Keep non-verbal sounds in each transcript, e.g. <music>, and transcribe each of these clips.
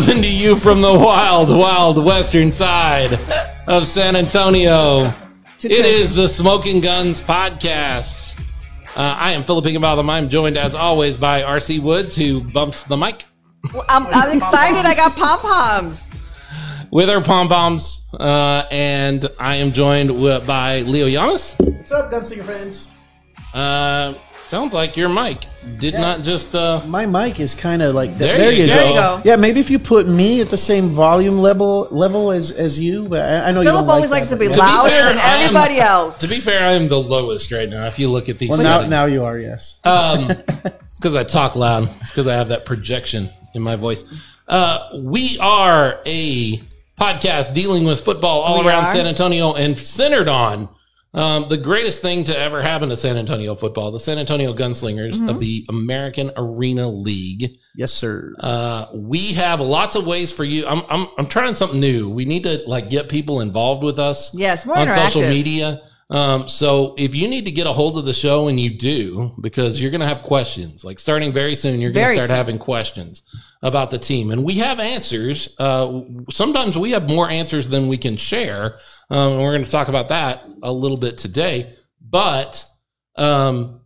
Coming to you from the wild, wild western side of San Antonio. It is the Smoking Guns Podcast. Uh, I am Philip Higginbotham. I'm joined, as always, by RC Woods, who bumps the mic Well, I'm, I'm excited. I got pom poms. with our pom poms. Uh, and I am joined wi- by Leo Yamas. What's up, Gunslinger fans? Uh, sounds like your mic did not just. Uh, My mic is kind of like There there. you you go. go. There you go. Yeah, maybe if you put me at the same volume level level as as you, but I, I know Philip always like likes that, to be but To be louder fair, than I am- everybody else. to be fair, I am the lowest right now. If you look at these, Well, now now you are. Yes. Um, <laughs> it's because I talk loud. It's because I have that projection in my voice. Uh, we are a podcast dealing with football all We around are. San Antonio and centered on um, the greatest thing to ever happen to San Antonio football: the San Antonio Gunslingers Mm-hmm. of the American Arena League. yes, sir. Uh, we have lots of ways for you. I'm, I'm I'm trying something new. We need to like get people involved with us Yes, more on social media. Um, so if you need to get a hold of the show, and you do, because you're going to have questions, like starting very soon, you're going to start soon. having questions about the team, and we have answers. Uh, sometimes we have more answers than we can share, um, and we're going to talk about that a little bit today. But um,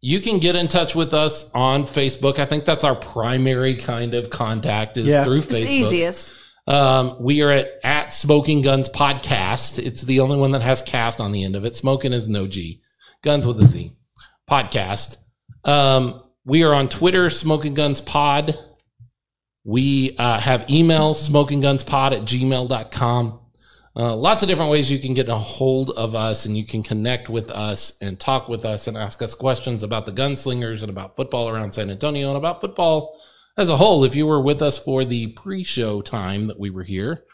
you can get in touch with us on Facebook. I think that's our primary kind of contact is Yeah. through It's the Facebook. easiest. Um, we are at, at Smoking Guns Podcast. It's the only one that has cast on the end of it. Smoking is no G. Guns with a Z. Podcast. Um, we are on Twitter, Smoking Guns Pod. We uh, have email, smokinggunspod at gmail.com. Uh, lots of different ways you can get a hold of us and you can connect with us and talk with us and ask us questions about the gunslingers and about football around San Antonio and about football as a whole. If you were with us for the pre show time that we were here,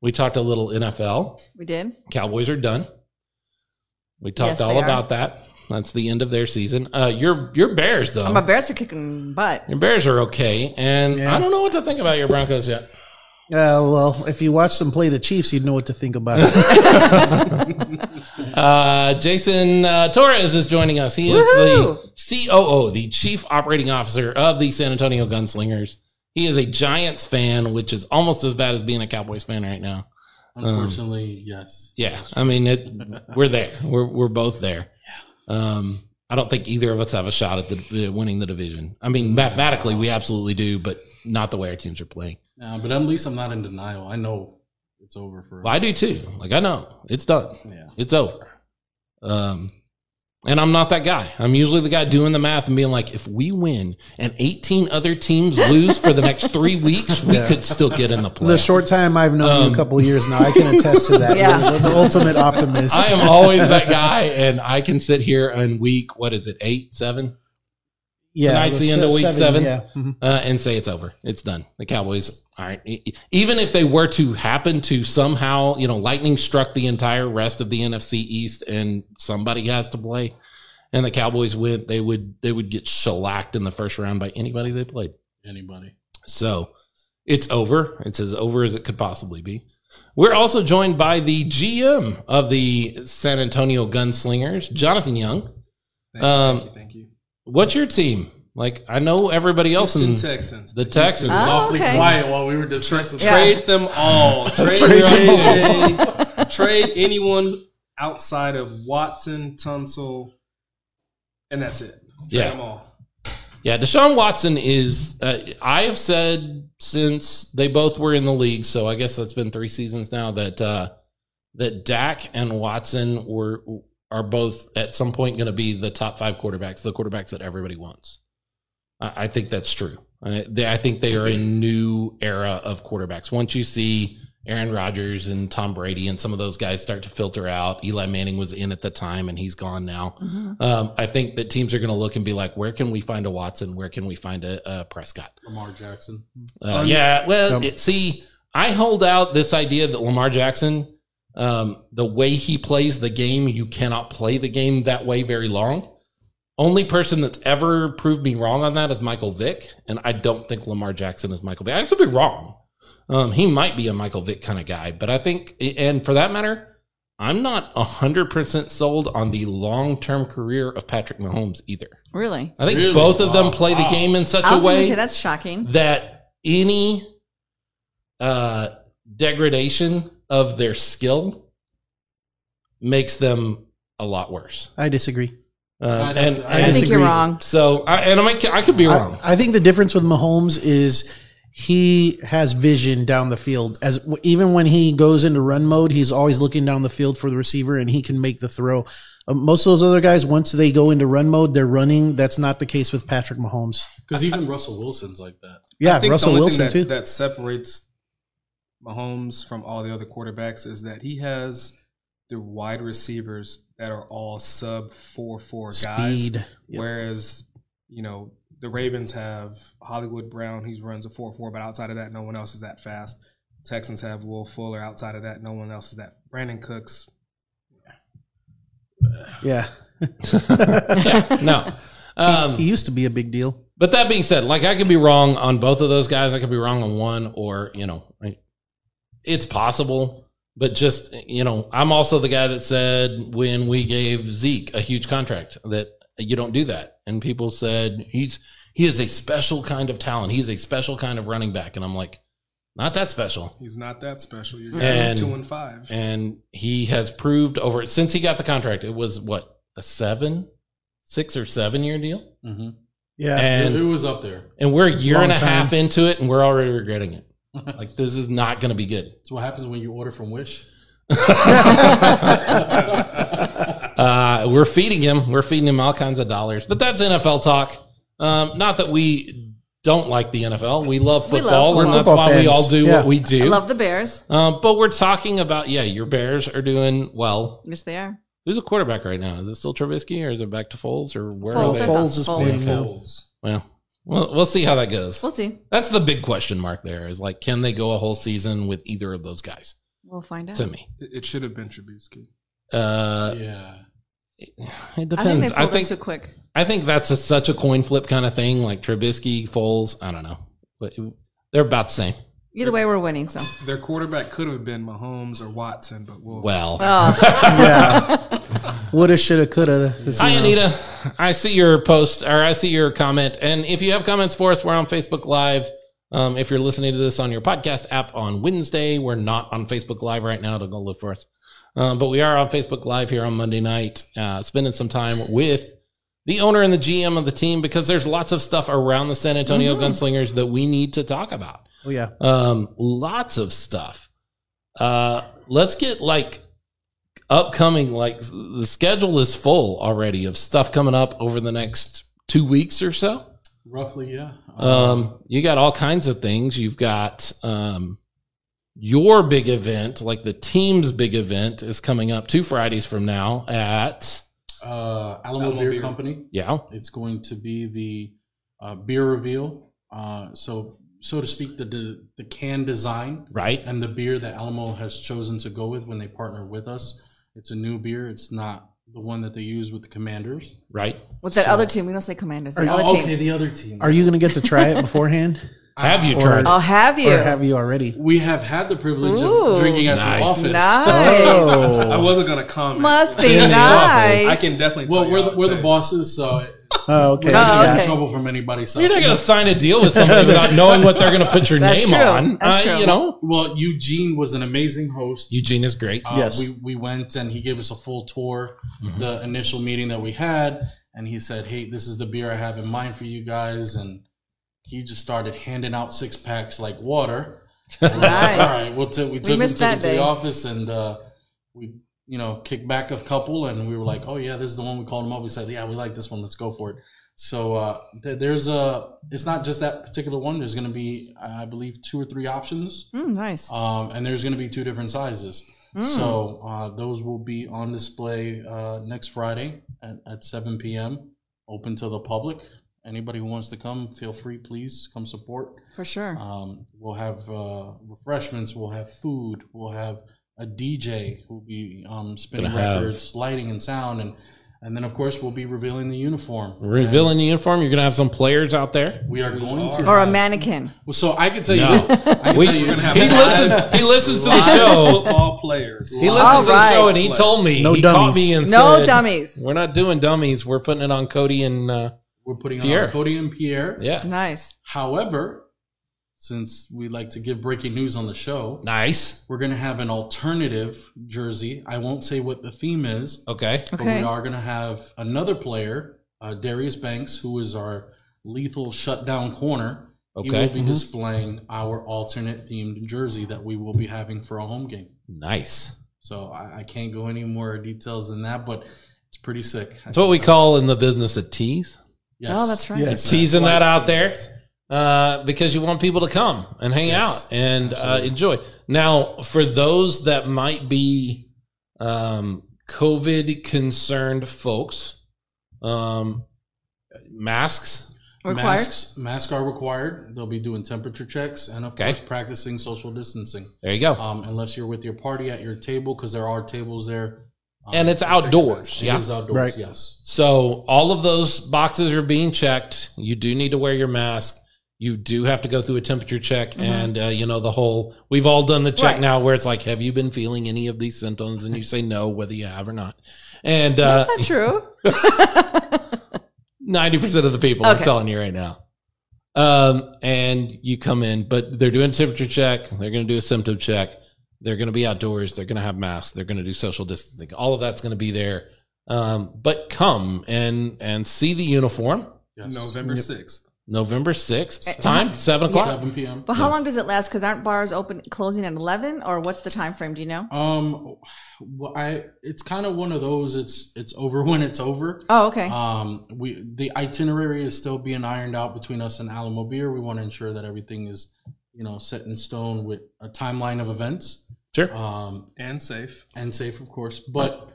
we talked a little NFL. We did. Cowboys are done. We talked Yes, all they are. about that. That's the end of their season. Uh, your your Bears though. My Bears are kicking butt. your Bears are okay, and Yeah. I don't know what to think about your Broncos yet. Uh, well, if you watch them play the Chiefs, you'd know what to think about it. <laughs> Uh, Jason uh, Torres is joining us. He is Woohoo! the COO, the Chief Operating Officer of the San Antonio Gunslingers. He is a Giants fan, which is almost as bad as being a Cowboys fan right now. Unfortunately, yes. Yeah, I mean, it, we're there. We're we're both there. Yeah. Um, I don't think either of us have a shot at the uh, winning the division. I mean, mathematically, we absolutely do, but not the way our teams are playing. Uh, but at least I'm not in denial. I know it's over for us. I do too. Like I know it's done. Yeah. It's over. Um, and I'm not that guy. I'm usually the guy doing the math and being like, if we win and 18 other teams lose for the next three <laughs> weeks, we could still get in the play. the short time I've known you Um, a couple years now, I can <laughs> attest to that. Yeah. You're the ultimate <laughs> optimist. I am always that guy, and I can sit here in week what is it, eight, seven, yeah, tonight's the end of week seven. Yeah. Mhm. uh, and say it's over. It's done. The Cowboys aren't. Even if they were to happen to somehow, you know, lightning struck the entire rest of the NFC East, and somebody has to play, and the Cowboys win, they would they would get shellacked in the first round by anybody they played. Anybody. So it's over. It's as over as it could possibly be. We're also joined by the GM of the San Antonio Gunslingers, Jonathan Young. Thank Um, thank you, thank you. What's your team? Like I know everybody else in Houston Texans. the Texans. Oh, Awfully okay. quiet while we were discussing. Yeah. Trade them all. <laughs> Trade Trade <laughs> Trade anyone outside of Watson, Tunsil, and that's it. Trade Yeah. them all. Yeah, Deshaun Watson is. Uh, I have said since they both were in the league, so I guess that's been three seasons now that uh, that Dak and Watson were are both at some point going to be the top five quarterbacks, the quarterbacks that everybody wants. I, I think that's true. I, they, I think they are a new era of quarterbacks. Once you see Aaron Rodgers and Tom Brady and some of those guys start to filter out, Eli Manning was in at the time and he's gone now. Um, I think that teams are going to look and be like, where can we find a Watson? Where can we find a, a Prescott? Lamar Jackson. Uh, yeah, well, Um, it, see, I hold out this idea that Lamar Jackson, um, the way he plays the game, you cannot play the game that way very long. Only person that's ever proved me wrong on that is Michael Vick, and I don't think Lamar Jackson is Michael Vick. I could be wrong. Um, he might be a Michael Vick kind of guy, but I think, and for that matter, I'm not hundred percent sold on the long term career of Patrick Mahomes either. Really? I think Really? both of them Wow. play the game in such I a was going way say that's shocking. that any uh, degradation of their skill makes them a lot worse. I disagree. Uh, I'd and to- I I think you're wrong. so, I, and I might, I could be wrong. I, I think the difference with Mahomes is he has vision down the field. As even when he goes into run mode, he's always looking down the field for the receiver, and he can make the throw. Uh, most of those other guys, once they go into run mode, they're running. That's not the case with Patrick Mahomes. Because even Russell Wilson's like that. Yeah, I think Russell the only Wilson thing that, too. that separates Mahomes from all the other quarterbacks is that he has the wide receivers that are all sub four four guys. Yep. Whereas, you know, the Ravens have Hollywood Brown, he runs a 4 4, but outside of that, no one else is that fast. Texans have Will Fuller. Outside of that, no one else is that. Brandin Cooks. Yeah, yeah, <laughs> no. Um, he used to be a big deal. But that being said, like I could be wrong on both of those guys. I could be wrong on one, or you know, I, it's possible. But just you know, I'm also the guy that said when we gave Zeke a huge contract that you don't do that, and people said he's he is a special kind of talent. He's a special kind of running back, and I'm like, not that special. He's not that special. You guys And- are 2 and 5. And he has proved over since he got the contract. It was what a seven, six or seven year deal, Mm-hmm. Yeah, and it, it was up there. And we're a year Long and a time. half into it, and we're already regretting it. Like this is not going to be good. That's what happens when you order from Wish. <laughs> Uh, we're feeding him. We're feeding him all kinds of dollars. But that's NFL talk. Um, not that we don't like the NFL. We love We love football, and that's Football why we all do Yeah. what we do. I do. love the Bears. um, but we're talking about yeah, your Bears are doing well. Yes, they are. Who's a quarterback right now? Is it still Trubisky or is it back to Foles or where Foles, are they? Foles is Foles. playing now. Foles. Well, well, we'll see how that goes. We'll see. That's the big question mark. There is like, can they go a whole season with either of those guys? We'll find out. To me, It, it should have been Trubisky. uh, yeah. it I think depends. I think too quick. I think that's a, such a coin flip kind of thing, like Trubisky, Foles. I don't know, but they're about the same. Either way, we're winning. So. Their quarterback could have been Mahomes or Watson, but we'll. Well, Oh, <laughs> yeah. Woulda, shoulda, coulda. This, hi know. Anita. I see your post or I see your comment, and if you have comments for us, we're on Facebook Live. Um, if you're listening to this on your podcast app on Wednesday, we're not on Facebook Live right now. Don't go look for us, um, but we are on Facebook Live here on Monday night, uh, spending some time with the owner and the GM of the team because there's lots of stuff around the San Antonio Gunslingers that we need to talk about. Oh yeah. Um, lots of stuff. Uh, let's get like upcoming. Like the schedule is full already of stuff coming up over the next two weeks or so. Roughly, yeah. Um, you got all kinds of things. You've got um, your big event, like the team's big event, is coming up two Fridays from now at uh, Alamo, Alamo Beer, Beer. Company. yeah, It's going to be the uh, beer reveal. Uh, so, so to speak, the, the the can design right, and the beer that Alamo has chosen to go with when they partner with us. It's a new beer. It's not the one that they use with the Commanders. right. with that So- other team, we don't say Commanders. The Are- other Oh, team. okay, the other team. Are you gonna get to try it beforehand, <laughs> Have you Or- tried? Oh, have you? or have you already? We have had the privilege Ooh. of drinking at Nice. the office. Nice. Oh. <laughs> I wasn't going to comment. Must be In the nice. I can definitely tell Well, you we're how the, we're the bosses, so Oh, okay. we're not Oh, okay. in trouble from anybody. So You're not going to sign a deal with somebody without knowing what they're going to put your That's name true. on. That's Uh, true. You know, Well, Eugene was an amazing host. Eugene is great. Uh, Yes. we we went and he gave us a full tour. Mm-hmm. The initial meeting that we had, and he said, "Hey, this is the beer I have in mind for you guys." And he just started handing out six packs like water. Nice. All right, we'll t- we took him, him to the office, and uh, we you know kicked back a couple, and we were like, "Oh yeah, this is the one." We called him up. We said, "Yeah, we like this one. Let's go for it." So uh, th- there's a. It's not just that particular one. There's going to be, I believe, two or three options. Mm, nice. Um, and there's going to be two different sizes. Mm. So uh, those will be on display uh, next Friday at, at 7 p.m. Open to the public. Anybody who wants to come, feel free. Please come support. For sure. Um, we'll have uh, refreshments. We'll have food. We'll have a DJ who'll be um, spinning Gonna have- records, lighting and sound, and and then of course we'll be revealing the uniform. Revealing the uniform, you're going to have some players out there. We are going to. or a mannequin. Well, so I can tell No. you. I can <laughs> We, tell you. We're gonna have he, live- listens, he listens to the show. Football players. He All listens to the right. show and he told me. No he caught dummies. me and No said, dummies. We're not doing dummies. We're putting it on Cody and uh, We're putting Pierre. on Cody and Pierre. yeah. Nice. However, since we like to give breaking news on the show, Nice. we're going to have an alternative jersey. I won't say what the theme is, Okay. but Okay. we are going to have another player, uh, Darius Banks, who is our lethal shutdown corner. Okay. He will be displaying our alternate themed jersey that we will be having for a home game. Nice. So I, I can't go any more details than that, but it's pretty sick. That's what we call in the business a tease. Yes. Oh, that's right. Yes. Teasing that out there uh, because you want people to come and hang Yes, out and uh, enjoy. Now, for those that might be um, COVID concerned folks, um, masks. Required. Masks, masks are required. They'll be doing temperature checks and, of Okay. course, practicing social distancing. There you go. Um, unless you're with your party at your table, because there are tables there. Um, and it's outdoors. It Yeah. is outdoors, Right. yes. So all of those boxes are being checked. You do need to wear your mask. You do have to go through a temperature check, and uh, you know the whole. We've all done the check Right. now, where it's like, "Have you been feeling any of these symptoms?" And you say no, whether you have or not. And uh, That's true. <laughs> ninety percent of the people, I'm telling you right now. Um, and you come in, but they're doing a temperature check. They're going to do a symptom check. They're going to be outdoors. They're going to have masks. They're going to do social distancing. All of that's going to be there. Um, but come and and see the uniform. yes. November sixth. November sixth Uh, time, seven o'clock. 7 p.m. But how long does it last? Because aren't bars open closing at eleven, or what's the time frame? Do you know? Um, well, I it's kind of one of those. It's it's over when it's over. Oh, okay. Um, we the itinerary is still being ironed out between us and Alamo Beer. We want to ensure that everything is, you know, set in stone with a timeline of events. Sure. Um, And safe. and safe, of course. But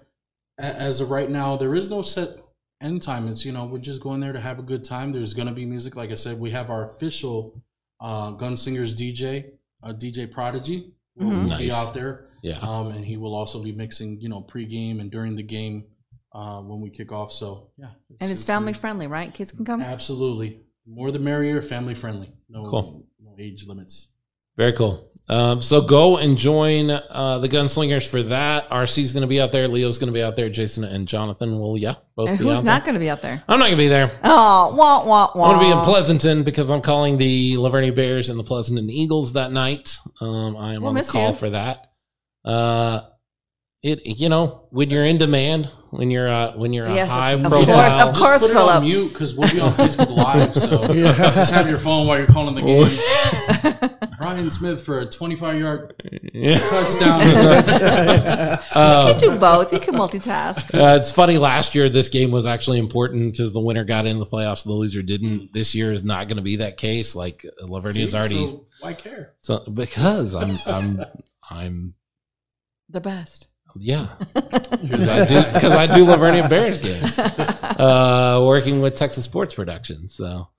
as of right now, there is no set end time. It's you know we're just going there to have a good time. There's going to be music, like I said. We have our official uh, Gunslingers DJ, uh, DJ Prodigy, will Mhm. be Nice. out there, Yeah. um, and he will also be mixing, you know, pregame and during the game uh, when we kick off. So yeah, and it's family friendly, right? Kids can come. Absolutely, more the merrier. Family friendly. No, Cool. no age limits. Very cool. Um, so go and join uh, the Gunslingers for that. RC's going to be out there. Leo's going to be out there. Jason and Jonathan will, yeah, both And be who's out not going to be out there? I'm not going to be there. Oh, wah wah wah. I'm going to be in Pleasanton because I'm calling the La Vernia Bears and the Pleasanton Eagles that night. Um, I am We'll on the call you. for that. Uh, it you know when you're in demand, when you're uh, when you're a high of profile, course, of course. just put it on mute because we'll be on Facebook Live. So <laughs> <laughs> Yeah. just have your phone while you're calling the game. <laughs> Ryan Smith for a 25 yard Yeah. touchdown. <laughs> you can do both. You can multitask. Uh, it's funny. Last year, this game was actually important because the winner got in the playoffs, the loser didn't. This year is not going to be that case. Like La Vernia's See? already So why care? so, because I'm I'm I'm The best. yeah <laughs> because I do because I do La Vernia Bears games, <laughs> uh, working with Texas Sports Productions. So,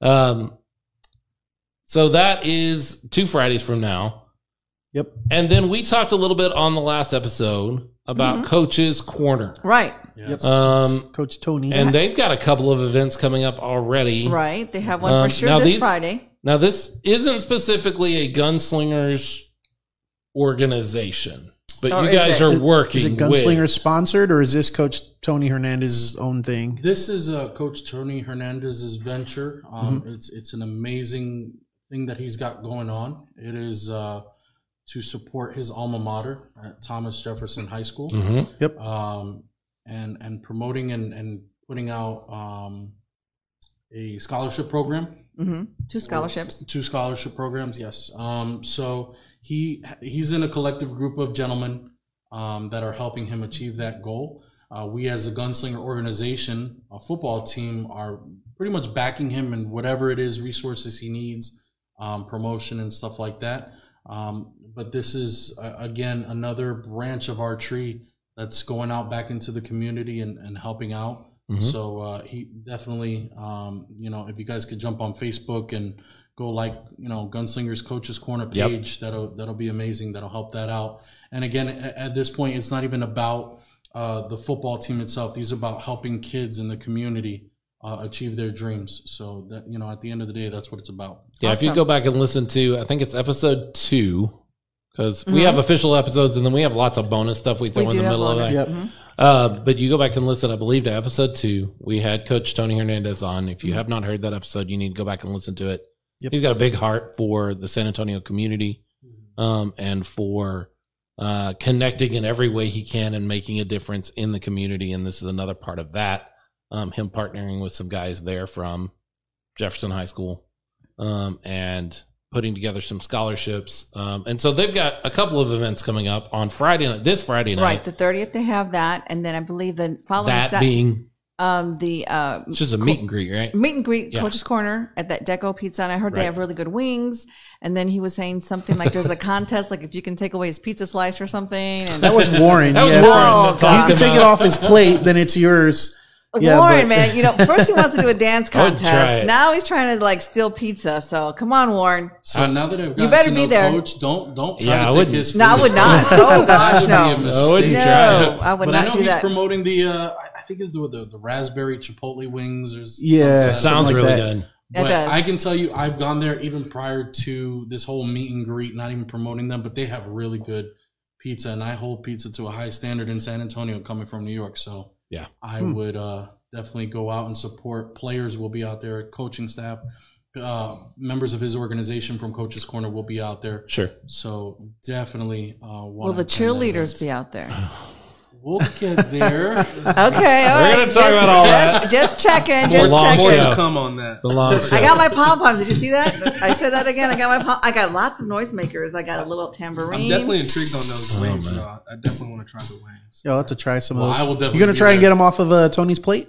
um, so that is two Fridays from now. Yep. And then we talked a little bit on the last episode about Mhm. Coach's Corner. Right, Yes. Um, Coach Tony. and they've got a couple of events coming up already. right. They have one Um, for sure now this these- Friday. Now, this isn't specifically a gunslingers organization, but Or you guys it? are working. is working it Gunslinger with. sponsored or is this Coach Tony Hernandez's own thing? This is uh, Coach Tony Hernandez's venture. Um, Mm-hmm. It's it's an amazing thing that he's got going on. It is uh, to support his alma mater at Thomas Jefferson High School. Mhm. um, and and promoting and, and putting out um, a scholarship program. hmm Two scholarships. Two scholarship programs, yes. Um, so he he's in a collective group of gentlemen um, that are helping him achieve that goal. Uh, we, as a gunslinger organization, a football team, are pretty much backing him in whatever it is, resources he needs, um, promotion and stuff like that. Um, but this is uh, again another branch of our tree that's going out back into the community and, and helping out. Mhm. So uh, he definitely, um, you know, if you guys could jump on Facebook and go like, you know, Gunslingers Coaches Corner Yep. page, that'll that'll be amazing. That'll help that out. And again, at, at this point, it's not even about uh, the football team itself. These are about helping kids in the community uh, achieve their dreams. So that you know, at the end of the day, that's what it's about. Yeah, if you go back and listen to, I think it's episode two, because we Mhm. have official episodes and then we have lots of bonus stuff we throw We in the have middle of bonus. that. Yep. Mhm. Uh, but you go back and listen, I believe, to episode two. We had Coach Tony Hernandez on. If you have not heard that episode, you need to go back and listen to it. Yep. He's got a big heart for the San Antonio community um, and for uh, connecting in every way he can and making a difference in the community. And this is another part of that. Um, him partnering with some guys there from Jefferson High School um, and putting together some scholarships. Um, and so they've got a couple of events coming up on Friday night, this Friday night. Right, the thirtieth they have that, and then I believe the following that Sat- being um the uh it's just a meet and greet, right? meet and greet Yeah. coach's corner at that deco pizza and i heard they have really good wings and then he was saying something like there's a <laughs> contest like if you can take away his pizza slice or something and That was Warren. That was yes. Warren Oh, that God. You can take it off his plate, then it's yours. Yeah, warren but- man you know first he wants to do a <laughs> dance I would try contest it. now he's trying to like steal pizza so come on warren So now that I've got better to be know there. coach, don't don't try Yeah, I to take wouldn't. his. No, I food. would not. <laughs> Oh, gosh, That would no. be a I wouldn't mistake. try no i would but I not know do he's that promoting the. Uh, I- I think it's the, the the raspberry chipotle wings or s- Yeah, something that. Sounds like really that. good. It But does. I can tell you, I've gone there even prior to this whole meet and greet. Not even promoting them, but they have really good pizza, and I hold pizza to a high standard in San Antonio, coming from New York. So Yeah. I would uh, definitely go out and support. Players will be out there, coaching staff, uh, members of his organization from Coach's Corner will be out there. Sure. So definitely, uh, will the cheerleaders be out there <sighs> <laughs> We'll get there. <laughs> okay all right. gonna talk just, about all just, that. just checking More just long More checking show. to come on that. It's a long <laughs> show. I got my pom poms. Did you see that? I said that again. I got my pom. I got lots of noisemakers. I got a little tambourine. I'm definitely intrigued on those Oh, wings. man. though. I definitely want to try the wings. You'll have to try some Well, of those. I will definitely You're gonna be try and get them off of uh, Tony's plate.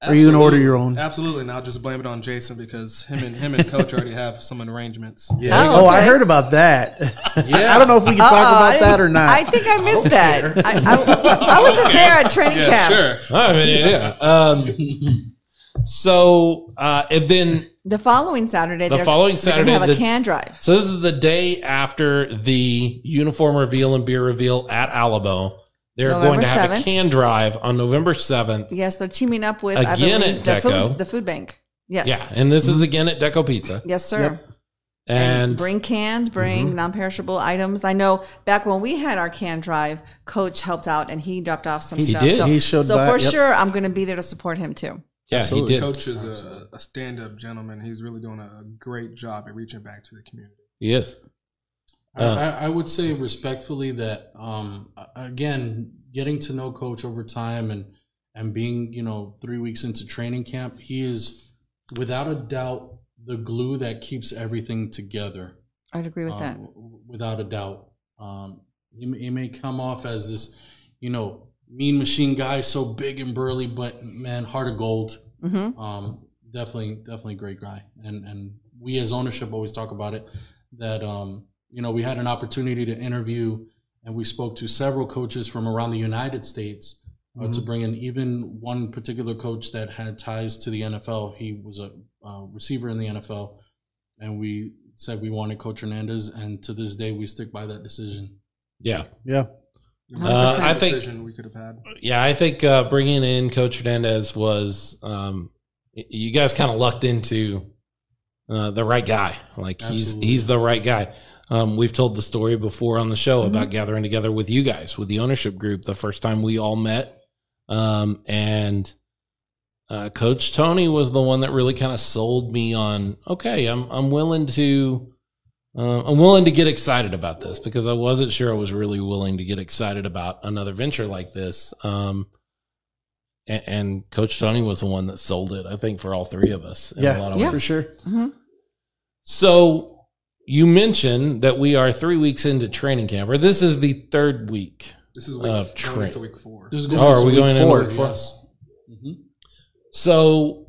Or are you gonna order your own? Absolutely, and I'll just blame it on Jason because him and him and Coach already have some arrangements. <laughs> Yeah. Oh, Oh, I heard about that. Yeah. <laughs> I don't know if we can Uh-oh, talk I about didn't- that or not. I think I missed that. I, I, I wasn't there at training camp. sure. I have any idea. Um, so, uh, and then, The following Saturday, The they're- following they're Saturday, have a can drive. so this is the day after the uniform reveal and beer reveal at Alamo. They're November going to have 7th. a can drive on November 7th. Yes, they're teaming up with I Again believe, at the Deco. food, the food bank. Yes. Yeah. And this is again at Deco Pizza. Yes, sir. Yep. And, bring cans, bring Mhm. non-perishable items. I know back when we had our can drive, Coach helped out and he dropped off some He stuff. did. So, He showed so by- for yep. sure, I'm going to be there to support him too. yeah, Absolutely. he did. Coach is a, a stand-up gentleman. He's really doing a great job at reaching back to the community. He is. I, Uh. I, I would say respectfully that um, again, getting to know Coach over time and and being you know three weeks into training camp, he is without a doubt the glue that keeps everything together. I'd agree with um, that. w- without a doubt. Um, he, may- he may come off as this, you know, mean machine guy, so big and burly, but man, heart of gold. hmm Um, definitely, definitely great guy. And and we as ownership always talk about it that um, you know we had an opportunity to interview and we spoke to several coaches from around the United States uh, to bring in even one particular coach that had ties to the NFL. He was a uh, receiver in the NFL, and we said we wanted Coach Hernandez, and to this day we stick by that decision. Yeah. yeah. The Uh, I think- decision we could have had. Yeah, I think uh, bringing in Coach Hernandez was um, you guys kind of lucked into uh, the right guy. Like he's he's the right guy. Um, we've told the story before on the show about gathering together with you guys with the ownership group the first time we all met, um, and uh, Coach Tony was the one that really kind of sold me on. Okay, I'm I'm willing to. Uh, I'm willing to get excited about this because I wasn't sure I was really willing to get excited about another venture like this. Um, and, and Coach Tony was the one that sold it, I think, for all three of us. in a Yeah, lot of Yeah. ways. for sure. hmm So you mentioned that we are three weeks into training camp, or this is the third week. This is week, Uh, going train. into week four. This Oh, are we going into week four? Yes. Mhm. So,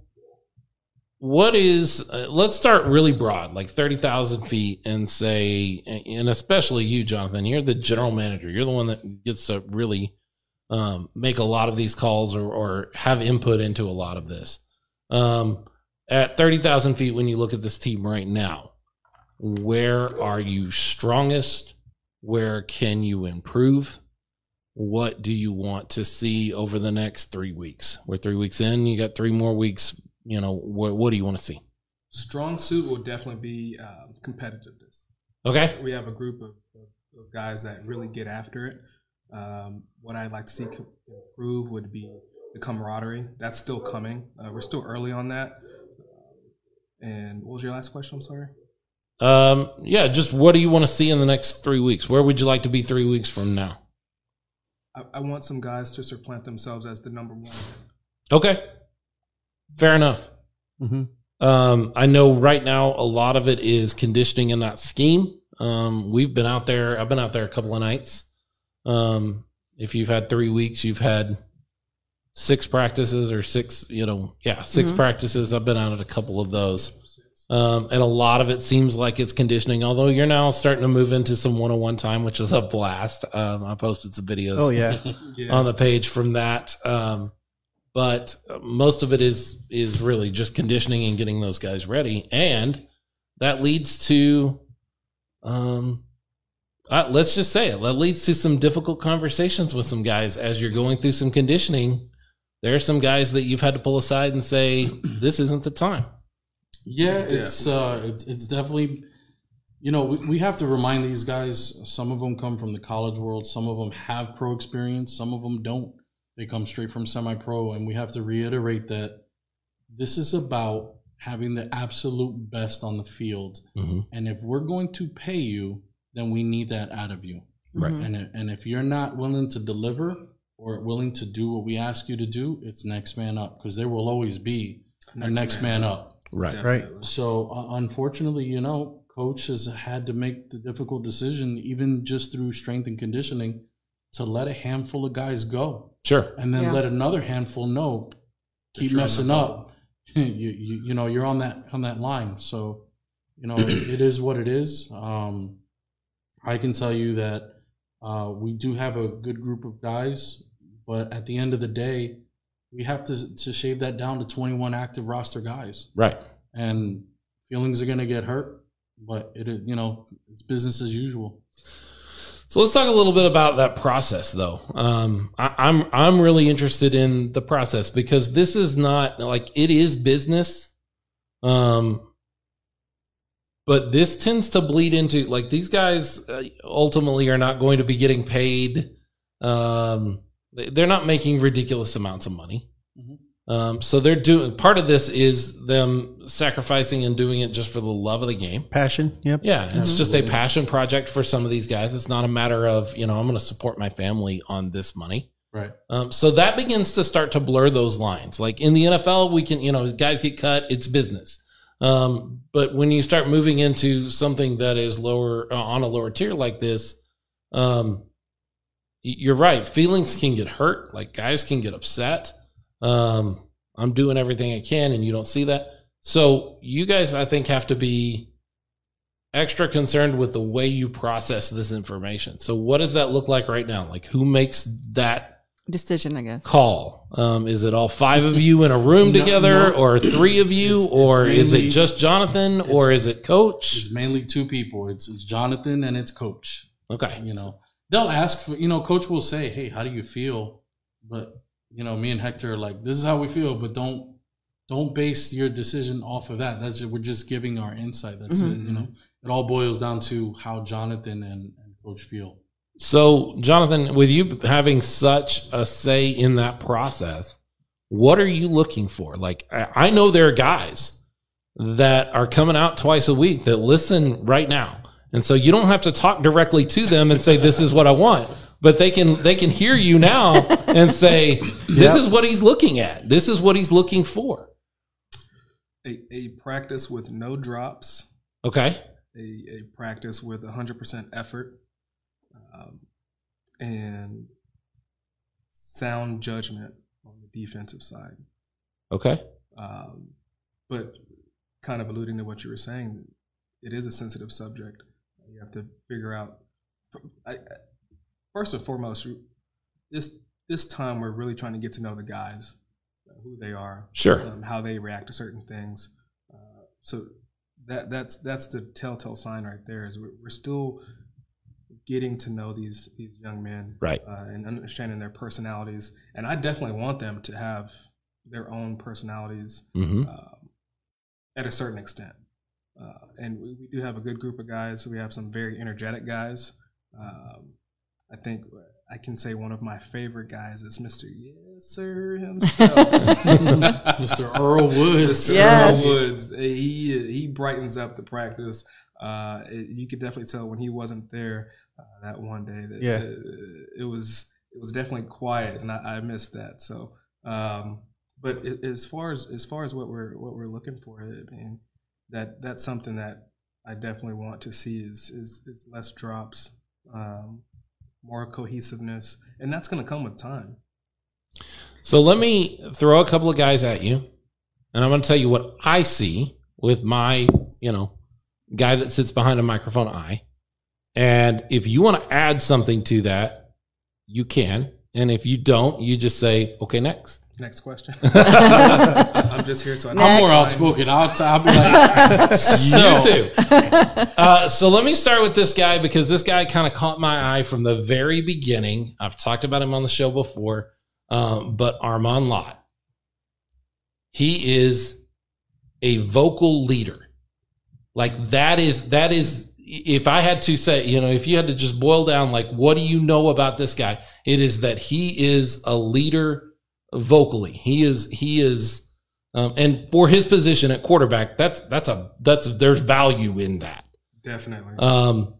what is? Uh, let's start really broad, like thirty thousand feet, and say, and especially you, Jonathan. You're the general manager. You're the one that gets to really um, make a lot of these calls or, or have input into a lot of this. Um, at thirty thousand feet, when you look at this team right now, where are you strongest? Where can you improve? what do you want to see over the next three weeks? We're three weeks in. You got three more weeks. You know, what, what do you want to see? Strong suit will definitely be um, competitiveness. Okay. We have a group of, of, of guys that really get after it. Um, what I'd like to see improve would be the camaraderie. That's still coming. Uh, we're still early on that. And what was your last question? I'm sorry. Um, yeah, just what do you want to see in the next three weeks? Where would you like to be three weeks from now? I, I want some guys to supplant themselves as the number one. Okay, fair enough. Mhm. Um, I know right now a lot of it is conditioning and not scheme. Um, we've been out there. I've been out there a couple of nights. Um, if you've had three weeks, you've had six practices or six, you know, yeah, 6 Mhm. practices. I've been out at a couple of those. Um, and a lot of it seems like it's conditioning, although you're now starting to move into some one on one time, which is a blast. Um, I posted some videos Oh yeah. Yes. <laughs> on the page from that. Um, but most of it is is really just conditioning and getting those guys ready, and that leads to, um, uh, let's just say it. That leads to some difficult conversations with some guys as you're going through some conditioning. There are some guys that you've had to pull aside and say, <clears throat> "This isn't the time." Yeah, it's uh, it's it's definitely, you know, we, we have to remind these guys. Some of them come from the college world. Some of them have pro experience. Some of them don't. They come straight from semi-pro, and we have to reiterate that this is about having the absolute best on the field. Mhm. And if we're going to pay you, then we need that out of you. Right. And and if you're not willing to deliver or willing to do what we ask you to do, it's next man up because there will always be a next man up. Right. Definitely. So uh, unfortunately, you know, coach has had to make the difficult decision, even just through strength and conditioning, to let a handful of guys go, Sure. and then Yeah. let another handful know, keep messing up. <laughs> you, you you know you're on that on that line. So you know it, it is what it is. Um, I can tell you that uh, we do have a good group of guys, but at the end of the day, we have to to shave that down to 21 active roster guys Right. and feelings are going to get hurt but it is you know it's business as usual So let's talk a little bit about that process, though. Um, I, I'm I'm really interested in the process because this is not like it is business, um, but this tends to bleed into like these guys uh, ultimately are not going to be getting paid. Um, they're not making ridiculous amounts of money. Mhm. Um, so they're doing part of this is them sacrificing and doing it just for the love of the game. Passion. Yep. Yeah, it's just a passion project for some of these guys. It's not a matter of, you know, I'm going to support my family on this money. right Um, so that begins to start to blur those lines. Like in the NFL, we can, you know, guys get cut, it's business. Um, but when you start moving into something that is lower uh, on a lower tier like this, um, y- you're right. Feelings can get hurt. Like guys can get upset. Um, I'm doing everything I can, and you don't see that. So you guys, I think, have to be extra concerned with the way you process this information. So what does that look like right now? Like who makes that Decision, I guess. call? Um, is it all five of you in a room No, together, no. or three of you, It's- it's or is it just Jonathan, or is it Coach? it's mainly two people it's, it's jonathan and it's coach Okay, you know they'll ask for you know coach will say hey how do you feel? But you know me and hector are like this is how we feel but don't don't base your decision off of that. That's just, we're just giving our insight. That's it mm-hmm. you know? It all boils down to how jonathan and, and coach feel. So, Jonathan, with you having such a say in that process, what are you looking for? Like, I I know there are guys that are coming out twice a week that listen right now. And so you don't have to talk directly to them and say, this is what I want. But they can they can hear you now and say, this Yep. is what he's looking at. This is what he's looking for. A, a practice with no drops, Okay. a, a practice with 100% effort, um, and sound judgment on the defensive side. Okay. Um, but kind of alluding to what you were saying, it is a sensitive subject. You have to figure out. I, first and foremost, this this time we're really trying to get to know the guys, uh, who they are, Sure. um, how they react to certain things. Uh, so that that's that's the telltale sign right there. Is we're, we're still getting to know these these young men, Right. uh, and understanding their personalities. And I definitely want them to have their own personalities hmm um, at a certain extent. Uh, and we, we do have a good group of guys. We have some very energetic guys. Um, I think I can say one of my favorite guys is Mr. Yes Sir himself, <laughs> Mr. Earl Woods. Mr. Yes. Earl Woods. He he brightens up the practice. Uh, it, you could definitely tell when he wasn't there uh, that one day that Yeah. uh, it was it was definitely quiet, and I, I missed that. So, um, but a- as far as as far as what we're what we're looking for, I mean, that that's something that I definitely want to see is is, is less drops, um, more cohesiveness, and that's going to come with time. So let me throw a couple of guys at you, and I'm going to tell you what I see with my, you know, guy that sits behind a microphone eye. And if you want to add something to that, you can. And if you don't, you just say, okay, next. Next question. <laughs> I'm just here so I I'm more outspoken. I'll, t- I'll be like, <laughs> so. You too. <laughs> Uh, so let me start with this guy because this guy kind of caught my eye from the very beginning. I've talked about him on the show before, um, but Armand Lott. He is a vocal leader. Like that is that is if I had to say, you know, if you had to just boil down like what do you know about this guy? It is that he is a leader vocally. He is he is um, and for his position at quarterback, that's that's a that's there's value in that. definitely Um,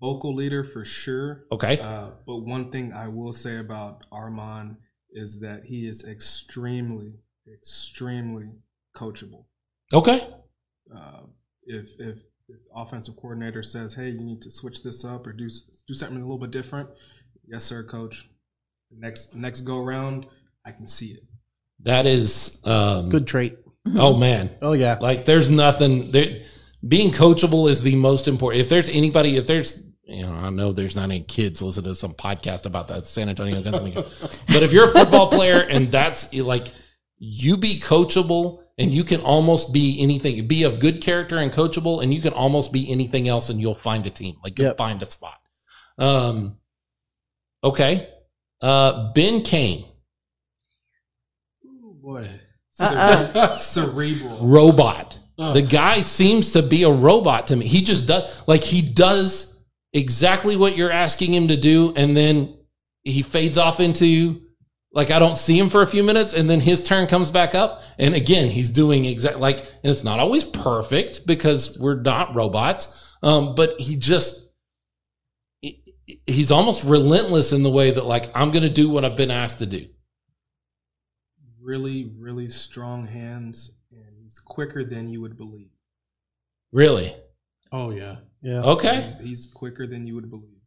vocal leader for sure. okay, Uh, but one thing I will say about Armand is that he is extremely, extremely coachable. okay, Uh, if, if offensive coordinator says, "Hey, you need to switch this up or do do something a little bit different," yes, sir, coach. Next next go around, I can see it. that is um, Good trait. Oh man, <laughs> Oh yeah. like there's nothing there. Being coachable is the most important. If there's anybody, if there's you know, I know there's not any kids listening to some podcast about that San Antonio Gunslinger, <laughs> but if you're a football player and that's like you be coachable and you can almost be anything, be of good character and coachable, and you can almost be anything else, and you'll find a team, like you'll Yep. find a spot. Um, okay, uh, Ben Kane, boy. Uh-uh. <laughs> Cerebral. robot. Uh, The guy seems to be a robot to me. He just does like he does exactly what you're asking him to do, and then he fades off into like I don't see him for a few minutes, and then his turn comes back up, and again he's doing exact like, and it's not always perfect because we're not robots, um, but he just he's almost relentless in the way that like I'm going to do what I've been asked to do. Really, really strong hands, and he's quicker than you would believe. Really? oh, yeah. Yeah. Okay. He's, he's quicker than you would believe.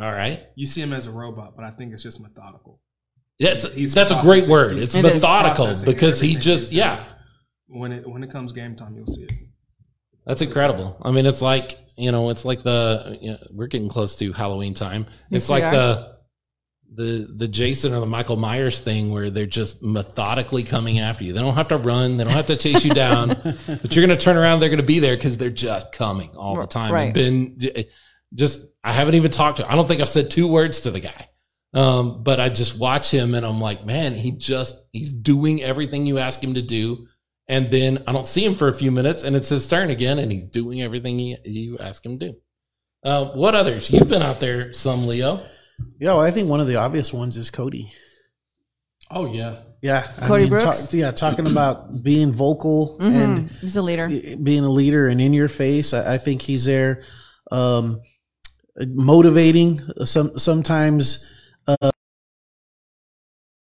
All right. You see him as a robot, but I think it's just methodical. That's He's that's a great word. It's It is. methodical because he just yeah. When it when it comes game time, you'll see it. That's incredible. I mean, it's like you know, it's like the you know, we're getting close to Halloween time. It's we like are. the the the Jason or the Michael Myers thing where they're just methodically coming after you. They don't have to run. They don't have to chase you down. <laughs> but you're going to turn around. They're going to be there because they're just coming all the time. Right. And Ben, just I haven't even talked to. I don't think I've said two words to the guy. Um, but I just watch him and I'm like, man, he just he's doing everything you ask him to do. And then I don't see him for a few minutes, and it's his turn again, and he's doing everything he, you ask him to do. Uh, what others? You've been out there some, Leo. Yeah, well, I think one of the obvious ones is Cody. Oh, yeah. Yeah, I Cody mean, Brooks? talk- yeah, talking about being vocal Mhm. and He's a leader. being a leader and in your face. I, I think he's there, um, motivating. Some sometimes, uh,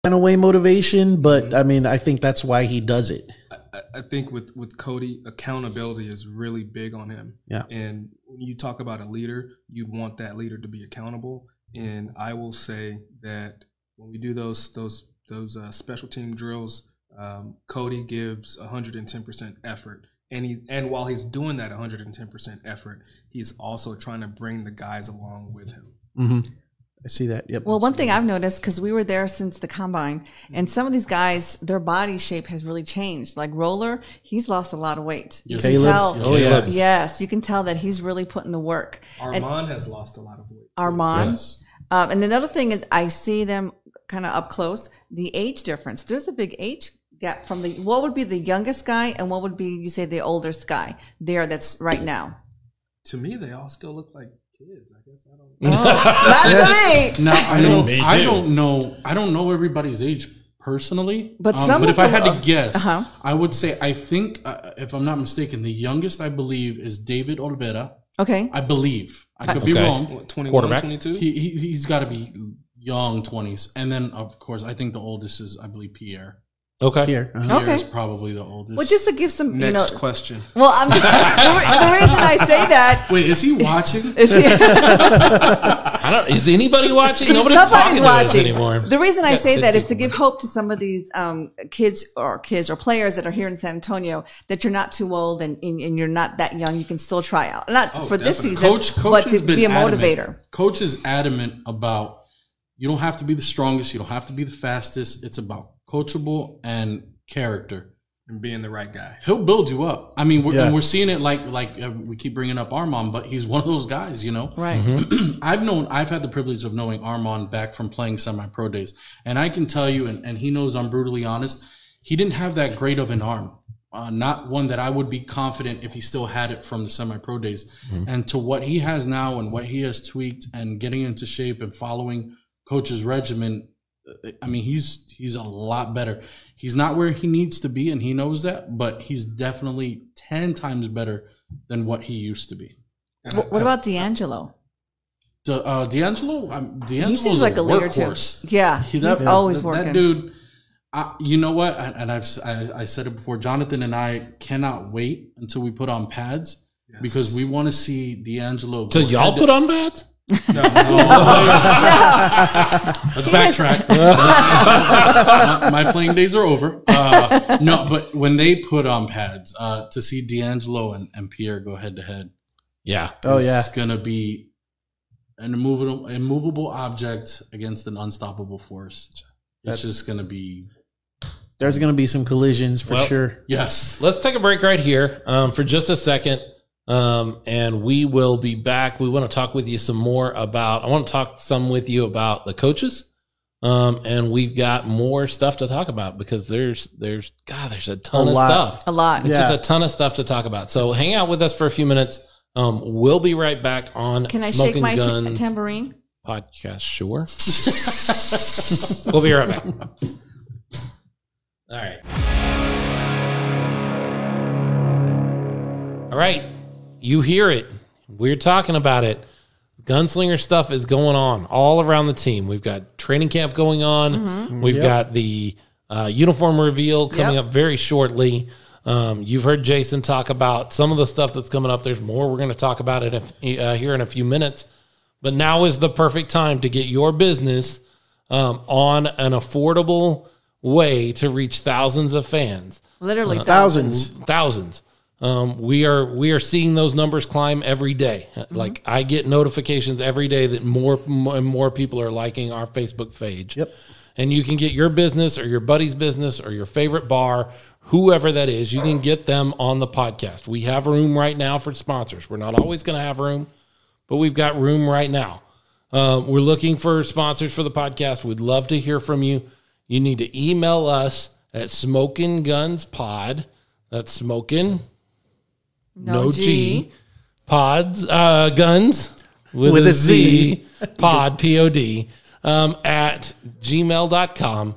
in a way, motivation. But I mean, I think that's why he does it. I, I- I think with with Cody, accountability is really big on him. Yeah. And when you talk about a leader, you want that leader to be accountable. And I will say that when we do those those those uh, special team drills, um, Cody gives 110% effort. And he and while he's doing that 110% effort, he's also trying to bring the guys along with him. Mm-hmm. I see that. Yep. Well, one thing I've noticed because we were there since the combine, and some of these guys, their body shape has really changed. Like Roller, he's lost a lot of weight. You can tell. oh, yeah. Yes, you can tell that he's really putting the work. Armand has lost a lot of weight. Armand. Yes. Um, and the other thing is, I see them kind of up close. The age difference. There's a big age gap from the. What would be the youngest guy, and what would be you say the oldest guy there? That's right now. To me, they all still look like kids. I guess I don't. Oh, <laughs> not <laughs> to me. Now I don't. <laughs> Me I don't know. I don't know everybody's age personally. But um, some But if I the- had to guess, Uh-huh. I would say I think, uh, if I'm not mistaken, the youngest I believe is David Olvera. Okay. I believe. I could be wrong. What, 21, Quarterback? 22? He, he he's got to be young twenties, and then of course I think the oldest is I believe Pierre. Okay. Here. uh-huh. Pierre Okay. is probably the oldest. Well, just to give some, you know. Next question. Well, I'm just <laughs> the, the reason I say that wait, is he watching? is he, I don't. Is anybody watching? Nobody's talking somebody's to us watching. anymore. The reason I Yeah, say that is to give hope to some of these um, kids or kids or players that are here in San Antonio that you're not too old and, and, and you're not that young. You can still try out, not Oh, for this definitely. season, Coach, coach but has to been be a adamant. motivator. Coach is adamant about you don't have to be the strongest, you don't have to be the fastest. It's about coachable and character. And being the right guy. He'll build you up. I mean, we're, Yeah. and we're seeing it like like uh, we keep bringing up Armand, but he's one of those guys, you know. Right. <clears throat> I've known, I've had the privilege of knowing Armand back from playing semi pro days. And I can tell you, and, and he knows I'm brutally honest, he didn't have that great of an arm. Uh, not one that I would be confident if he still had it from the semi pro days. And to what he has now and what he has tweaked and getting into shape and following coach's regimen, I mean, he's he's a lot better. He's not where he needs to be, and he knows that, but he's definitely 10 times better than what he used to be. What, what about D'Angelo? De, uh, D'Angelo, um, D'Angelo He seems like a leader too. Yeah, He- he's always that, working. That dude, I, you know what? And, and I've s- I, I said it before. Jonathan and I cannot wait until we put on pads because we want to see D'Angelo. So y'all put to- on bats? <laughs> Let's backtrack. <laughs> my, my playing days are over. Uh, no, but when they put on pads, uh, to see D'Angelo and, and Pierre go head to head, Yeah. Oh yeah. it's gonna be an immovable, immovable object against an unstoppable force. It's That's- just gonna be There's going to be some collisions for Well- sure. yes. Let's take a break right here um, for just a second. Um, and we will be back. We want to talk with you some more about, I want to talk some with you about the coaches. Um, and we've got more stuff to talk about because there's, there's, God, there's a ton A of lot. stuff. a lot. It's Yeah. just a ton of stuff to talk about. So hang out with us for a few minutes. Um, we'll be right back on Can I Smoking shake my ta- Guns tambourine? podcast. Sure. <laughs> we'll be right back. All right. All right. You hear it. We're talking about it. Gunslinger stuff is going on all around the team. We've got training camp going on. We've Yep. got the uh, uniform reveal coming Yep. up very shortly. Um, you've heard Jason talk about some of the stuff that's coming up. There's more we're going to talk about it if, uh, here in a few minutes. But now is the perfect time to get your business um, on an affordable way to reach thousands of fans Literally Thousands. thousands. Um, we are we are seeing those numbers climb every day. Like I get notifications every day that more more, and more people are liking our Facebook page. Yep. And you can get your business or your buddy's business or your favorite bar, whoever that is, you can get them on the podcast. We have room right now for sponsors. We're not always going to have room, but we've got room right now. Uh, we're looking for sponsors for the podcast. We'd love to hear from you. You need to email us at Smoking Guns Pod. That's smoking no, G. Pods uh, guns with, With a a Z, Z. pod P O D um, at gmail.com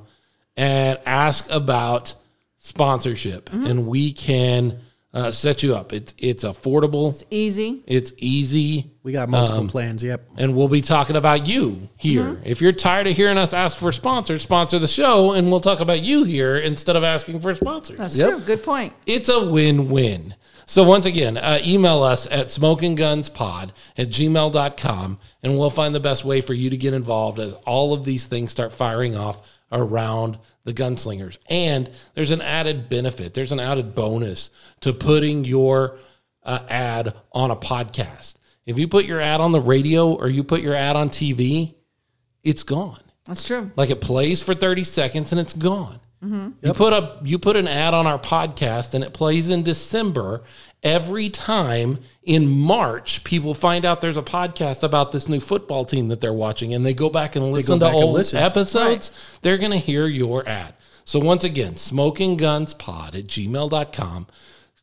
and ask about sponsorship and we can uh, set you up. It's it's affordable. It's easy. It's easy. We got multiple Um, plans. Yep. and we'll be talking about you here. If you're tired of hearing us ask for sponsors, sponsor the show, and we'll talk about you here instead of asking for sponsors. That's Yep. true. Good point. It's a win-win. So once again, uh, email us at smokinggunspod at gmail.com, and we'll find the best way for you to get involved as all of these things start firing off around the gunslingers. And there's an added benefit. There's an added bonus to putting your uh, ad on a podcast. If you put your ad on the radio or you put your ad on TV, it's gone. That's true. Like it plays for 30 seconds and it's gone. You put up you put an ad on our podcast and it plays in December. Every time in March, people find out there's a podcast about this new football team that they're watching and they go back and listen back to old listen. episodes. They're gonna hear your ad. So once again, smokinggunspod at gmail.com.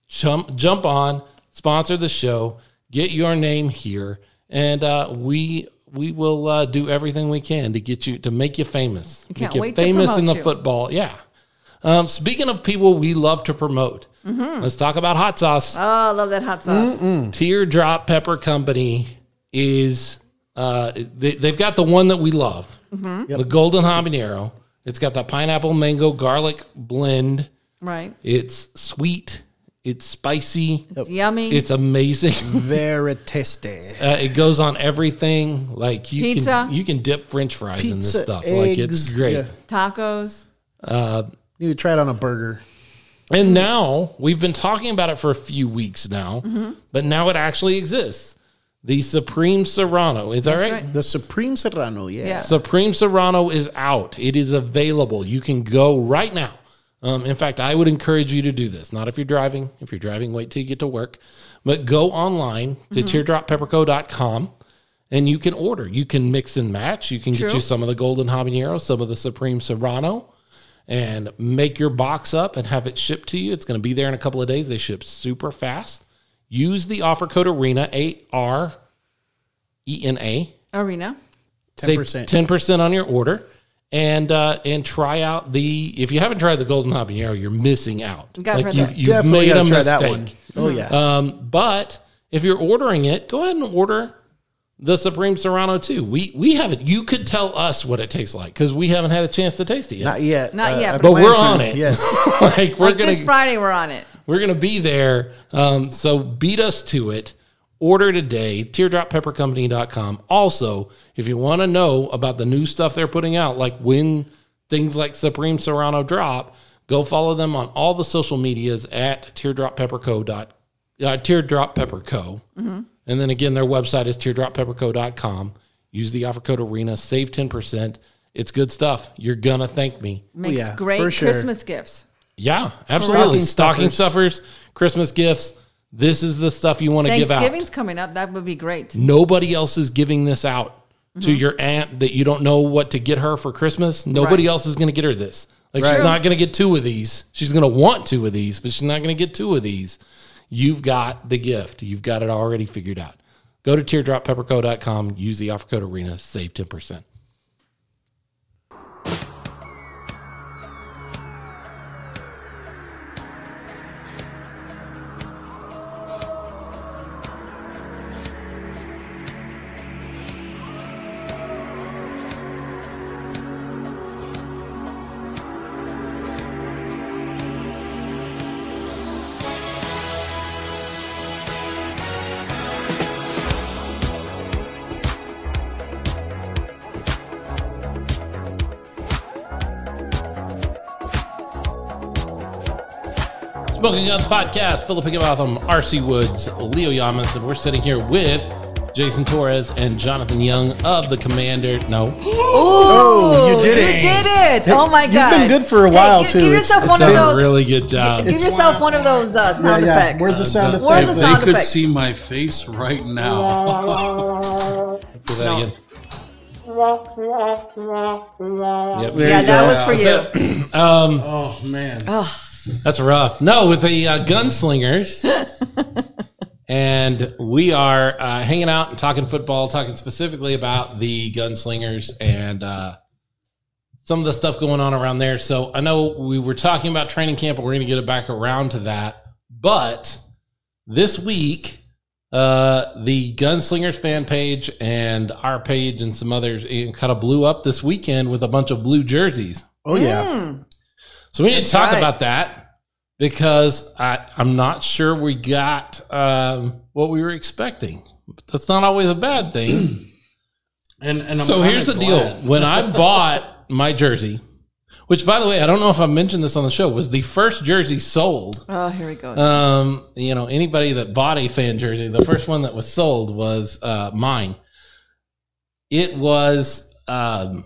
Jump jump on, sponsor the show, get your name here, and uh, we we will uh, do everything we can to get you to make you famous. can't make you wait to famous in the you. football. Yeah. Um, speaking of people we love to promote, Mm-hmm. let's talk about hot sauce. Oh, I love that hot sauce. Teardrop Pepper Company is uh, they, they've got the one that we love, Mm-hmm. the Golden Habanero. It's got the pineapple mango garlic blend. Right. It's sweet. It's spicy. It's yummy. It's amazing. <laughs> Very tasty. Uh, it goes on everything. Like you Pizza. can you can dip French fries in this Pizza, stuff. like it's great. yeah. Tacos. Need to try it on a burger. And now we've been talking about it for a few weeks now, Mm-hmm. but now it actually exists. The Supreme Serrano. Is that right? right. The Supreme Serrano, yeah. Yeah. Supreme Serrano is out. It is available. You can go right now. Um, in fact, I would encourage you to do this. Not if you're driving. If you're driving, wait till you get to work. But go online to teardroppepperco.com and you can order. You can mix and match. You can get you some of the Golden Habanero, some of the Supreme Serrano, and make your box up and have it shipped to you. It's going to be there in a couple of days. They ship super fast. Use the offer code ARENA, A R E N A, Arena. 10%. ten percent on your order, and uh, and try out the. If you haven't tried the golden habanero, you're missing out. You gotta try you've, you've Definitely made gotta a mistake. Oh yeah. Um, but if you're ordering it, go ahead and order the Supreme Serrano too. We we haven't. You could tell us what it tastes like because we haven't had a chance to taste it yet. Not yet. Not yet, I but we're to. on it. Yes. <laughs> like we're Like gonna this Friday, we're on it. we're gonna be there. Um, so beat us to it. Order today, teardroppeppercompany.com. Also, if you want to know about the new stuff they're putting out, like when things like Supreme Serrano drop, go follow them on all the social medias at teardroppepperco. Dot, uh, teardrop pepper co. And then again, their website is teardroppepperco.com. Use the offer code ARENA, save 10%. It's good stuff. You're going to thank me. Makes yeah, great sure. Christmas gifts. Yeah, absolutely. Stocking Stocking stuffers, Christmas gifts. This is the stuff you want to give out. Thanksgiving's coming up. That would be great. Nobody else is giving this out to your aunt that you don't know what to get her for Christmas. Nobody Right. else is going to get her this. Like Right. she's not going to get two of these. She's going to want two of these, but she's not going to get two of these. You've got the gift. You've got it already figured out. Go to teardroppepperco.com, use the offer code ARENA, save 10%. Smoking Guns Podcast, Philip Higginbotham, RC Woods, Leo Yamas, and we're sitting here with Jason Torres and Jonathan Young of the Commander. No, Oh, you did it! You did it. Oh my god! You've been good for a Hey, while, give, too. Give yourself it's one did of those. really good job. Give yourself one of those uh, sound Yeah, yeah. effects. Where's the sound Where's effect? the They could see my face right now. Do <laughs> that again. Yep. yeah, that was for you. <clears throat> Um, oh man. That's rough. No, with the uh, gunslingers. <laughs> and we are uh, hanging out and talking football, talking specifically about the gunslingers and uh, some of the stuff going on around there. So I know we were talking about training camp, but we're going to get it back around to that. But this week, uh, the Gunslingers fan page and our page and some others kind of blew up this weekend with a bunch of blue jerseys. Oh yeah. Mm. So we need to talk right. about that because I, I'm not sure we got um, what we were expecting. That's not always a bad <clears throat> thing. And and I'm so here's the glad. deal: when I <laughs> bought my jersey, which by the way, I don't know if I mentioned this on the show, was the first jersey sold. Oh, here we go. Um, you know, anybody that bought a fan jersey, the first one that was sold was uh, mine. It was um,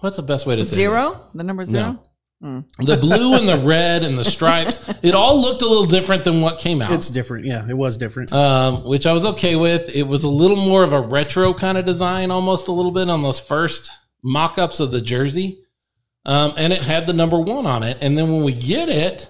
what's the best way to say zero? The number zero? The blue and the red and the stripes, <laughs> it all looked a little different than what came out. It's different. Yeah, it was different. um, which I was okay with. It was a little more of a retro kind of design, almost a little bit on those first mock ups of the jersey. Um, and it had the number one on it. And then when we get it,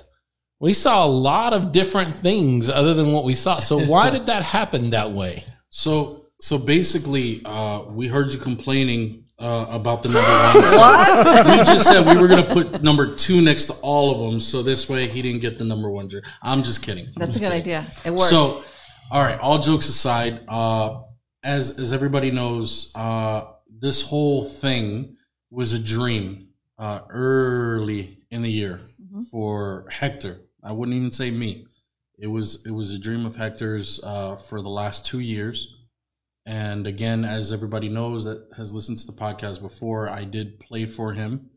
we saw a lot of different things other than what we saw. So why <laughs> did that happen that way? So So basically, uh, we heard you complaining uh, about the number one. <laughs> So What? we just said we were going to put number two next to all of them, so this way he didn't get the number one jersey. I'm just kidding. I'm That's a good kidding. idea. It worked. So, all right. All jokes aside, uh, as as everybody knows, uh, this whole thing was a dream uh, early in the year Mm-hmm. for Hector. I wouldn't even say me. It was it was a dream of Hector's uh, for the last two years. And again, as everybody knows that has listened to the podcast before, I did play for him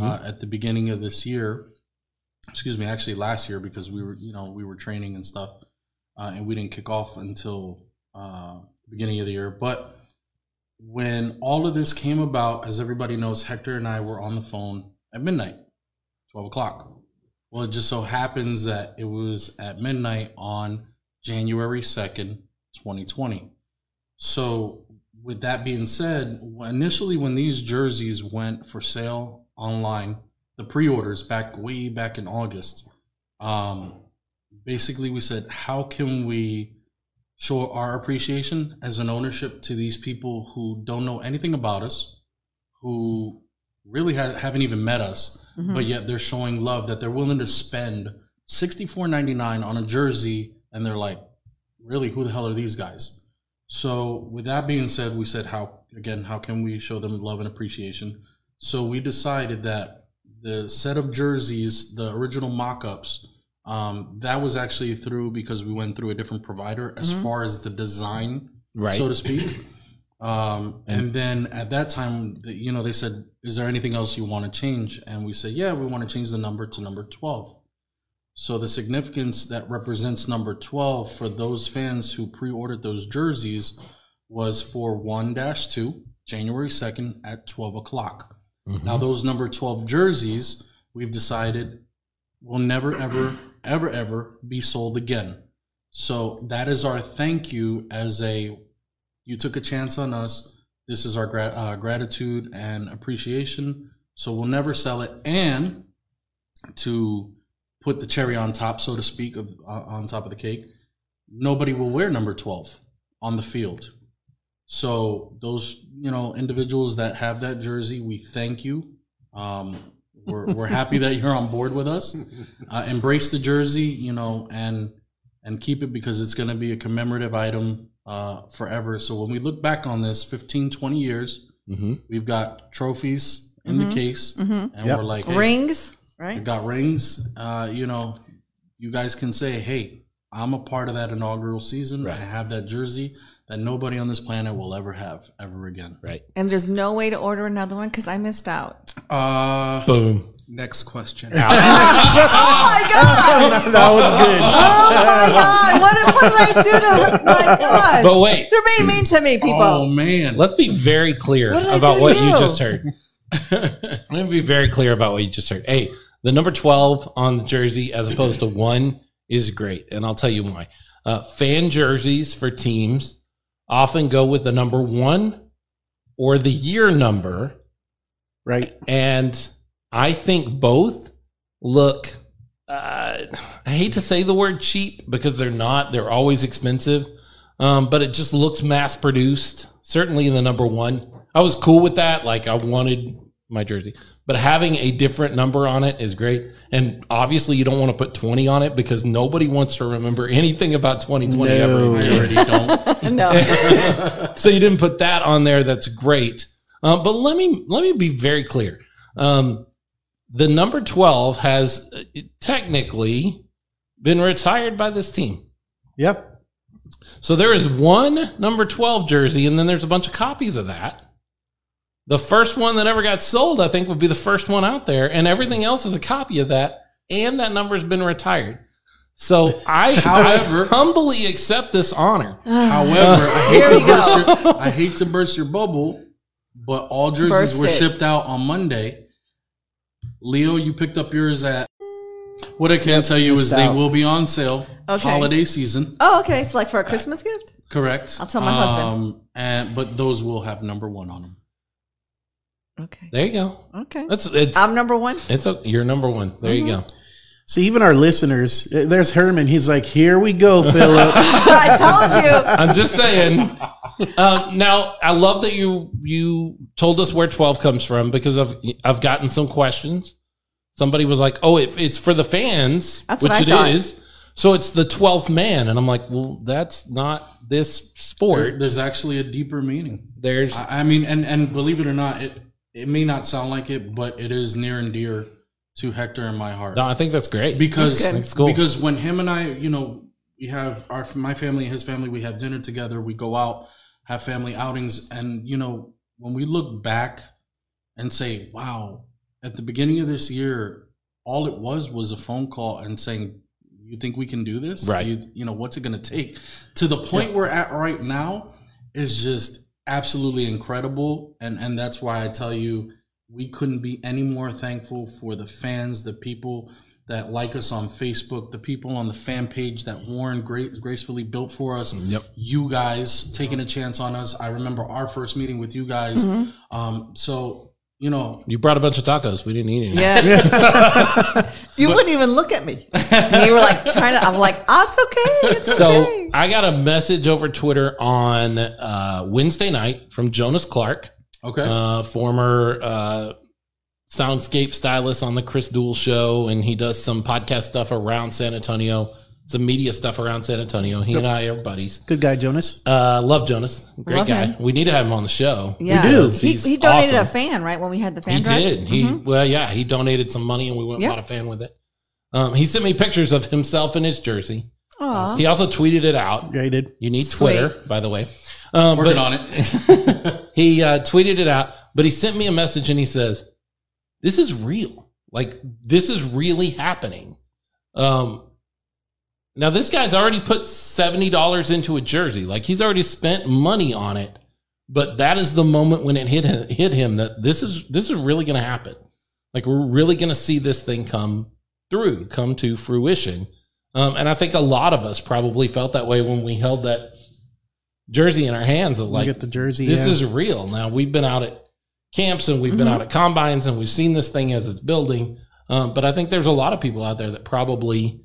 uh, at the beginning of this year. Excuse me, actually last year because we were you know we were training and stuff, uh, and we didn't kick off until uh, beginning of the year. But when all of this came about, as everybody knows, Hector and I were on the phone at midnight, twelve o'clock. Well, it just so happens that it was at midnight on January 2nd, 2020. So, with that being said, initially when these jerseys went for sale online, the pre-orders back way back in August, um, basically we said, how can we show our appreciation as an ownership to these people who don't know anything about us, who really ha- haven't even met us, but yet they're showing love that they're willing to spend sixty four ninety nine on a jersey, and they're like, really, who the hell are these guys? So, with that being said, we said, how again, how can we show them love and appreciation? So, we decided that the set of jerseys, the original mock ups, um, that was actually through because we went through a different provider as far as the design, Right. so to speak. Um, and then at that time, the- you know, they said, "Is there anything else you want to change?" And we said, "Yeah, we want to change the number to number 12." So the significance that represents number 12 for those fans who pre-ordered those jerseys was for 1-2, January 2nd at 12 o'clock. Now those number 12 jerseys, we've decided will never, ever, ever, ever be sold again. So that is our thank you as a you took a chance on us. This is our gra- uh, gratitude and appreciation. So we'll never sell it. And to put the cherry on top, so to speak, of uh, on top of the cake, nobody will wear number twelve on the field. So those you know individuals that have that jersey, we thank you. Um, we're we're happy that you're on board with us. <laughs> Uh, embrace the jersey, you know, and and keep it because it's going to be a commemorative item uh, forever. So when we look back on this 15, 20 years, Mm-hmm. we've got trophies in the case, and Yep. we're like, hey, Rings, we right? got rings. Uh, you know, you guys can say, hey, I'm a part of that inaugural season. Right. I have that jersey that nobody on this planet will ever have ever again. Right. And there's no way to order another one because I missed out. Uh, Boom. Next question. <laughs> Oh my god! <laughs> that was good. <laughs> Oh my god! What, what did I do to? My gosh! But wait, They're being mean to me, people. oh man, let's be very clear What about what you you? just heard. I'm going to be very clear about what you just heard. Hey, the number 12 on the jersey as opposed to one is great. And I'll tell you why. Uh, fan jerseys for teams often go with the number one or the year number. Right. And I think both look, uh, I hate to say the word cheap because they're not, they're always expensive. Um, but it just looks mass produced. Certainly the number one. I was cool with that. Like I wanted my jersey, but having a different number on it is great. And obviously you don't want to put 20 on it because nobody wants to remember anything about 2020 No. again I already don't. <laughs> no. <laughs> so you didn't put that on there. That's great. Um, but let me let me be very clear. Um, the number twelve has uh, technically been retired by this team. Yep. So there is one number twelve jersey, and then there's a bunch of copies of that. The first one that ever got sold, I think, would be the first one out there, and everything else is a copy of that, and that number has been retired. So I, <laughs> However- I humbly accept this honor. <sighs> However, I hate to burst your I hate to burst your bubble, but all jerseys Burst were it. shipped out on Monday. Leo, you picked up yours at. What I can tell you is missed they will be on sale Okay. holiday season. Oh, okay. So like for a Christmas gift? Correct. I'll tell my husband. Um, and but those will have number one on them. Okay. There you go. Okay. That's it's I'm number one. it's a, you're number one. There you go. See, even our listeners, there's Herman. He's like, "Here we go, Philip." <laughs> I told you. <laughs> I'm just saying. Um, now, I love that you you told us where 12 comes from because I've I've gotten some questions. Somebody was like, "Oh, it, it's for the fans," That's which what I it thought. is. So it's the 12th man, and I'm like, "Well, that's not this There- sport." there's actually a deeper meaning. There's I, I mean, and and believe it or not, it it may not sound like it, but it is near and dear to Hector in my heart. no, I think that's great. because That's. That's cool. because when him and I, you know, we have our my family and his family, we have dinner together, we go out, have family outings, and you know, when we look back and say, "Wow," at the beginning of this year, all it was was a phone call and saying, "You think we can do this? Right. You, you know, what's it going to take?" To the point we're at right now is just absolutely incredible, and and that's why I tell you we couldn't be any more thankful for the fans, the people that like us on Facebook, the people on the fan page that Warren great, gracefully built for us. Yep. You guys taking a chance on us. I remember our first meeting with you guys. Um, so you know, You brought a bunch of tacos. We didn't eat any. Yes. <laughs> <laughs> you wouldn't even look at me. And you were like trying to. I'm like, oh, it's okay. It's So okay. I got a message over Twitter on uh, Wednesday night from Jonas Clark, okay, uh, former uh, soundscape stylist on the Chris Duell show, and he does some podcast stuff around San Antonio, some media stuff around San Antonio. He and I are buddies. Good guy, Jonas. Uh, love Jonas, great Love guy. him. We need to have him on the show. Yeah. do. He, he's he donated awesome. a fan right when we had the fan He drive. did. He well, yeah, he donated some money, and we went and Yeah. bought a fan with it. Um, he sent me pictures of himself in his jersey. Aw. He also tweeted it out. Yeah, he did. You need Sweet. Twitter, by the way. Um, working but on it. <laughs> he uh, tweeted it out, but he sent me a message and he says, "This is real. Like this is really happening." Um, now this guy's already put seventy dollars into a jersey. Like he's already spent money on it. But that is the moment when it hit him, hit him that this is this is really going to happen. Like we're really going to see this thing come through, come to fruition. Um, and I think a lot of us probably felt that way when we held that jersey in our hands. Of Like, get the jersey. this yeah. is real. Now we've been out at camps and we've been Mhm. out at combines and we've seen this thing as it's building. Um, but I think there's a lot of people out there that probably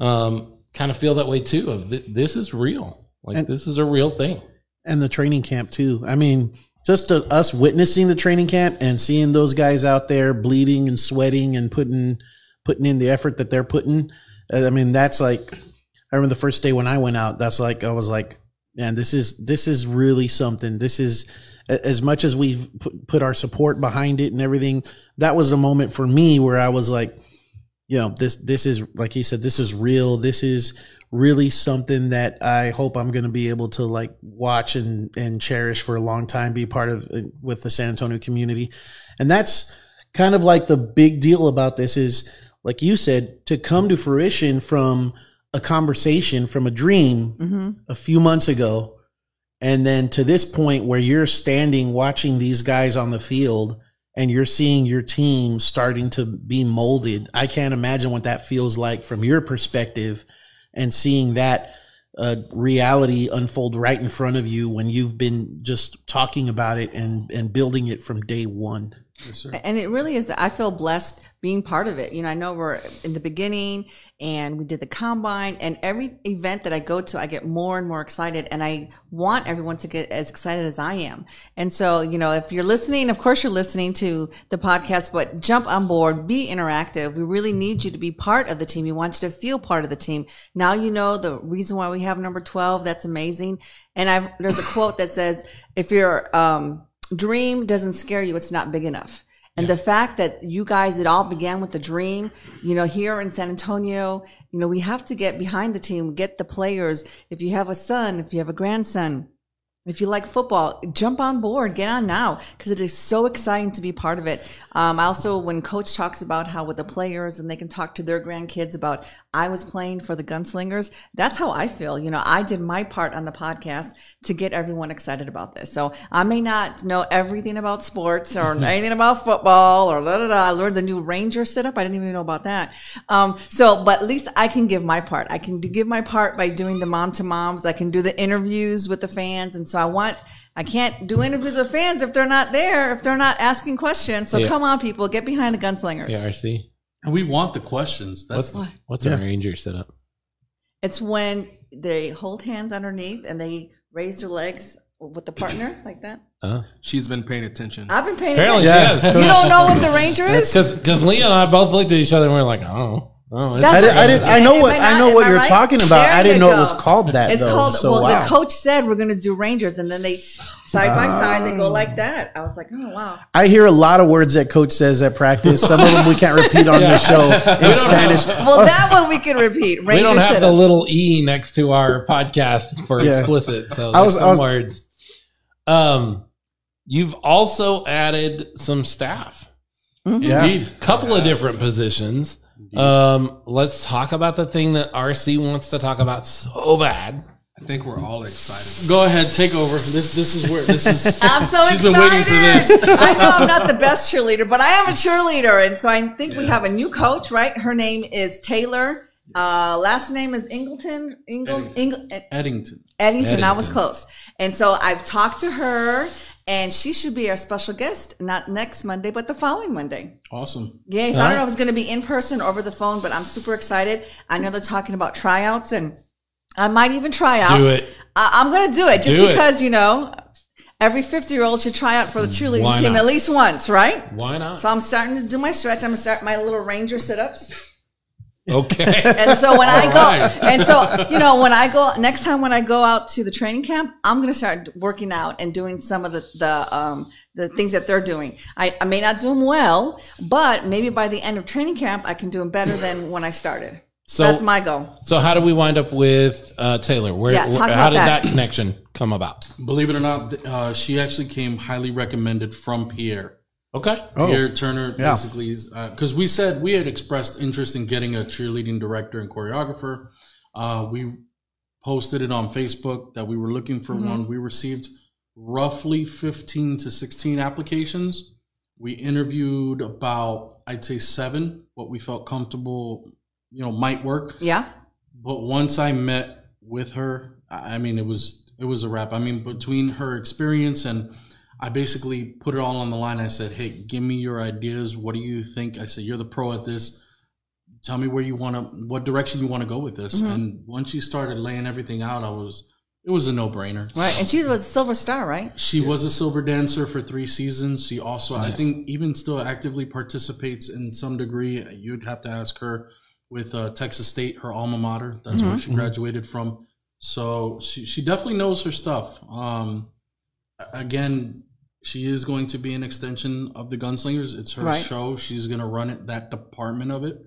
um, kind of feel that way too. Of th- this is real. Like And- this is a real thing. and the training camp too. I mean, just to us witnessing the training camp and seeing those guys out there bleeding and sweating and putting putting in the effort that they're putting. uh, I mean, that's like I remember the first day when I went out. That's like I was like, man, this is this is really something. This is as much as we've put, put our support behind it and everything. That was a moment for me where I was like, you know, this this is like he said, this is real. This is really something that I hope I'm going to be able to like watch and and cherish for a long time, be part of uh, with the San Antonio community, and that's kind of like the big deal about this is like you said to come to fruition from a conversation from a dream hmm a few months ago and then to this point where you're standing watching these guys on the field and you're seeing your team starting to be molded i can't imagine what that feels like from your perspective and seeing that uh, reality unfold right in front of you when you've been just talking about it and and building it from day one Yes. And it really is. I feel blessed being part of it. You know, I know we're in the beginning and we did the combine and every event that I go to, I get more and more excited and I want everyone to get as excited as I am. And so, you know, if you're listening, of course you're listening to the podcast, but jump on board, be interactive. We really need you to be part of the team. We want you to feel part of the team. Now you know the reason why we have number 12. That's amazing. And I've, there's a quote that says, if your, um, dream doesn't scare you, it's not big enough. And the fact that you guys, it all began with the dream, you know, here in San Antonio, you know, we have to get behind the team, get the players. If you have a son, if you have a grandson, if you like football, jump on board, get on now, because it is so exciting to be part of it. Um, also, when coach talks about how with the players and they can talk to their grandkids about, I was playing for the Gunslingers, that's how I feel. You know, I did my part on the podcast to get everyone excited about this. So I may not know everything about sports or <laughs> anything about football or da da da. I learned the new Ranger setup. I didn't even know about that. Um, so, but at least I can give my part. I can do- give my part by doing the mom to moms. I can do the interviews with the fans. And so I want, I can't do interviews with fans if they're not there, if they're not asking questions. So Yeah. come on, people, get behind the gunslingers. Yeah, RC. And we want the questions. That's What's what's a Yeah. ranger setup? It's when they hold hands underneath and they raise their legs with the partner like that. Uh, She's been paying attention. I've been paying apparently attention. she has. You don't know what the <laughs> ranger is? Because Leah and I both looked at each other and we are like, oh, oh, it's That's I, did, I, did, I know Am what I I know what you're right? talking about. There I didn't you know it was called that. It's though. called. So well, wow. the coach said we're going to do rangers, and then they side by side they go like that. I was like, oh wow. I hear a lot of words that coach says at practice. Some of them we can't repeat on the show <laughs> in Spanish. Well, that one we can repeat. Ranger we don't have the sit-ups. little e next to our podcast for Yeah. explicit. So I there's was- I some was- words. Um, you've also added some staff, Yeah. indeed. couple of different positions. Um, let's talk about the thing that RC wants to talk about so bad. I think we're all excited. Go ahead, take over. This this is where this is. <laughs> I'm so She's excited. been waiting for this. <laughs> I know I'm not the best cheerleader, but I am a cheerleader, and so I think we have a new coach. Right? Her name is Taylor. Uh, last name is Ingleton. Ingle, Ingle, Eddington. Eddington. I was close. And so I've talked to her, and she should be our special guest, not next Monday, but the following Monday. Awesome. Yes, All I don't right. know if it's going to be in person or over the phone, but I'm super excited. I know they're talking about tryouts, and I might even try out. Do it. I, I'm going to do it just Do it. because you know every 50 year old should try out for the cheerleading team at least once, right? Why not? So I'm starting to do my stretch. I'm going to start my little ranger sit ups. Okay. <laughs> And so when I go, right. and so, you know, when I go, next time when I go out to the training camp, I'm going to start working out and doing some of the, the, um, the things that they're doing. I, I may not do them well, but maybe by the end of training camp, I can do them better than when I started. So That's my goal. So how do we wind up with uh, Taylor? Where, Yeah, talk where- how did that. that. connection come about? Believe it or not, uh, she actually came highly recommended from Pierre. Okay. Oh. Pierre Turner Yeah. basically is because we said we had expressed interest in getting a cheerleading director and choreographer. Uh, we posted it on Facebook that we were looking for one. We received roughly 15 to 16 applications. We interviewed about, I'd say seven, what we felt comfortable, you know, might work. Yeah. But once I met with her, I mean, it was it was a wrap. I mean, between her experience and I basically put it all on the line. I said, "Hey, give me your ideas. What do you think?" I said, "You're the pro at this. Tell me where you want to, what direction you want to go with this." And once she started laying everything out, I was it was a no brainer. Right. And she was a silver star, right? She was a silver dancer for three seasons. She also, I think, even still actively participates in some degree. You'd have to ask her with uh, Texas State, her alma mater. That's where she graduated from. So she, she definitely knows her stuff. Um, again, she is going to be an extension of the Gunslingers. It's her Right. show. She's going to run it, that department of it.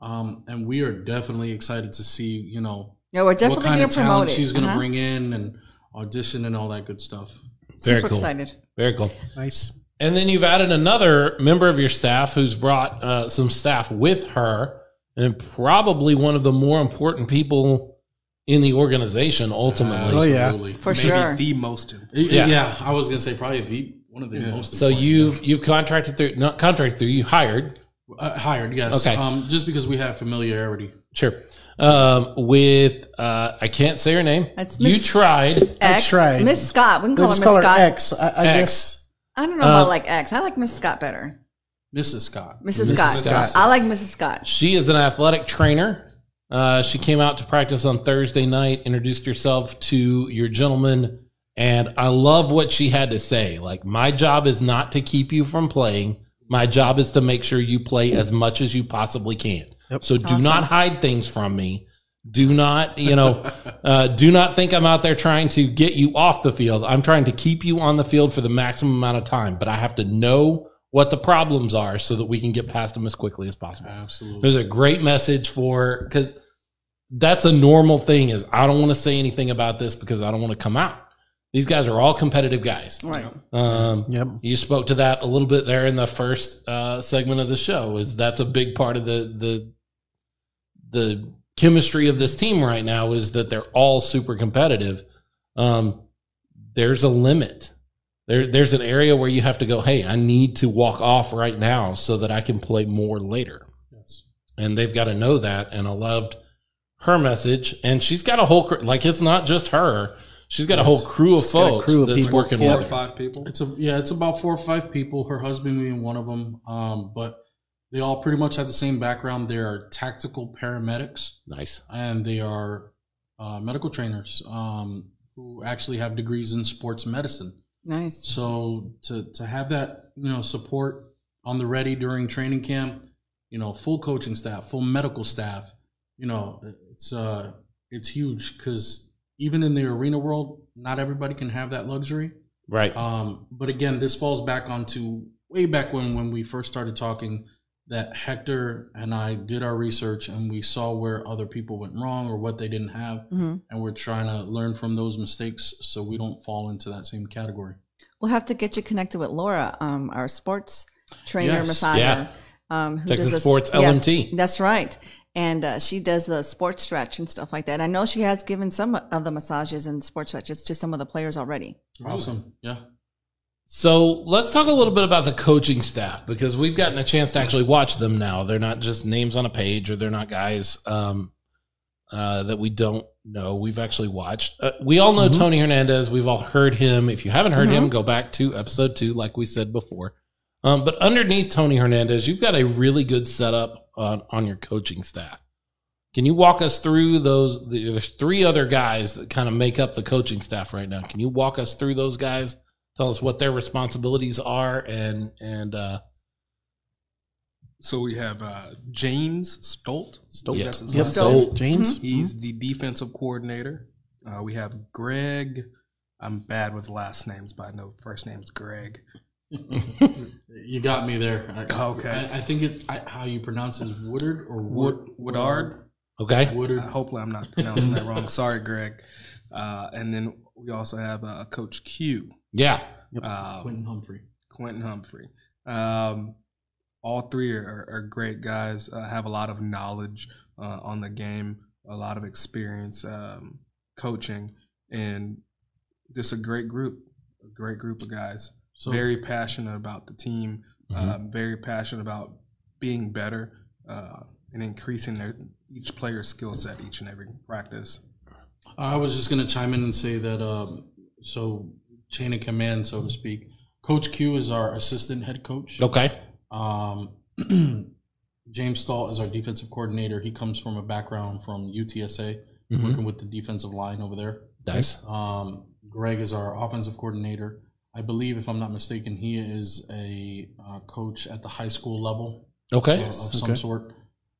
Um, and we are definitely excited to see, you know, Yeah, we're what definitely kind going of to promote talent it. she's going to Uh-huh. bring in and audition and all that good stuff. Very Super cool. excited. Very cool. Nice. And then you've added another member of your staff who's brought uh, some staff with her, and probably one of the more important people in the organization. Ultimately, Oh, yeah. Absolutely. For Maybe sure. the most. Yeah. Yeah. I was gonna say probably the one of the Yeah. most. So you've you've contracted through not contracted through you hired uh, hired, yes. Okay. Um, just because we have familiarity. sure um, with uh, I can't say her name. That's you Miss- tried. X. tried. Miss Scott. We can We'll call her Miss call her Scott. X. I, I X. guess. I don't know Uh, about like X. I like Miss Scott better. Mrs. Scott. Mrs. Scott. Scott. I like Mrs. Scott. She is an athletic trainer. Uh, she came out to practice on Thursday night, introduced herself to your gentleman, and I love what she had to say. Like, my job is not to keep you from playing. My job is to make sure you play as much as you possibly can. Yep. So do Awesome. not hide things from me. Do not, you know, <laughs> uh, do not think I'm out there trying to get you off the field. I'm trying to keep you on the field for the maximum amount of time, but I have to know what the problems are so that we can get past them as quickly as possible. Absolutely. There's a great message for because that's a normal thing. Is I don't want to say anything about this because I don't want to come out. These guys are all competitive guys. Right. Um, Yep. you spoke to that a little bit there in the first uh, segment of the show. Is that's a big part of the the the chemistry of this team right now is that they're all super competitive. Um, there's a limit. There, there's an area where you have to go. Hey, I need to walk off right now so that I can play more later Yes. and they've got to know that. And I loved her message, and she's got a whole like it's not just her. She's got a whole crew of got a folks crew of that's people. working Four or with her. five people. It's a yeah. It's about four or five people. Her husband being one of them. Um, but they all pretty much have the same background. They are tactical paramedics Nice. and they are uh, medical trainers um, who actually have degrees in sports medicine. Nice. So to to have that you know support on the ready during training camp, you know, full coaching staff, full medical staff, you know, it's uh it's huge because even in the arena world, not everybody can have that luxury. Right. Um, but again, this falls back onto way back when when we first started talking that Hector and I did our research and we saw where other people went wrong or what they didn't have, hmm and we're trying to learn from those mistakes so we don't fall into that same category. We'll have to get you connected with Laura, um, our sports trainer, Yes. massager. Yeah. Um, who Texas does Sports yes, LMT. That's right. And uh, she does the sports stretch and stuff like that. I know she has given some of the massages and sports stretches to some of the players already. Awesome. Yeah. So let's talk a little bit about the coaching staff because we've gotten a chance to actually watch them now. They're not just names on a page or they're not guys um, uh, that we don't know. We've actually watched. Uh, we all know Tony Hernandez. We've all heard him. If you haven't heard him, go back to episode two, like we said before. Um, but underneath Tony Hernandez, you've got a really good setup on, on your coaching staff. Can you walk us through those? There's three other guys that kind of make up the coaching staff right now. Can you walk us through those guys? Tell us what their responsibilities are and and uh, So we have uh, James Stolt. Stolt, Yeah. that's his Yep. Stolt. name. So, James. He's the defensive coordinator. Uh, we have Greg. I'm bad with last names, but I know first name's Greg. You got me there. I, Okay. I, I think it. I, how you pronounce it is Woodard or Wood, Wood Woodard. okay, Uh, Woodard. hopefully, I'm not pronouncing that <laughs> wrong. Sorry, Greg. Uh, and then we also have uh, Coach Q, yeah, uh, Quentin Humphrey. Quentin Humphrey. Um, all three are, are great guys. Uh, have a lot of knowledge uh, on the game, a lot of experience um, coaching, and just a great group. A great group of guys. So very passionate about the team. Uh, very passionate about being better uh, and increasing their each player's skill set each and every practice. I was just going to chime in and say that. Um, so chain of command, so to speak. Coach Q is our assistant head coach. okay, Um, <clears throat> James Stahl is our defensive coordinator. He comes from a background from UTSA, Mhm. working with the defensive line over there. nice. Um, Greg is our offensive coordinator. I believe, if I'm not mistaken, he is a uh, coach at the high school level Okay, of, of some Okay. sort.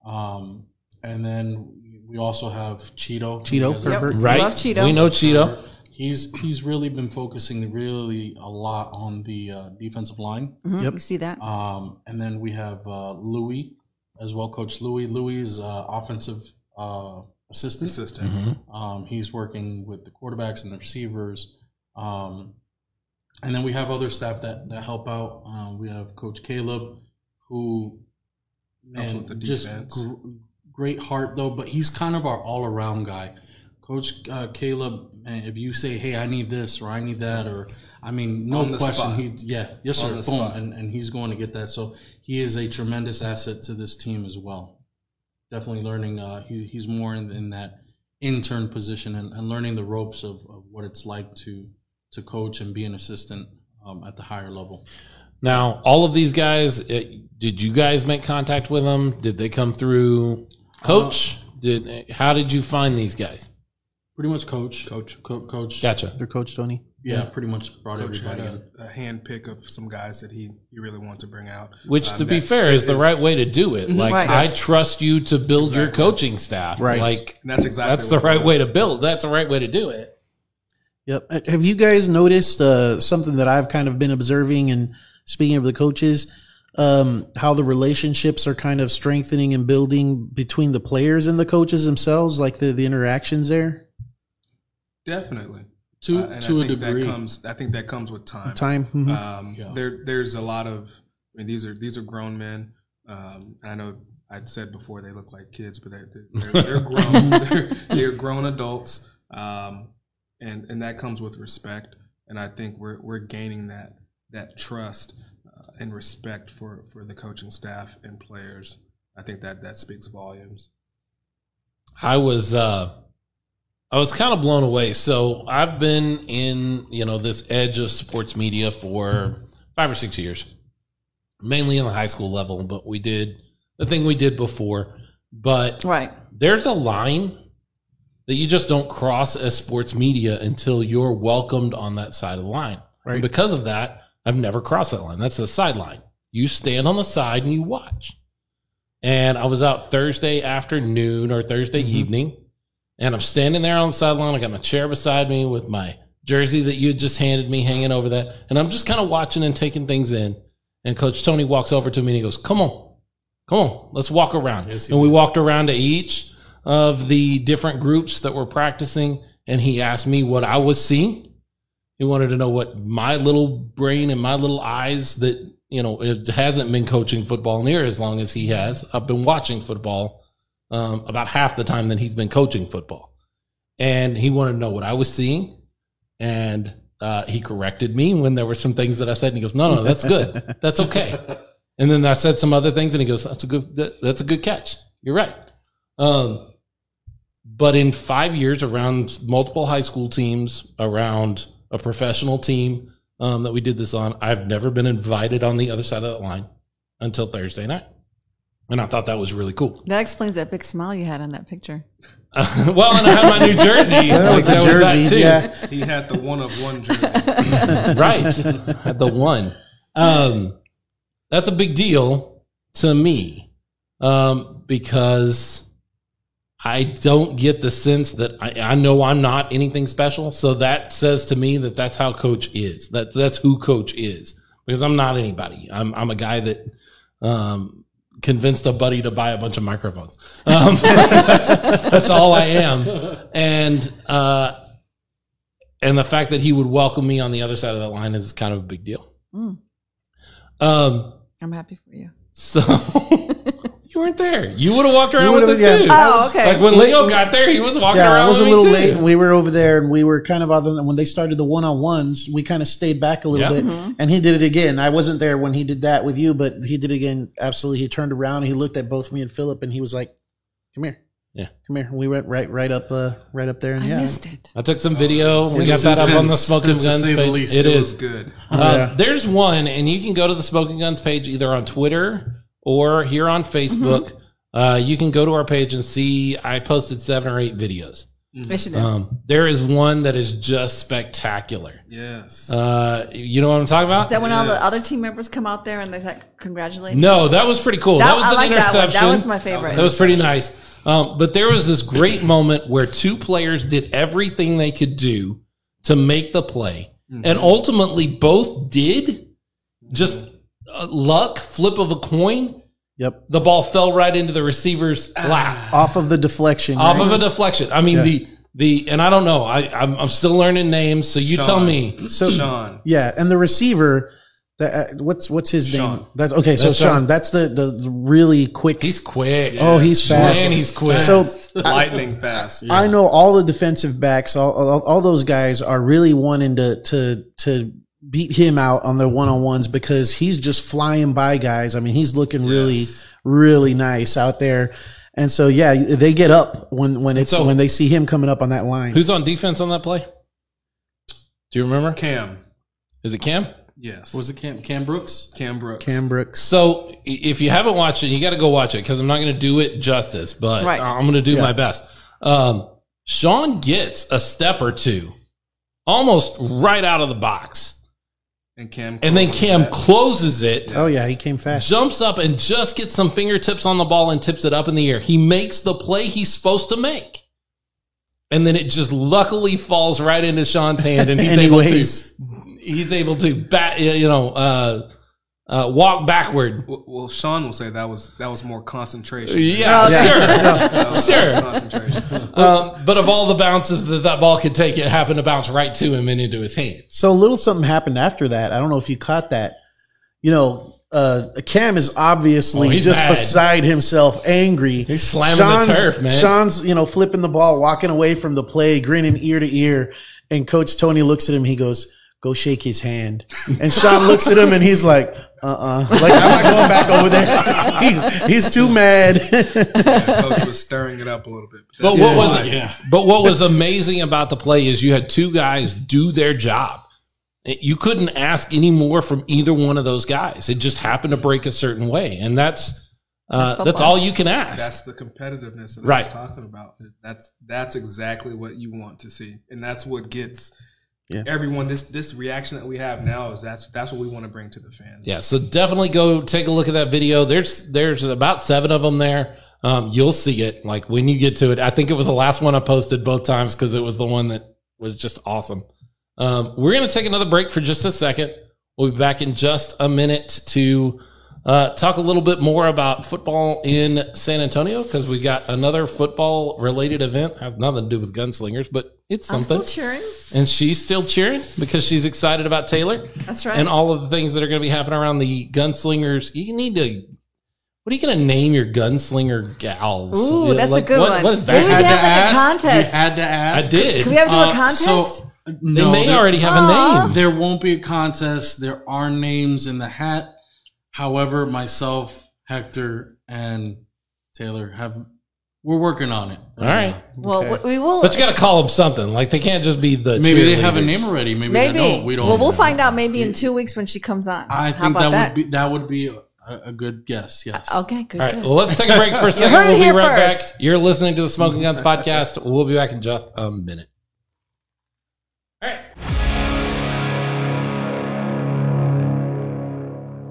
Um, and then we also have Cheeto. Cheeto, You guys are- Herbert. right. Love Cheeto. We know Cheeto. He's he's really been focusing really a lot on the uh, defensive line. Mhm, Yep. You see that? Um, and then we have uh, Louis as well, Coach Louis. Louis is uh, offensive uh, assistant. Assistant. Mhm. Um, he's working with the quarterbacks and the receivers. Um, and then we have other staff that, that help out. Um, we have Coach Caleb, who man, with the just defense. gr- great heart though, but he's kind of our all around guy. Coach uh, Caleb, man, if you say, "Hey, I need this" or "I need that," or I mean, no question, spot. he's yeah, yes sir, boom, spot. and, and he's going to get that. So he is a tremendous asset to this team as well. Definitely learning. Uh, he, he's more in, in that intern position and, and learning the ropes of, of what it's like to to coach and be an assistant um, at the higher level. Now, all of these guys, it, did you guys make contact with them? Did they come through coach? did how did you find these guys? Pretty much, coach, Coach. Co- coach. Gotcha. Their coach Tony. Yeah, pretty much brought Coach had everybody in. a, a hand pick of some guys that he, he really wanted to bring out. Which, Um, to be fair, is the right way to do it. Like, Right. I trust you to build your coaching staff. Right. Like, And that's exactly that's the what it right way to build. That's the right way to do it. Yep. Uh, Have you guys noticed uh, something that I've kind of been observing and speaking of the coaches, um, how the relationships are kind of strengthening and building between the players and the coaches themselves, like the, the interactions there? Definitely. To Uh, to I a degree. Comes, I think that comes with time. Time. Mhm. Um, Yeah. There, there's a lot of. I mean, these are these are grown men. Um, I know I'd said before they look like kids, but they, they're, they're grown. <laughs> <laughs> they're, they're grown adults, um, and and that comes with respect. And I think we're we're gaining that that trust uh, and respect for for the coaching staff and players. I think that that speaks volumes. I was uh I was kind of blown away. So I've been in, you know, this edge of sports media for five or six years. mainly in the high school level, but we did the thing we did before. But Right. there's a line that you just don't cross as sports media until you're welcomed on that side of the line. Right. And because of that, I've never crossed that line. That's the sideline. You stand on the side and you watch. And I was out Thursday afternoon or Thursday mm-hmm. evening, and I'm standing there on the sideline. I got my chair beside me with my jersey that you had just handed me hanging over that. And I'm just kind of watching and taking things in. And Coach Tony walks over to me and he goes, Come on, come on, let's walk around. Yes, and we did. walked around to each of the different groups that were practicing. And he asked me what I was seeing. He wanted to know what my little brain and my little eyes that, you know, it hasn't been coaching football near as long as he has. I've been watching football um, about half the time that he's been coaching football. And he wanted to know what I was seeing. And uh, he corrected me when there were some things that I said. And he goes, no, no, that's good. <laughs> That's okay. And then I said some other things and he goes, that's a good, that, that's a good catch. You're right. Um, but in five years around multiple high school teams, around a professional team um, that we did this on, I've never been invited on the other side of that line until Thursday night. And I thought that was really cool. That explains that big smile you had on that picture. <laughs> well, and I have my new jersey. <laughs> That was the That was that jersey. too. Yeah. He had the one of one jersey. <laughs> right. Had the one. Um, that's a big deal to me um, because I don't get the sense that I, I know I'm not anything special. So that says to me that that's how coach is. That's that's who coach is because I'm not anybody. I'm I'm a guy that um, convinced a buddy to buy a bunch of microphones. Um, <laughs> that's, that's all I am. And uh, and the fact that he would welcome me on the other side of that line is kind of a big deal. Mm. Um, I'm happy for you. so <laughs> you weren't there. You would have walked around with would've- us yeah. too. Oh, okay. Like when Leo got there, he was walking Yeah, around. it was a little late. and We were over there, and we were kind of other when they started the one on ones. We kind of stayed back a little Yeah. bit, and he did it again. I wasn't there when he did that with you, but he did it again. Absolutely, he turned around and he looked at both me and Philip, and he was like, "Come here, Yeah. come here." We went right, right up, uh, right up there, and I yeah, missed it. I took some video. we got It's that up on the Smoking <laughs> to Guns say the page. least. It It was good. Uh, Yeah. There's one, and you can go to the Smoking Guns page either on Twitter or here on Facebook. Uh, you can go to our page and see I posted seven or eight videos. I should know. Um, there is one that is just spectacular. Yes. Uh, you know what I'm talking about? Is that when all the other team members come out there and they like, congratulate? no, that was pretty cool. That, That- was I an like that one. interception. That was my favorite. That was pretty nice. Um, but there was this great moment where two players did everything they could do to make the play, and ultimately both did. Just uh, luck, flip of a coin. yep, The ball fell right into the receiver's lap off of the deflection, off right? of a deflection. I mean Yeah. the the and I don't know. I I'm, I'm still learning names, so you Sean. tell me. So <clears throat> Sean. yeah, and the receiver. That, uh, what's what's his name? Sean. That okay. So That's Sean, Sean. that's the, the the really quick. He's quick. oh, he's fast. Man, he's quick. So <laughs> Lightning fast. I know all the defensive backs, all, all, all those guys are really wanting to to to beat him out on their one on ones because he's just flying by guys. I mean, he's looking really Yes. really nice out there. And so yeah, they get up when when it's So- when they see him coming up on that line. Who's on defense on that play? Do you remember? Cam. Is it Cam? Yes. Was it Cam, Cam Brooks? Cam Brooks. Cam Brooks. So if you haven't watched it, you got to go watch it because I'm not going to do it justice, but Right. I'm going to do Yeah. my best. Um, Sean gets a step or two almost right out of the box. And Cam. And then closes Cam that. closes it, Oh yeah, he came fast. jumps up and just gets some fingertips on the ball and tips it up in the air. He makes the play he's supposed to make. And then it just luckily falls right into Sean's hand and he's <laughs> able to he's able to bat, you know, uh, uh, walk backward. Well, well, Sean will say that was that was more concentration. Yeah, Okay. sure. <laughs> That Sure. concentration. <laughs> Um, but of all the bounces that that ball could take, it happened to bounce right to him and into his hand. So a little something happened after that. I don't know if you caught that. You know, uh, Cam is obviously Oh, just mad. beside himself, angry. He's slamming the turf, man. Sean's, you know, flipping the ball, walking away from the play, grinning ear to ear. And Coach Tony looks at him. He goes, "Go shake his hand." And Sean looks at him and he's like, "Uh, uh <laughs> like I'm not going back over there." <laughs> He- he's too mad. <laughs> Yeah, Coach was stirring it up a little bit. But that's what was why. Yeah. but what was amazing about the play is you had two guys do their job. You couldn't ask any more from either one of those guys. It just happened to break a certain way, and that's uh, That's that's, all you can ask. That's the competitiveness that I Right. was talking about. That's that's exactly what you want to see, and that's what gets Yeah. everyone this this reaction that we have now is that's that's what we want to bring to the fans. Yeah, so definitely go take a look at that video. There's there's about seven of them there. Um, you'll see it like when you get to it. I think it was the last one I posted both times because it was the one that was just awesome. Um, we're gonna take another break for just a second. We'll be back in just a minute to uh, talk a little bit more about football in San Antonio because we got another football related event. Has nothing to do with gunslingers, but it's I'm something. still cheering. and she's still cheering because she's excited about Taylor That's right. and all of the things that are going to be happening around the gunslingers. You need to. What are you going to name your gunslinger gals? Ooh, Yeah, that's a like, good what- one. What is that? we that? can have like a contest. You had to ask. I did. Can we ever do a Uh, contest? so, they may there- already have Aw. a name. There won't be a contest. There are names in the hat. However, myself, Hector, and Taylor have we're working on it. All right. well, Okay. we will. But you got to call them something. Like they can't just be the. Maybe they have a name already. Maybe, maybe. they don't. We don't. Well, we'll find out maybe in two weeks when she comes on. I How think about that, would be that would be a, a good guess. Yes. Uh, okay, good. All right. guess. Well, let's take a break <laughs> for a second. We'll be right first. back. You're listening to the Smoking Guns podcast. We'll be back in just a minute. All right.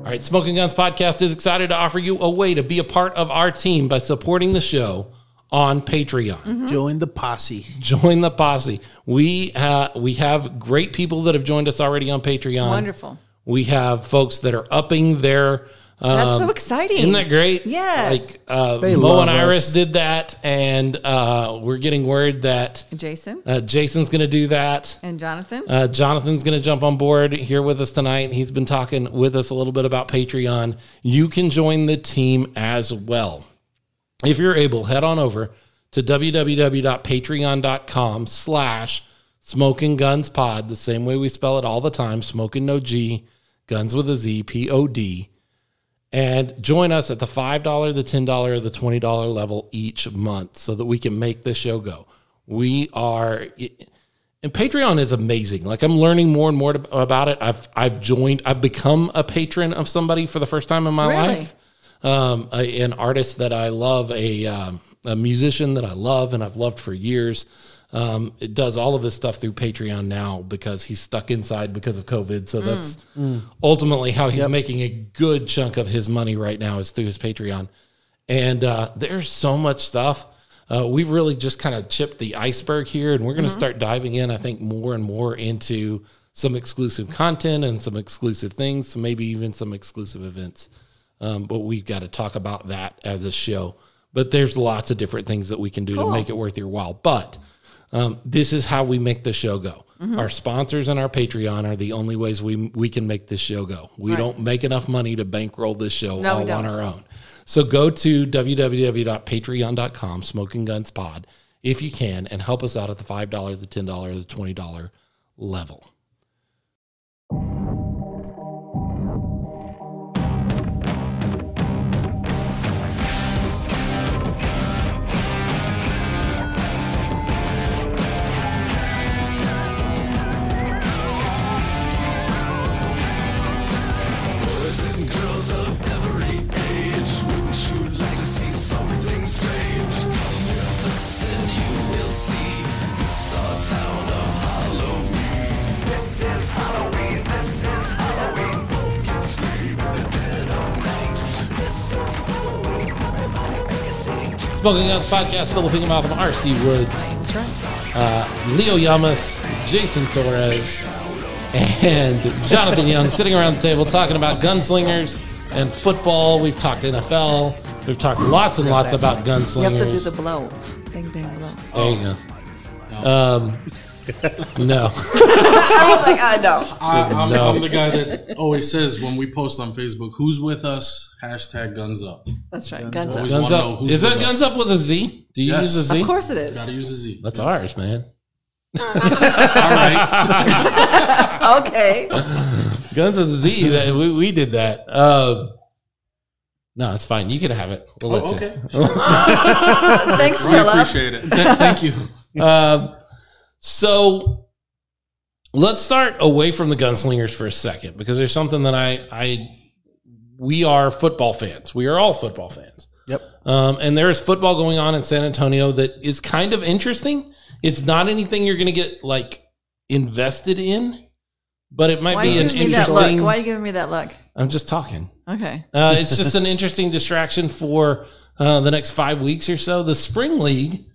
All right, Smoking Guns Podcast is excited to offer you a way to be a part of our team by supporting the show on Patreon. Mm-hmm. Join the posse. Join the posse. We uh, we have great people that have joined us already on Patreon. Wonderful. We have folks that are upping their. Um, That's so exciting. Isn't that great? Yes. Like uh, They Mo love and Iris us. did that, and uh, we're getting word that Jason uh, Jason's going to do that. and Jonathan. Uh, Jonathan's going to jump on board here with us tonight. He's been talking with us a little bit about Patreon. You can join the team as well. If you're able, head on over to www.patreon.com slash smoking guns pod, the same way we spell it all the time, smoking no G, guns with a Z, P O D, and join us at the $5, the $10, or the $20 level each month so that we can make this show go. We are and Patreon is amazing. Like I'm learning more and more to, about it. I've I've joined. I've become a patron of somebody for the first time in my Really? life. Um, a, an artist that I love, a um, a musician that I love, and I've loved for years. Um, it does all of his stuff through Patreon now because he's stuck inside because of COVID. So that's ultimately how he's making a good chunk of his money right now is through his Patreon. And uh, there's so much stuff. Uh, we've really just kind of chipped the iceberg here, and we're going to start diving in, I think, more and more into some exclusive content and some exclusive things, so maybe even some exclusive events. Um, but we've got to talk about that as a show. But there's lots of different things that we can do to make it worth your while. But um, this is how we make the show go. Our sponsors and our Patreon are the only ways we we can make this show go. We don't make enough money to bankroll this show No, all on our own. So go to www.patreon.com, Smoking Guns Pod, if you can, and help us out at the $5, the $10, the $20 level. Smoking Guns Podcast, Philip Mouth of RC Woods, That's right. uh, Leo Yamas, Jason Torres, and Jonathan Young sitting around the table talking about gunslingers and football. We've talked NFL. We've talked lots and lots about gunslingers. You have to do the blow. Bang, bang, blow. There you go. Um, no. <laughs> I was like, I know. I, I'm, No. I'm the guy that always says when we post on Facebook, "Who's with us?" Hashtag Guns Up. That's right. Guns up. Always Guns want to know up. who's Is with that guns up with a Z? Do you Yes. use a Z? Of course it is. Gotta use a Z. That's ours, man. <laughs> All right. <laughs> Okay. Guns with a Z. That we, we did that. Um, no, it's fine. You can have it. We'll let Oh, you. okay. Thanks, We Philip. appreciate it. Th- thank you. Um, so let's start away from the gunslingers for a second because there's something that I, I, we are football fans. We are all football fans. Yep. Um, and there is football going on in San Antonio that is kind of interesting. It's not anything you're going to get like invested in, but it might Why be an giving me that interesting. Why are you giving me that look? I'm just talking. Okay. Uh, it's just an interesting distraction for uh, the next five weeks or so. The spring league Yep.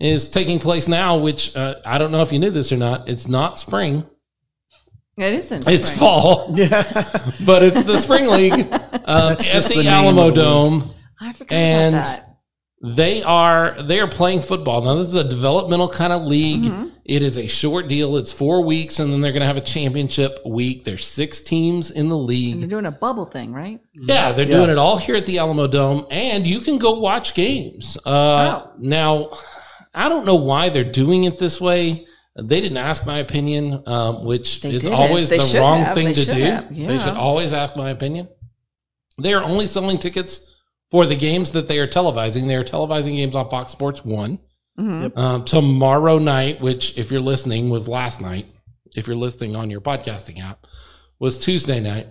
Is taking place now, which uh, I don't know if you knew this or not. It's not spring; It isn't. it's spring. fall, Yeah. <laughs> but it's the spring league <laughs> um, at the, the Alamo of the league. Dome. I forgot And- about that. They are they are playing football now. This is a developmental kind of league. Mm-hmm. It is a short deal. It's four weeks, and then they're going to have a championship week. There's six teams in the league. And they're doing a bubble thing, right? Yeah, they're Yeah. doing it all here at the Alamo Dome, and you can go watch games. Uh, Wow. Now, I don't know why they're doing it this way. They didn't ask my opinion, um, which They is didn't. always They the wrong have. thing They to do. have. They should always ask my opinion. They are only selling tickets for the games that they are televising. They are televising games on Fox Sports One Mm-hmm. um, tomorrow night, which, if you're listening, was last night. If you're listening on your podcasting app, was Tuesday night.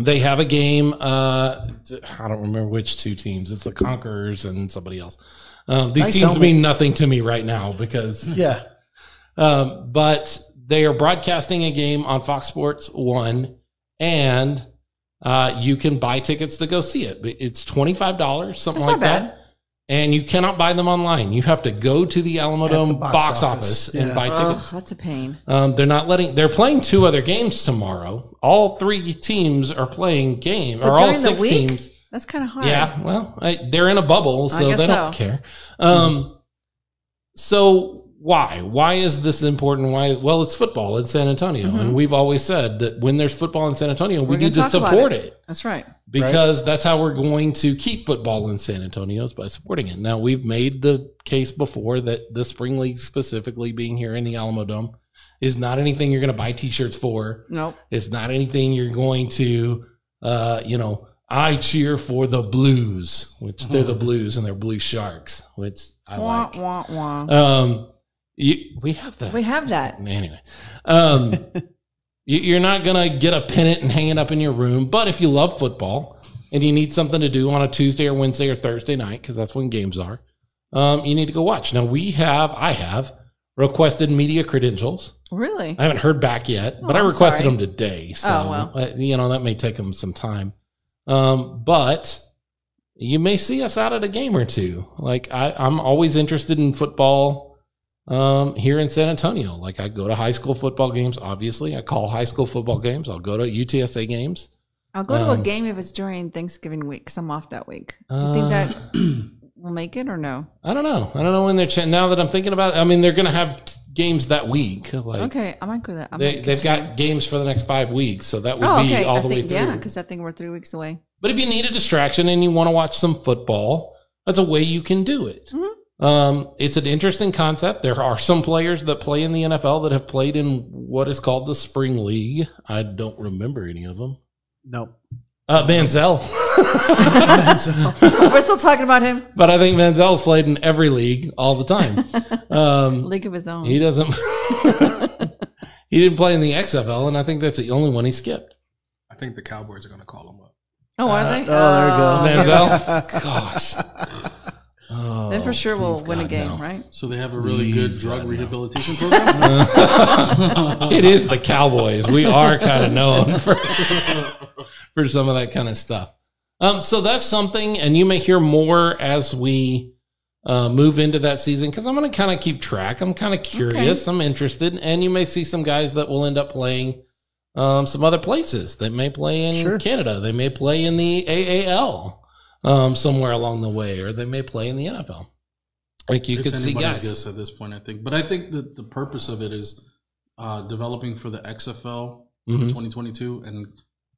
They have a game. Uh, I don't remember which two teams. It's the Conquerors and somebody else. Um, these Nice teams helmet. mean nothing to me right now because, <laughs> Yeah. um, but they are broadcasting a game on Fox Sports One, and uh, you can buy tickets to go see it. It's twenty five dollars, something That's like not that. And you cannot buy them online. You have to go to the Alamo Dome box box, office. office, and Yeah. buy tickets. Oh, that's a pain. Um, they're not letting. They're playing two other games tomorrow. All three teams are playing game, or all six week? teams. That's kind of hard. Yeah, well, I, they're in a bubble, so they don't so. care. Um, so why? Why is this important? Why? Well, it's football in San Antonio, and we've always said that when there's football in San Antonio, we Mm-hmm. We're need gonna to support it. it That's right. because that's how we're going to keep football in San Antonio is by supporting it. Now we've made the case before that the spring league specifically being here in the Alamo Dome is not anything you're going to buy t-shirts for. Nope. It's not anything you're going to uh, you know, I cheer for the Blues, which they're the Blues and they're Blue Sharks, which I Wah, like. wah, wah. Um you, we have that. we have that. <laughs> Anyway, um, you- you're not going to get a pennant and hang it up in your room. But if you love football and you need something to do on a Tuesday or Wednesday or Thursday night, because that's when games are, um, you need to go watch. Now, we have, I have requested media credentials. Really? I haven't heard back yet, but Oh, I I'm requested them today. So, Oh, well. uh, you know, that may take them some time. Um, but you may see us out at a game or two. Like, I, I'm always interested in football um, here in San Antonio. Like, I go to high school football games, obviously. I call high school football games. I'll go to UTSA games. I'll go to Um, a game if it's during Thanksgiving week, 'cause I'm off that week. Do you think that <clears throat> will make it or no? I don't know. I don't know when they're, ch- now that I'm thinking about it, I mean, they're going to have games that week. Like, okay, I might go that. I They, might they've continue. got games for the next five weeks, so that would Oh, be okay. all I the think, way through. yeah, because I think we're three weeks away. But if you need a distraction and you want to watch some football, that's a way you can do it. Mhm. Um, it's an interesting concept. There are some players that play in the NFL that have played in what is called the Spring League. I don't remember any of them. Nope. Uh, Manziel. <laughs> We're still talking about him. but I think Manziel's played in every league all the time. Um, <laughs> League of his own. he doesn't. <laughs> he didn't play in the XFL, and I think that's the only one he skipped. I think the Cowboys are going to call him up. oh, are they? Oh, there you go. Manziel. Gosh. Oh, Then for sure we'll please win a game, no. right? So they have a really Please, good drug God, no. rehabilitation program. it is the Cowboys. We are kind of known for <laughs> for some of that kind of stuff. Um, so that's something, and you may hear more as we uh, move into that season because I'm going to kind of keep track. I'm kind of curious. I'm interested, and you may see some guys that will end up playing um, some other places. They may play in Sure. Canada. They may play in the AAL um, somewhere along the way, or they may play in the NFL. Like you it's could see anybody's guys. guess at this point, I think. But I think that the purpose of it is uh, developing for the XFL Mhm. 2022 and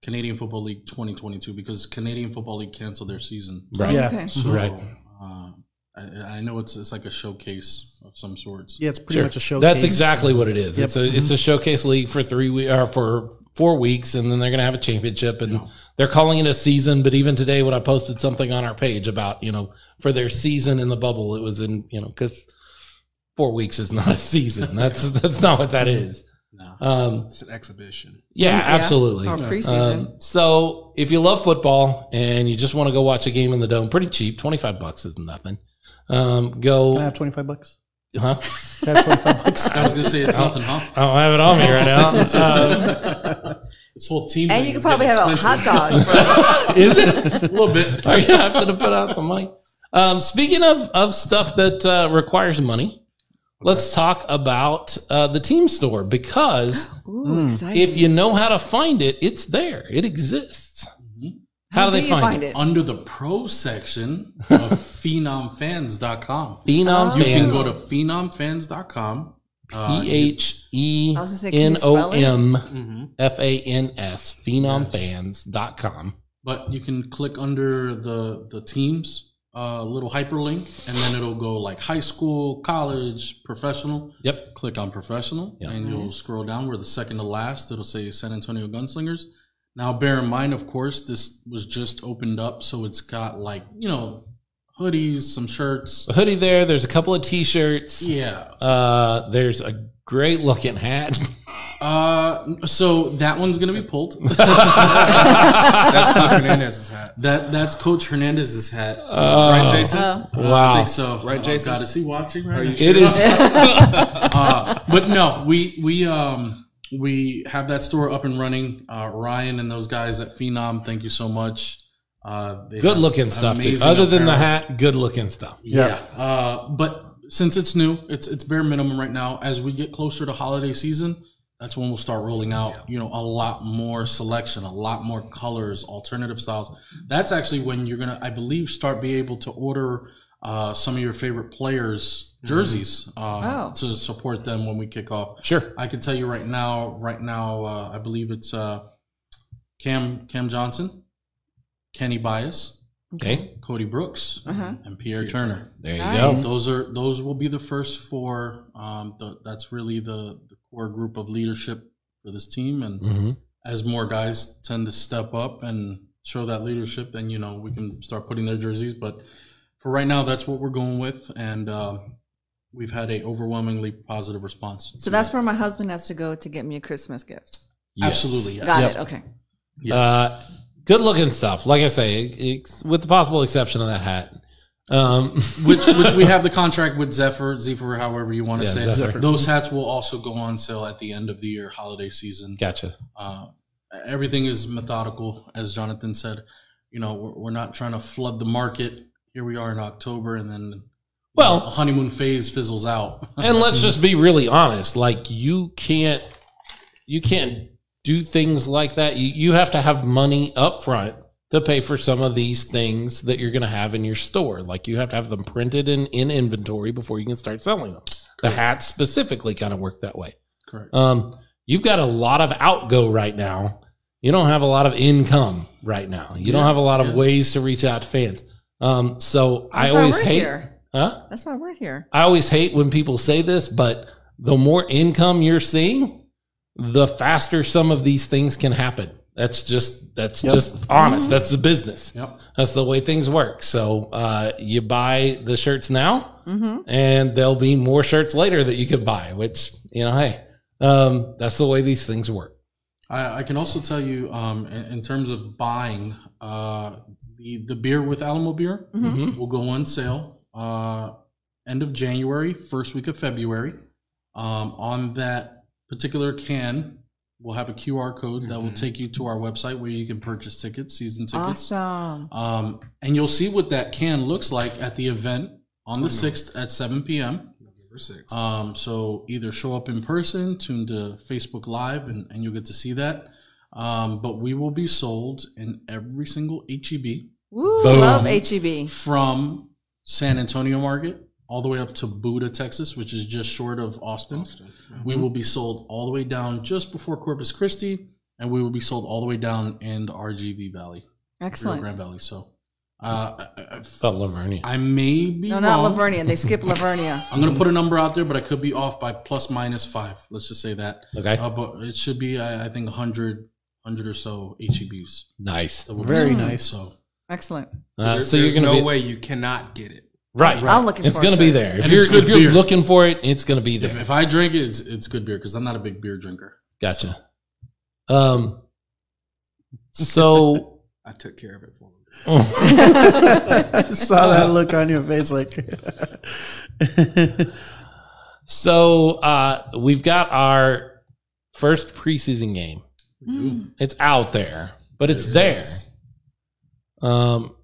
Canadian Football League 2022 because Canadian Football League canceled their season. Right. Yeah. Okay. So, Right. Uh, I, I know it's it's like a showcase of some sorts. Yeah, it's pretty Sure. much a showcase. That's exactly what it is. Yep. It's a it's a showcase league for three we or for four weeks, and then they're going to have a championship, and they're calling it a season. But even today, when I posted something on our page about you know for their season in the bubble, it was in you know because four weeks is not a season. That's <laughs> that's not what that is. No. Um, It's an exhibition. yeah, Yeah. absolutely. Or preseason. Um, so if you love football and you just want to go watch a game in the dome, pretty cheap, twenty five bucks is nothing. Um, Can I go, have 25 bucks? huh? Can I have 25 bucks? <laughs> I was gonna say it's nothing, huh? I don't have it on me right now. Um, <laughs> This whole team. and you is could probably getting have a hot dog. <laughs> Is it? a little bit. Are you have to put out some money? Um, speaking of of stuff that uh, requires money, let's talk about uh, the team store because <gasps> ooh, exciting. if you know how to find it, it's there. It exists. How, do they you find, it? Under the pro section of <laughs> phenomfans.com. Phenom Oh. You can go to phenomfans.com. Uh, P H E I was gonna say, can you N O spell it? M mhm. F A N S, phenomfans.com. But you can click under the the teams, uh, little hyperlink, and then it'll go like high school, college, professional. Yep. Click on professional, Yeah. and you'll scroll down. We're the second to last. It'll say San Antonio Gunslingers. Now, bear in mind, of course, this was just opened up, so it's got like you know hoodies, some shirts. A hoodie there. There's a couple of t shirts. Yeah. Uh, there's a great looking hat. <laughs> Uh, so that one's gonna be pulled. <laughs> <laughs> That's Coach Hernandez's hat. that that's Coach Hernandez's hat. right, Jason? Oh. Uh, I Wow. think so. Right, Uh, Jason? God, is he watching right Are you now? sure? It is. <laughs> uh, but no, we we um we have that store up and running. Uh, Ryan and those guys at Phenom, thank you so much. Uh, good looking stuff too. amazing Other than the hat, good looking stuff. Yeah. Uh, but since it's new, it's it's bare minimum right now. As we get closer to holiday season, that's when we'll start rolling out, you know, a lot more selection, a lot more colors, alternative styles. That's actually when you're gonna, I believe, start be able to order uh, some of your favorite players' jerseys uh, Oh. to support them when we kick off. Sure. I can tell you right now, right now, uh, I believe it's uh, Cam Cam Johnson, Kenny Bias, Okay. Cody Brooks, Uh-huh. and Pierre Turner. There you Nice. go. Those are those will be the first four. Um, the, that's really the, the core group of leadership for this team. And hmm as more guys tend to step up and show that leadership, then you know we can start putting their jerseys. But for right now, that's what we're going with, and uh, we've had a overwhelmingly positive response. So that's where my husband has to go to get me a Christmas gift. absolutely yes. Got Yep. it. Okay. Yes. Uh, good looking stuff. Like I say, with the possible exception of that hat. Um, <laughs> which which we have the contract with Zephyr, Zephyr, however you want to Yeah, say. it. Zephyr. Those hats will also go on sale at the end of the year, holiday season. gotcha. Uh, everything is methodical, as Jonathan said. You know, we're, we're not trying to flood the market. Here we are in October, and then Well- a honeymoon phase fizzles out. <laughs> and let's just be really honest. Like you can't, you can't do things like that. You, you have to have money up front to pay for some of these things that you're going to have in your store. Like you have to have them printed in, in inventory before you can start selling them. The hats specifically kind of work that way. Correct. Um, you've got a lot of outgo right now. You don't have a lot of income right now. You don't have a lot of yeah. ways to reach out to fans. Um, so I That's why always we're hate, here. huh? That's why we're here. I always hate when people say this, but the more income you're seeing, the faster some of these things can happen. That's just that's Yep. just honest. That's the business. Yep. That's the way things work. So uh, you buy the shirts now, Mm-hmm. and there'll be more shirts later that you could buy. Which you know, hey, um, that's the way these things work. I, I can also tell you, um, in, in terms of buying, uh, the the beer with Alamo beer Mhm. will go on sale uh, end of January, first week of February. Um, on that particular can, we'll have a QR code that will take you to our website where you can purchase tickets, season tickets. Awesome. Um, and you'll see what that can looks like at the event on the 6th at 7 p.m. November 6th. Um, so either show up in person, tune to Facebook Live, and, and you'll get to see that. Um, but we will be sold in every single HEB Woo, Boom. love HEB. from San Antonio Market all the way up to Buda, Texas, which is just short of Austin. Austin. We will be sold all the way down just before Corpus Christi, and we will be sold all the way down in the RGV Valley, Rio Excellent. Grande Valley. So uh, I, I- But La Vernia. I may be No, not wrong. La Vernia. They skip <laughs> La Vernia. I'm gonna put a number out there, but I could be off by plus minus five. Let's just say that. Okay. Uh, but it should be, I, I think, 100, 100 or so HEBs. Nice. that will be Very nice. So Excellent. So, Uh, there- so you're there's gonna no be way you cannot get it. Right. right. I'm looking It's going to to be there. If And you're, good if you're beer. looking for it, it's going to be there. if I drink it, it's, it's good beer because I'm not a big beer drinker. Gotcha. Um, so <laughs> I took care of it for him. I <laughs> saw that look on your face, like. <laughs> So uh, we've got our first preseason game. Mm. It's out there, but it's there. Um,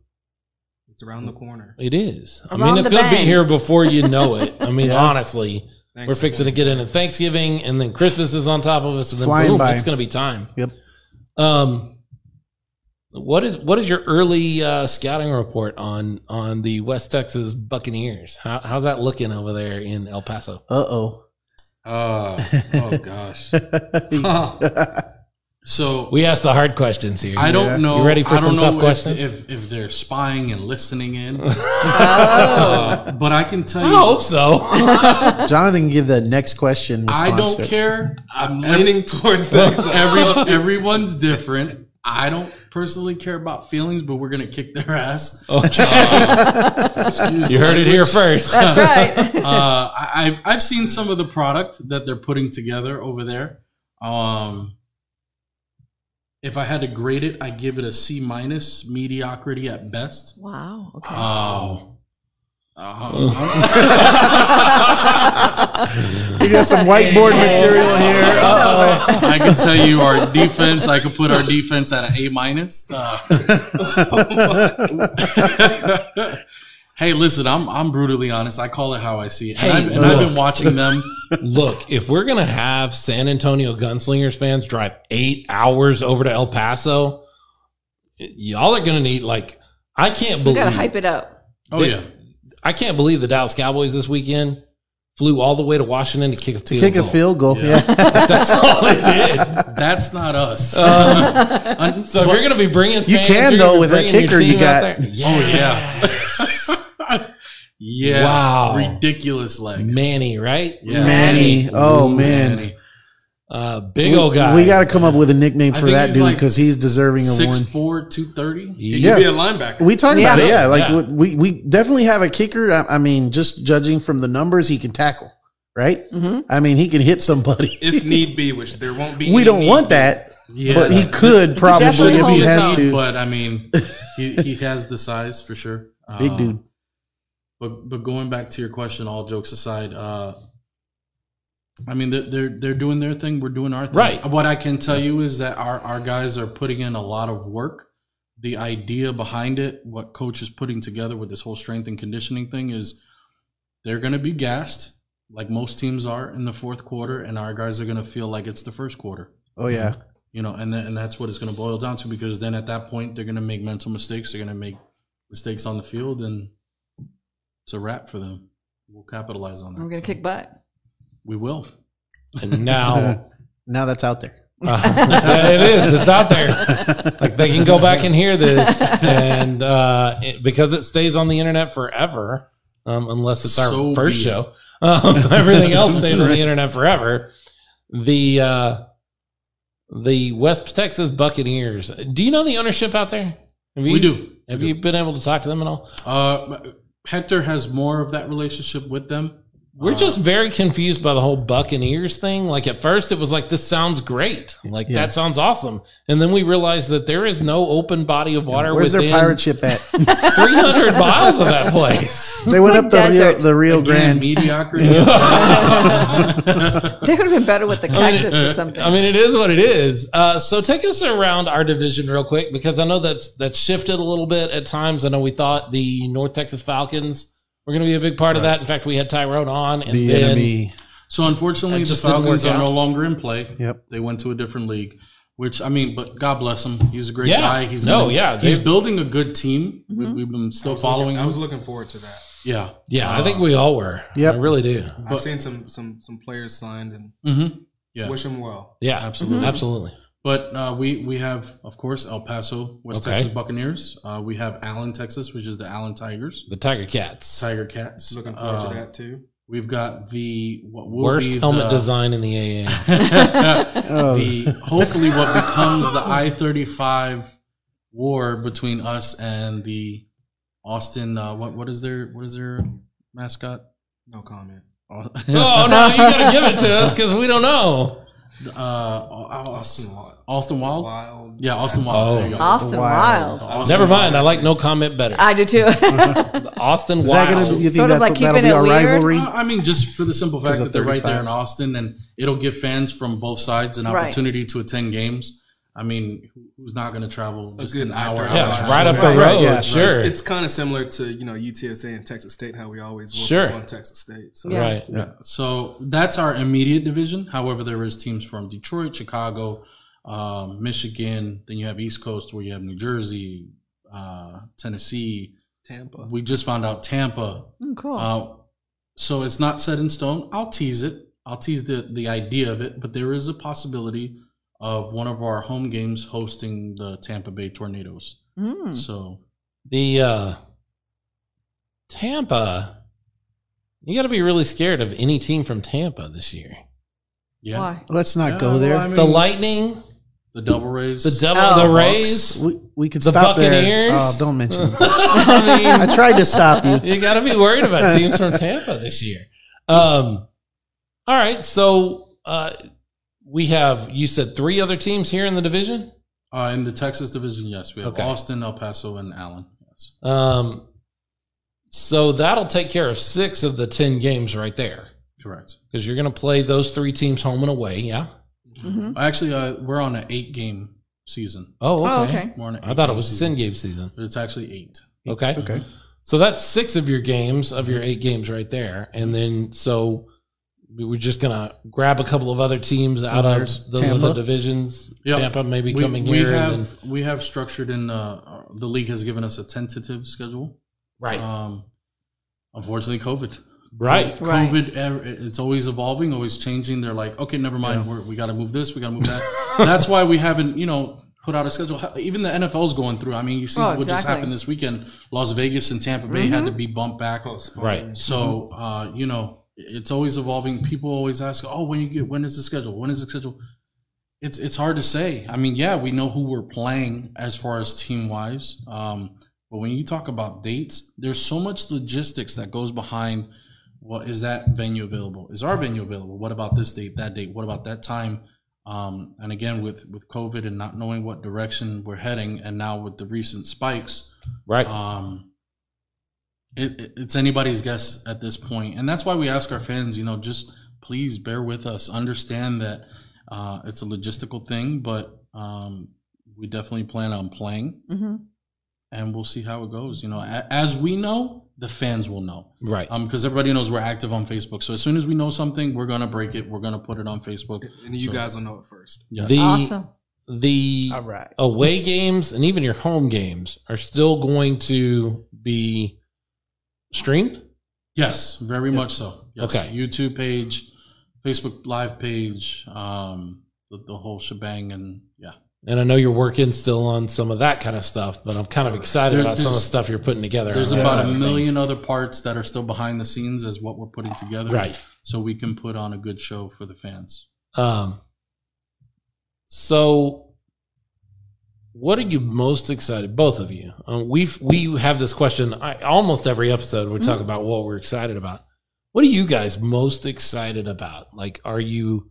It's around the corner. it is. I Around mean, it's the going to be bend. here before you know it. I mean, <laughs> Yeah. honestly, Thanks we're fixing to get into Thanksgiving, and then Christmas is on top of us, and then Flying boom, by. it's going to be time. Yep. Um, what is what is your early uh, scouting report on on the West Texas Buccaneers? How, how's that looking over there in El Paso? Uh oh. Uh, oh gosh. <laughs> So We ask the hard questions here. I don't know. You ready for I don't some tough know questions? If, if if they're spying and listening in, <laughs> Oh. uh, but I can tell I you, I hope so. <laughs> Jonathan can give the next question. I don't to. care. I'm leaning towards that. <laughs> Every everyone's different. I don't personally care about feelings, but we're gonna kick their ass. Okay. Excuse you the heard it here first. That's right. uh, I, I've I've seen some of the product that they're putting together over there. Um, if I had to grade it, I give it a C minus, mediocrity at best. wow. Okay. Um, uh, You got some whiteboard material here. <laughs> Uh-oh. I can tell you our defense. I could put our defense at an A minus. Uh, <laughs> <laughs> hey, listen, I'm I'm brutally honest. I call it how I see it, and, I've, and I've been watching them. <laughs> Look, if we're gonna have San Antonio Gunslingers fans drive eight hours over to El Paso, y'all are gonna need like I can't we believe gotta hype it up. Oh yeah, I can't believe the Dallas Cowboys this weekend flew all the way to Washington to kick a field Kick a goal. field goal. Yeah. Yeah. <laughs> That's all they did. <laughs> that's not us. Uh, so if you're gonna be bringing, You fans, can, you're though, with that kicker you got. there. Oh, yeah. Yeah, Wow. ridiculous leg. Manny, right? Yeah. Manny. Oh, man. Manny. Uh, big old guy. We got to come up with a nickname for that he's dude like because he's deserving of one. 6'4", 230. He Yeah. could be a linebacker. We talked Yeah. about it, yeah. Like Yeah. we we definitely have a kicker. I, I mean, just judging from the numbers, he can tackle, right? hmm I mean, he can hit somebody. if <laughs> need be, which there won't be. we any don't want be. that, Yeah, but he could probably definitely if he has up. to. But I mean, he, he has the size for sure. Big Uh, dude. But but going back to your question, all jokes aside, uh, I mean they're, they're they're doing their thing. We're doing our thing. Right. What I can tell you is that our our guys are putting in a lot of work. The idea behind it, what coach is putting together with this whole strength and conditioning thing, is they're going to be gassed like most teams are in the fourth quarter, and our guys are going to feel like it's the first quarter. Oh yeah, You know, and then, and that's what it's going to boil down to because then at that point they're going to make mental mistakes. They're going to make mistakes on the field, and it's a wrap for them. We'll capitalize on that. We're gonna kick butt. We will. and now <laughs> now that's out there. <laughs> uh, it is. It's out there. Like they can go back and hear this, and uh, it, because it stays on the internet forever, um, unless it's our So first be show, um, <laughs> everything else stays on the internet forever. The uh, the West Texas Buccaneers. Do you know the ownership out there? Have you, we do. Have We you do. been able to talk to them at all? Hector has more of that relationship with them. We're Uh, just very confused by the whole Buccaneers thing. Like at first, it was like this sounds great, like Yeah. that sounds awesome, and then we realized that there is no open body of water Where's their pirate ship at? 300 <laughs> miles of that place. They went up the Rio, Desert. the Rio Again, Grande. mediocrity. <laughs> They would have been better with the I mean, cactus or something. I mean, it is what it is. Uh, so take us around our division real quick because I know that's that's shifted a little bit at times. I know we thought the North Texas Falcons were going to be a big part of that. In fact, we had Tyrone on, and the then enemy. so unfortunately, the just Falcons are no longer in play. Yep. They went to a different league. Which I mean, but God bless him. He's a great Yeah. guy. He's No, gonna- yeah, He's building a good team. We, we've been still following I was looking forward to that. Yeah, yeah, I think we all were. Yep. I really do. I've seen some some some players signed and mm-hmm. Yeah. wish them well. Yeah, Absolutely. absolutely. But uh, we we have, of course, El Paso, West Okay. Texas Buccaneers. Uh, we have Allen, Texas, which is the Allen Tigers, The Tiger Cats, Tiger Cats. Looking forward Uh, to that too. We've got the what will worst be helmet the, design in the AA. <laughs> Oh, the hopefully what becomes the I thirty five war between us and the Austin. Uh, what what is their what is their mascot? No comment. <laughs> Oh no, you gotta give it to us because we don't know. Uh, Austin, Austin Wild. Wild. Wild. Yeah, Austin Wild. Oh. There you go. Austin Wild. Wild. Austin Never mind. I like no comment better. I do too. <laughs> Austin Is that Wild. gonna, you think Sort of that's, like keeping it weird? rivalry? Uh, I mean, just for the simple fact that they're right there in Austin, and it'll give fans from both sides an Right. opportunity to attend games. I mean, who's not going to travel just good an hour? after hour yeah, hours. it's right up the Right. road. Yeah. sure. It's kind of similar to you know UTSA and Texas State how we always whoop Sure. on Texas State. So Yeah. Right. Yeah. So that's our immediate division. However, there is teams from Detroit, Chicago, um, Michigan. Then you have East Coast where you have New Jersey, uh, Tennessee. Tampa. We just found out Tampa. Mm, cool. Uh, so it's not set in stone. I'll tease it. I'll tease the the idea of it, but there is a possibility of one of our home games hosting the Tampa Bay Tornadoes. Mm. So The uh, Tampa, you got to be really scared of any team from Tampa this year. yeah, Why? Let's not Yeah, go well, there. I mean, The Lightning, the Double Rays, the Devil, Oh. the Bucks. Rays. we, we could The stop Buccaneers? there. Oh, don't mention. <laughs> it. I mean, I tried to stop you. you got to be worried about <laughs> teams from Tampa this year. Um, all right, so uh, we have you said three other teams here in the division. Uh, in the Texas division, yes, we have Okay. Austin, El Paso, and Allen. Yes, Um, so that'll take care of six of the ten games right there correct. because you're going to play those three teams home and away. Yeah. hmm Actually, uh, we're on an eight-game season. Oh, okay. Oh, okay. We're on an I thought it was a season, ten game season. but it's actually eight. Okay. Okay. So that's six of your games of your eight games right there, and then so we're just gonna grab a couple of other teams out of There's those other divisions. Yep. Tampa maybe We, coming we here, have and then, we have structured in uh, the league has given us a tentative schedule. right, Um, unfortunately, COVID. right. Right. COVID, ev- it's always evolving, always changing. They're like, okay, never mind. We're, we got to move this. We got to move that. <laughs> That's why we haven't, you know, put out a schedule. Even the NFL's going through. I mean, you see Oh, what just happened this weekend. Las Vegas and Tampa Bay had to be bumped back. Right. So, uh, you know, it's always evolving. People always ask, "Oh, when you get when is the schedule? When is the schedule?" It's it's hard to say. I mean, yeah, we know who we're playing as far as team wise, um, but when you talk about dates, there's so much logistics that goes behind. What is that venue available? Is our venue available? What about this date? That date? What about that time? Um, and again, with with COVID and not knowing what direction we're heading, and now with the recent spikes, Right. um, it, it- it's anybody's guess at this point, and that's why we ask our fans, you know, just please bear with us. Understand that uh, it's a logistical thing, but um, we definitely plan on playing, hmm and we'll see how it goes. You know, a, as we know, the fans will know, right. um, because everybody knows we're active on Facebook. So as soon as we know something, we're gonna break it. We're gonna put it on Facebook. And you So- guys will know it first. Yes. the Awesome. the All right. away games and even your home games are still going to be streamed. Yes, very much so. Yes. Okay. YouTube page, Facebook live page, um, the, the whole shebang, and yeah. And I know you're working still on some of that kind of stuff, but I'm kind of excited There- about some of the stuff you're putting together. There's about a million things. other parts that are still behind the scenes as what we're putting together, Right. So we can put on a good show for the fans. Um, so, what are you most excited? Both of you. Um, we we have this question I, almost every episode. We talk about what we're excited about. What are you guys most excited about? Like, are you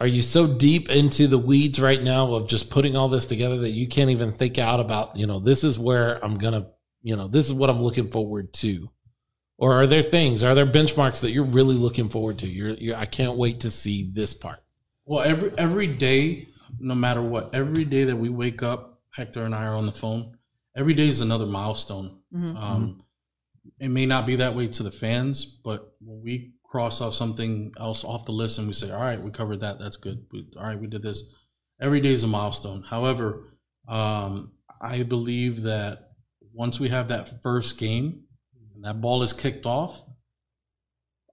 are you so deep into the weeds right now of just putting all this together that you can't even think out about? You know, this is where I'm gonna. You know, this is what I'm looking forward to. Or are there things? Are there benchmarks that you're really looking forward to? You're, you're I can't wait to see this part. Well, every every day, no matter what, every day that we wake up, Hector and I are on the phone. Every day is another milestone. Mhm. Um, it may not be that way to the fans, but when we cross off something else off the list and we say, "All right, we covered that. That's good. We, all right, we did this." Every day is a milestone. However, um, I believe that once we have that first game, and that ball is kicked off.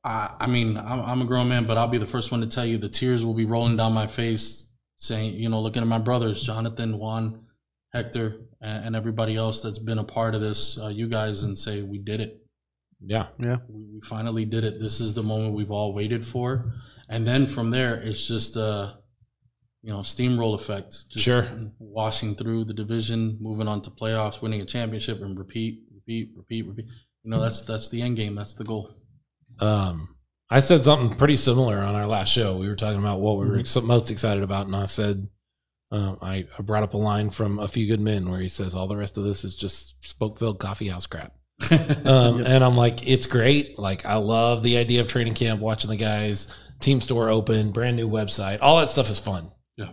I, I mean, I'm, I'm a grown man, but I'll be the first one to tell you the tears will be rolling down my face, saying, you know, looking at my brothers, Jonathan, Juan, Hector, and, and everybody else that's been a part of this, uh, you guys, and say, we did it. Yeah. Yeah. We, we finally did it. This is the moment we've all waited for. And then from there, it's just a, you know, steamroll effect. Just Sure. Washing through the division, moving on to playoffs, winning a championship, and repeat, repeat, repeat, repeat, repeat. You know, that's that's the end game. That's the goal. Um, I said something pretty similar on our last show. We were talking about what we were ex- most excited about, and I said, um, I, I brought up a line from A Few Good Men where he says, "All the rest of this is just Spokeville coffee house crap." <laughs> Um, and I'm like, it's great. Like, I love the idea of training camp, watching the guys, team store open, brand new website, all that stuff is fun. Yeah.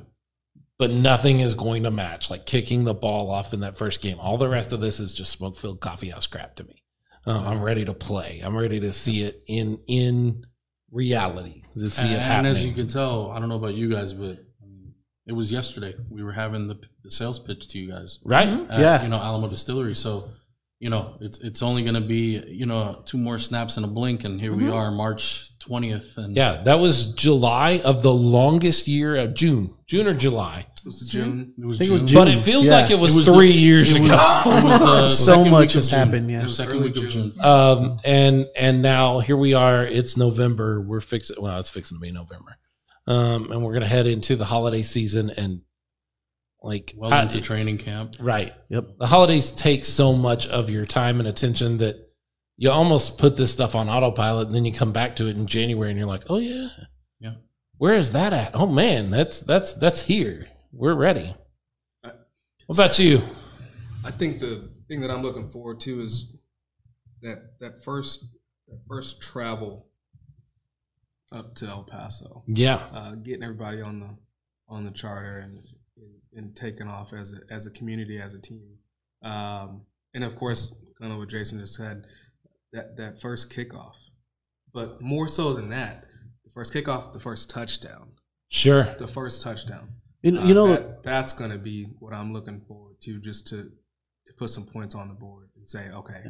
But nothing is going to match like kicking the ball off in that first game. All the rest of this is just smoke filled coffee house crap to me. Uh, I'm ready to play. I'm ready to see it in in reality. To see it and, as you can tell, I don't know about you guys, but it was yesterday. We were having the, the sales pitch to you guys. right? At, Yeah. You know, Alamo Distillery. So, you know, it's it's only going to be you know two more snaps and a blink, and here we are, March twentieth, and Yeah, that was July of the longest year of June, June or July. It was June. it was I think it was June. June. But it feels Yeah. like it was, It was three the- years it was- ago. <laughs> it was <laughs> So much has June. happened, yeah. It was second Early week of June. June. um, and and now here we are. It's November. We're fixing. Well, it's fixing to be November. Um, and we're gonna head into the holiday season and like Well I- into training camp. right. Yep. The holidays take so much of your time and attention that you almost put this stuff on autopilot, and then you come back to it in January, and you're like, oh yeah, Yeah. Where is that at? Oh man, that's that's that's here. We're ready. What about you? I think the thing that I'm looking forward to is that that first that first travel up to El Paso, Yeah, uh, getting everybody on the on the charter and and, taken off as a as a community as a team, um, and of course, kind of what Jason just said, that that first kickoff, but more so than that, the first kickoff, the first touchdown, sure. the first touchdown. You know, Uh, you know that, that's going to be what I'm looking forward to, just to to put some points on the board and say, okay,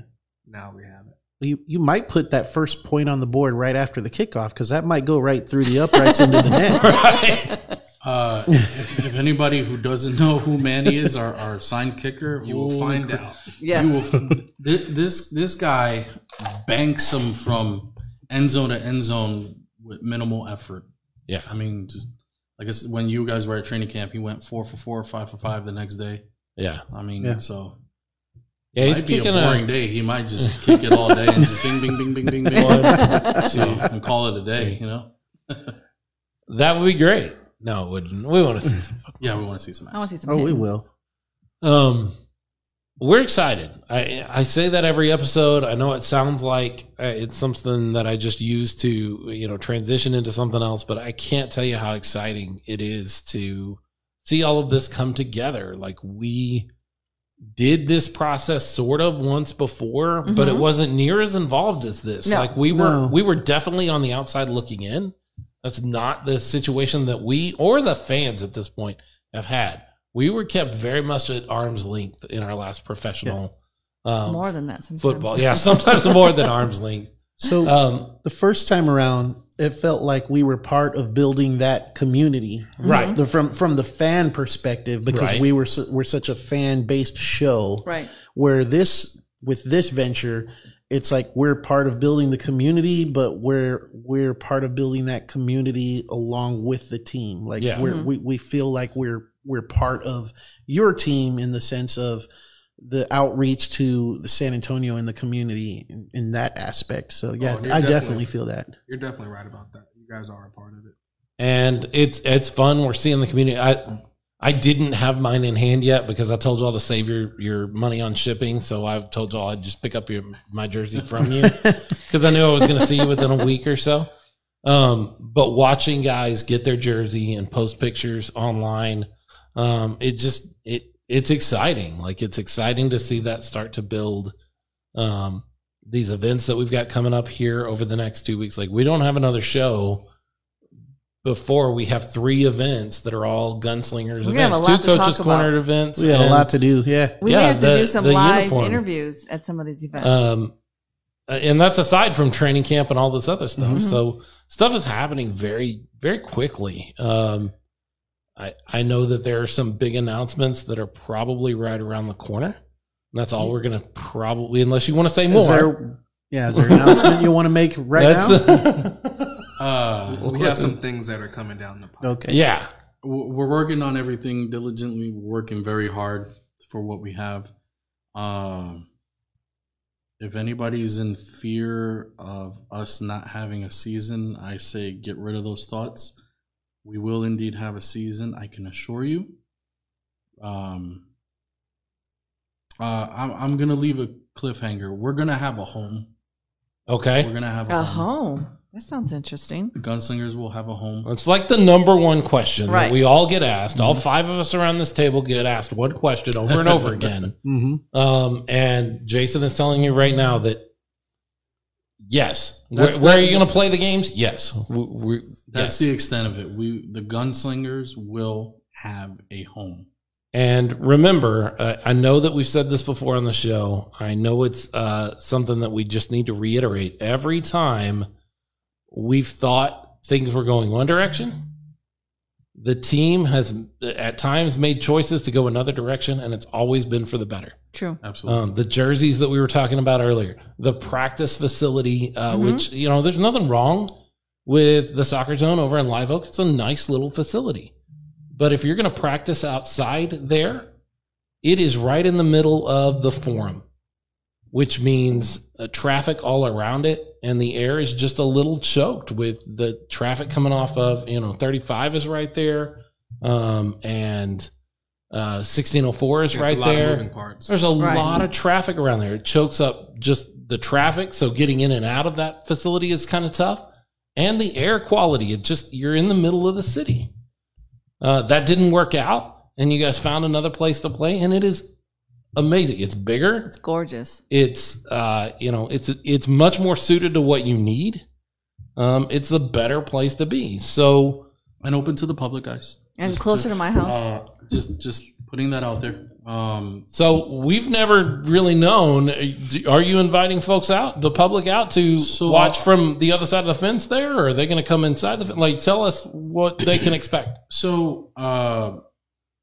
now we have it. you, you might put that first point on the board right after the kickoff because that might go right through the uprights into the net. <laughs> right. <laughs> Uh, if, if anybody who doesn't know who Manny is, our, our sign kicker, You will find crap. out. Yes. You will, this, this this guy banks them from end zone to end zone with minimal effort. Yeah. I mean, just like I said, when you guys were at training camp, he went four for four, five for five the next day. Yeah. I mean, Yeah. so Yeah, he's might be a boring a, day. He might just kick it all day and just bing, bing, bing, bing, bing, bing, <laughs> so, and call it a day. You know? <laughs> that would be great. No, it wouldn't. We want to see some. <laughs> Yeah, we want to see some. I want to see some. oh, we will. Um, we're excited. I I say that every episode. I know it sounds like uh, it's something that I just use to you know transition into something else, but I can't tell you how exciting it is to see all of this come together. Like we did this process sort of once before, but it Mhm. wasn't near as involved as this. No. like we were No. we were definitely on the outside looking in. That's not the situation that we or the fans at this point have had. We were kept very much at arm's length in our last professional um, More than that. Sometimes. football. Yeah, sometimes more than arm's length. So Um, the first time around, it felt like we were part of building that community. right. The, from from the fan perspective, because Right. we were su- we're such a fan based show. Right. Where this with this venture, it's like we're part of building the community, but we're we're part of building that community along with the team. Like Yeah. we're, Mhm. we we feel like we're we're part of your team in the sense of the outreach to the San Antonio and the community in, in that aspect. So yeah, Oh, I definitely- definitely feel that. You're definitely right about that. You guys are a part of it. and it's it's fun. We're seeing the community. I I didn't have mine in hand yet because I told y'all to save your your money on shipping. So I told y'all I'd just pick up your my jersey from you <laughs> because I knew I was going to see you within a week or so. Um, but watching guys get their jersey and post pictures online, um, it just it it's exciting. Like it's exciting to see that start to build. Um, these events that we've got coming up here over the next two weeks. Like we don't have another show before we have three events that are all gunslingers We're gonna have events, a lot two to talk coaches cornered events. We have a lot to do. Yeah. We Yeah, may have to do some live uniform. interviews at some of these events. Um, and that's aside from training camp and all this other stuff. Mhm. So stuff is happening very, very quickly. Um, I I know that there are some big announcements that are probably right around the corner. And that's all we're gonna probably, unless you want to say more. There, yeah, is there an announcement you want to make right now? <laughs> That's- Uh, We have some things that are coming down the pipe. Okay. yeah, we're working on everything diligently. Working very hard for what we have. Um, if anybody's in fear of us not having a season, I say get rid of those thoughts. We will indeed have a season. I can assure you. Um, uh, I'm I'm gonna leave a cliffhanger. We're gonna have a home. Okay. We're gonna have a, A home. home. That sounds interesting. The gunslingers will have a home. It's like the number one question Right. that we all get asked. All five of us around this table get asked one question over and over again. <laughs> Mm-hmm. Um, and Jason is telling you right now that yes. Where, That's where the- are you going to play the games? Yes. We, we, That's yes. the extent of it. We the gunslingers will have a home. And remember, uh, I know that we've said this before on the show. I know it's uh, something that we just need to reiterate. Every time we've thought things were going one direction, the team has at times made choices to go another direction, and it's always been for the better. True. Absolutely. Um, the jerseys that we were talking about earlier, the practice facility, uh, Mhm. which, you know, there's nothing wrong with the soccer zone over in Live Oak. It's a nice little facility. But if you're going to practice outside there, it is right in the middle of the forum, which means uh, traffic all around it. And the air is just a little choked with the traffic coming off of, you know, 35 is right there. Um, and uh, 1604 is It's right a lot there. of moving parts. There's a Right. lot of traffic around there. It chokes up just the traffic. So getting in and out of that facility is kind of tough. And the air quality, it just, you're in the middle of the city. Uh, that didn't work out. And you guys found another place to play. And it is amazing. It's bigger. It's gorgeous. It's, uh, you know, it's, it's much more suited to what you need. Um, it's a better place to be. So, and open to the public, guys. And Just closer to my house. Uh, just just putting that out there. Um, So we've never really known. Are you inviting folks out, the public out, to So, watch uh, from the other side of the fence there, or are they going to come inside the fence? Like, tell us what they can expect. so uh,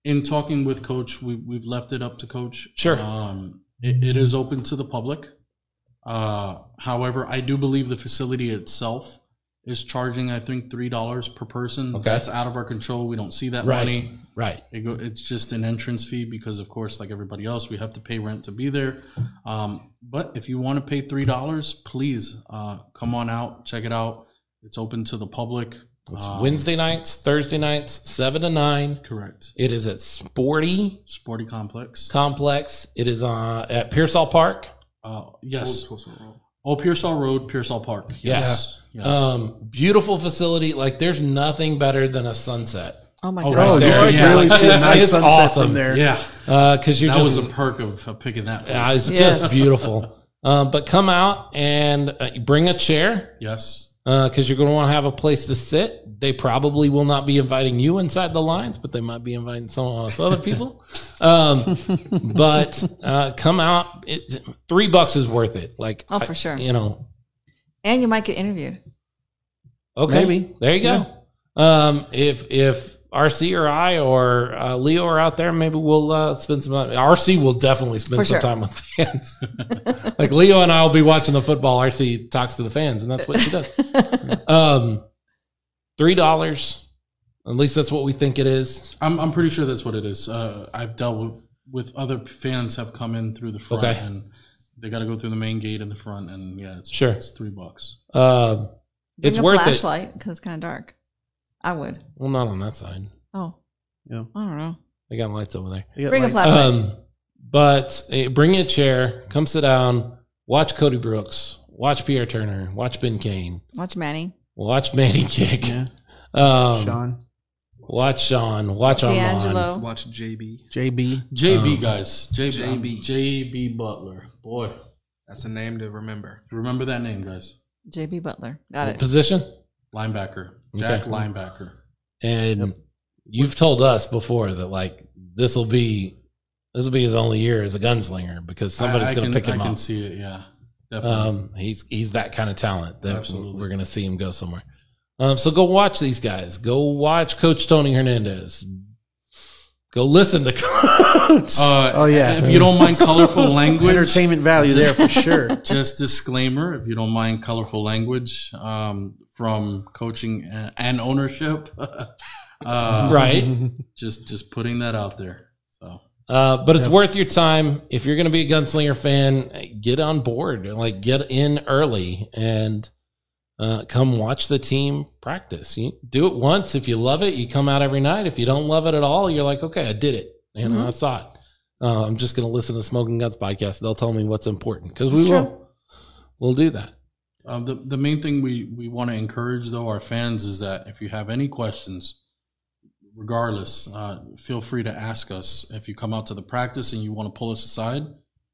in talking with Coach, we we've left it up to Coach. Sure. Um, it, it is open to the public. Uh, however, I do believe the facility itself is charging, I think, three dollars per person. Okay. That's out of our control. We don't see that Right. money. Right. It go, it's just an entrance fee because, of course, like everybody else, we have to pay rent to be there. Um, but if you want to pay three dollars, please uh, come on out, check it out. It's open to the public. It's Um, Wednesday nights, Thursday nights, seven to nine. Correct. It is at Sporty Sporty complex. Complex. It is uh, at Pearsall Park. Uh, yes. Old Postal Oh, Pearsall Road, Pearsall Park. Yes. Yes. Um, beautiful facility. Like, there's nothing better than a sunset. oh my oh, god. right Oh, you <laughs> there, yeah. really see a nice it's sunset awesome. from there. yeah. Because you're That just was a perk of, of picking that place. Yeah, it's Yes. just beautiful. Um, but come out and uh, bring a chair yes. Because you're going to want to have a place to sit. They probably will not be inviting you inside the lines, but they might be inviting some of us other people. <laughs> Um, but uh, come out. It, three bucks is worth it. Like, Oh, for I- sure. You know, And you might get interviewed. okay, Maybe. there you go. Um, if if RC or I or uh, Leo are out there, maybe we'll uh, spend some time. RC will definitely spend For some sure. time with fans. <laughs> like Leo and I will be watching the football. RC talks to the fans, and that's what she does. <laughs> um, three dollars. At least that's what we think it is. I'm, I'm pretty sure that's what it is. Uh, I've dealt with, with other fans have come in through the front Okay. and they got to go through the main gate in the front. And yeah, it's, Sure. it's three bucks. Um, Bring it's a worth it. flashlight because it's kind of dark. I would. Well, not on that side. Oh. Yeah. I don't know. They got lights over there. You got Bring a lights. flashlight. Um, but eh, bring a chair, come sit down, watch Cody Brooks, watch Pierre Turner, watch Ben Kane, Watch Manny. watch Manny <laughs> kick, Yeah. um, Sean, watch Sean, watch Armand. D'Angelo. Watch JB. JB. JB Um, guys, JB, JB. JB Butler. Boy, That's a name to remember. remember that name, guys. JB Butler. Got What it. position. Linebacker, Jack Okay. linebacker. And you've told us before that like this will be this will be his only year as a gunslinger because somebody's I- I going can- to pick him up. I can see it. Yeah, definitely. Um, he's he's that kind of talent that Absolutely. we're going to see him go somewhere. Um, so go watch these guys. Go watch Coach Tony Hernandez. Go listen to Coach. Uh, Oh, yeah. If you don't mind colorful <laughs> language, Entertainment value there for sure. <laughs> just disclaimer if you don't mind colorful language um, from coaching and ownership <laughs> uh, right. just just putting that out there so Uh, but it's worth your time if you're going to be a gunslinger fan. Get on board, like get in early and uh, come watch the team practice. You do it once if you love it. You come out every night. If you don't love it at all, you're like, okay, I did it. You know, Mhm. I saw it. Uh, I'm just going to listen to Smoking Guns podcast. They'll tell me what's important because we It's true. will. We'll do that. Um, the the main thing we we want to encourage though our fans is that if you have any questions, regardless, uh, feel free to ask us. If you come out to the practice and you want to pull us aside,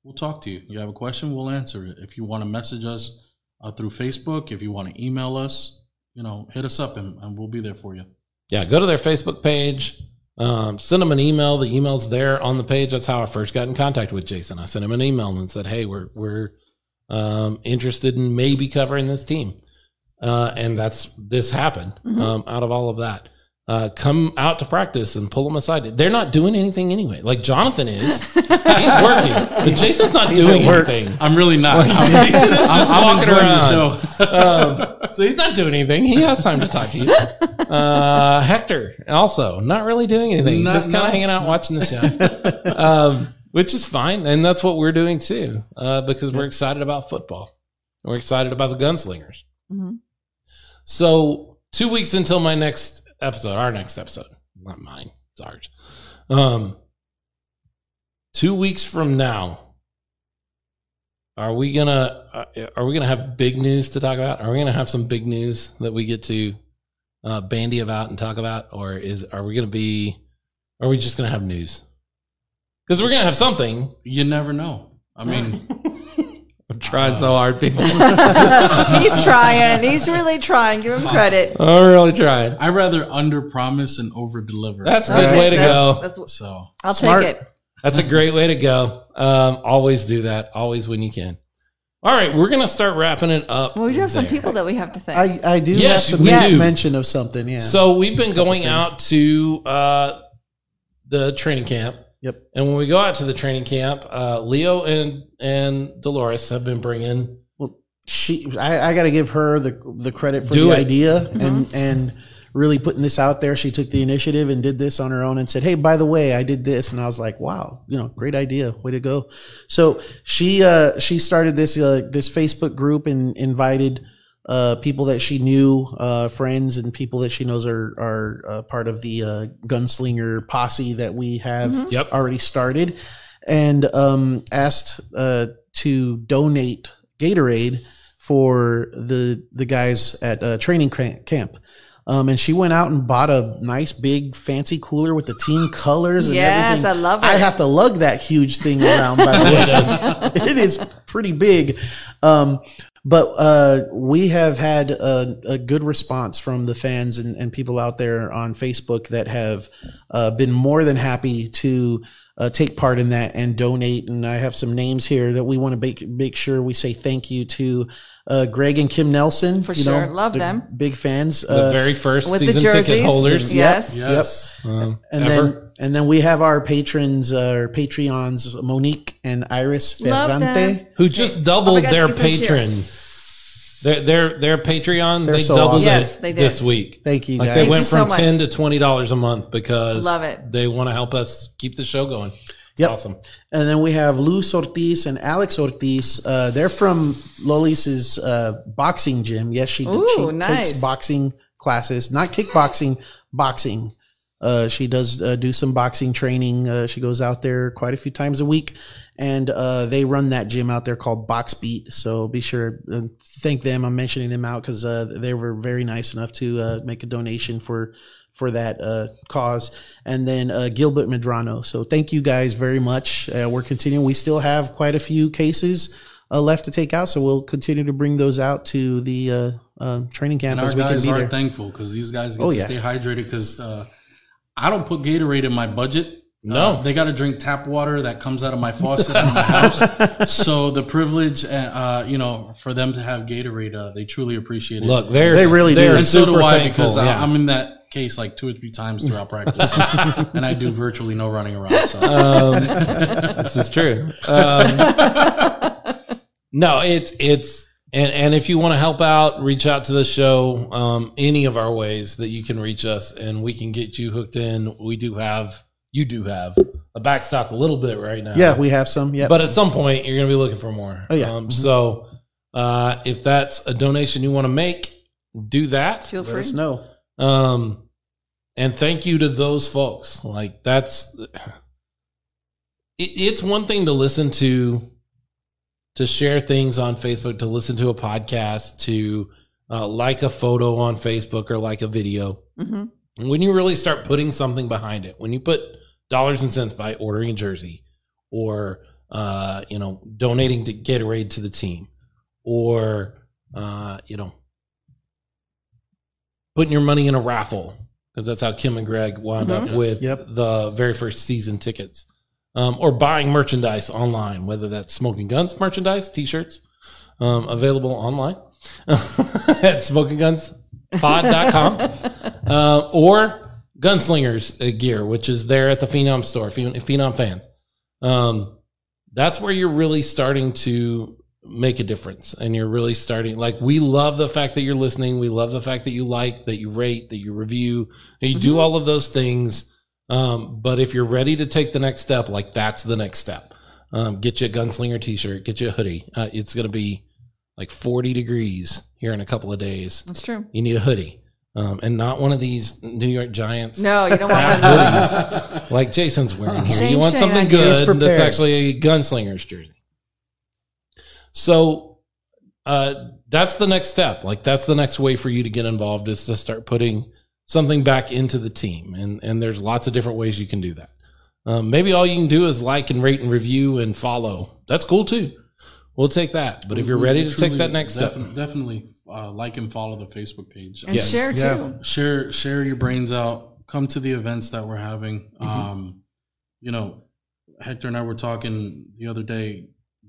we'll talk to you. You have a question, we'll answer it. If you want to message us uh, through Facebook, if you want to email us, you know, hit us up and, and we'll be there for you. yeah, go to their Facebook page, um, send them an email. The email's there on the page. That's how I first got in contact with Jason. I sent him an email and said, "Hey, we're we're um, interested in maybe covering this team," uh, and that's this happened Mhm. um, out of all of that. Uh, come out to practice and pull them aside. They're not doing anything anyway. Like Jonathan is, he's working, but Jason's not He's doing anything. I'm really not. Like, I'm, Jason is just I'm, I'm walking around. the show. <laughs> um, <laughs> so he's not doing anything. He has time to talk to you. Uh, Hector also not really doing anything, Not- just kind of no. hanging out watching the show, <laughs> um, which is fine, and that's what we're doing too, uh, because we're excited about football. We're excited about the gunslingers. Mhm. So two weeks until my next episode, our next episode, not mine, it's ours. Um, two weeks from now, are we gonna uh, are we gonna have big news to talk about? Are we gonna have some big news that we get to uh, bandy about and talk about, or is are we gonna be? Are we just gonna have news? Because we're gonna have something. You never know. I mean, <laughs> I'm trying so hard, people. <laughs> He's trying. He's really trying. Give him credit. I'm really trying. I rather under promise and over deliver. That's a good Okay, way to that's- go. that's- so. I'll Smart. take it. That's a great way to go. Um, always do that. Always when you can. All right, we're gonna start wrapping it up. Well, we do have some there. people that we have to thank. I, I do Yes, have to we make do. mention of something. Yeah. So we've been going things. out to uh, the training camp. Yep. And when we go out to the training camp, uh, Leo and and Dolores have been bringing. Well, she I, I got to give her the the credit for the it. idea and and really putting this out there she took the initiative and did this on her own and said hey by the way i did this and i was like wow you know great idea way to go so she uh she started this uh this facebook group and invited uh people that she knew uh friends and people that she knows are are uh, part of the uh gunslinger posse that we have Mhm. Yep. already started and um, asked uh, to donate Gatorade for the the guys at uh, training camp. Um, and she went out and bought a nice big fancy cooler with the team colors and Yes, everything. I love it. I have to lug that huge thing around. By the <laughs> way, <laughs> it is pretty big. Um, but uh, we have had a, a good response from the fans and, and people out there on Facebook that have uh, been more than happy to uh, take part in that and donate. And I have some names here that we want to make, make sure we say thank you to uh, Greg and Kim Nelson. For you sure. know, Love them. Big fans. The Uh, very first With the season ticket holders. Yes. Yes. Um, and ever. then and then we have our patrons, uh, our Patreons, Monique and Iris Love Ferrante. who just Okay. doubled Oh God, their give them patron. Their their their Patreon They're they so doubled awesome. Yes, it they did. this week. Thank you Like guys. they Thank went you so from much. ten to twenty dollars a month because Love it. They want to help us keep the show going. It's Yep. awesome. And then we have Luz Ortiz and Alex Ortiz. Uh, they're from Lolis's uh, boxing gym. Yes, she, Ooh, she nice. takes boxing classes, not kickboxing, boxing. Uh, she does uh, do some boxing training. Uh, she goes out there quite a few times a week, and uh, they run that gym out there called Box Beat. So be sure to thank them. I'm mentioning them out because uh, they were very nice enough to uh, make a donation for for that uh, cause. And then uh, Gilbert Medrano. So thank you guys very much. Uh, we're continuing. We still have quite a few cases uh, left to take out, so we'll continue to bring those out to the uh, uh, training camp And our as we can guys be are there. thankful because these guys get Oh, to yeah. stay hydrated because uh, I don't put Gatorade in my budget. No. Uh, they got to drink tap water that comes out of my faucet in my house. <laughs> So the privilege, uh, uh, you know, for them to have Gatorade, uh, they truly appreciate it. Look, they're They really do. they're and so super do I thankful. because I- yeah. I'm in that case like two or three times throughout <laughs> practice, and I do virtually no running around. So um, this is true. Um, <laughs> no, it's it's and and if you want to help out, reach out to the show. Um, any of our ways that you can reach us, and we can get you hooked in. We do have you do have a backstock a little bit right now. Yeah, we have some. Yeah, But at some point, you're going to be looking for more. Oh, yeah. Um, so uh, if that's a donation you want to make, do that. Feel let free. us know. Um, and thank you to those folks. Like that's it, it's one thing to listen to, to share things on Facebook, to listen to a podcast, to uh, like a photo on Facebook or like a video. hmm When you really start putting something behind it, when you put dollars and cents by ordering a jersey, or uh, you know, donating to Gatorade to the team, or uh, you know, putting your money in a raffle because that's how Kim and Greg wound up Mhm. with Yep. the very first season tickets, um, or buying merchandise online, whether that's Smoking Guns merchandise, T-shirts, um, available online <laughs> at SmokingGunsPod.com, <laughs> uh, or Gunslingers uh, gear, which is there at the Phenom store, Phen- Phenom fans. Um, that's where you're really starting to make a difference and you're really starting like we love the fact that you're listening we love the fact that you like that you rate that you review you do all of those things. Um, but if you're ready to take the next step like that's the next step. Um, get you a gunslinger t-shirt get you a hoodie. Uh, it's going to be like 40 degrees here in a couple of days. That's true. you need a hoodie um, and not one of these new york giants No, you don't want one of those. hoodies <laughs> like jason's wearing here Shame, you want shame something on you. He is good that's actually a gunslinger's jersey so uh, that's the next step. Like that's the next way for you to get involved is to start putting something back into the team, and and there's lots of different ways you can do that. Um, maybe all you can do is like and rate and review and follow. That's cool too. We'll take that. But if you're ready we to take that next step, definitely uh, like and follow the Facebook page. And Yes. share Yeah. too. share share your brains out come to the events that we're having um you know hector and i were talking the other day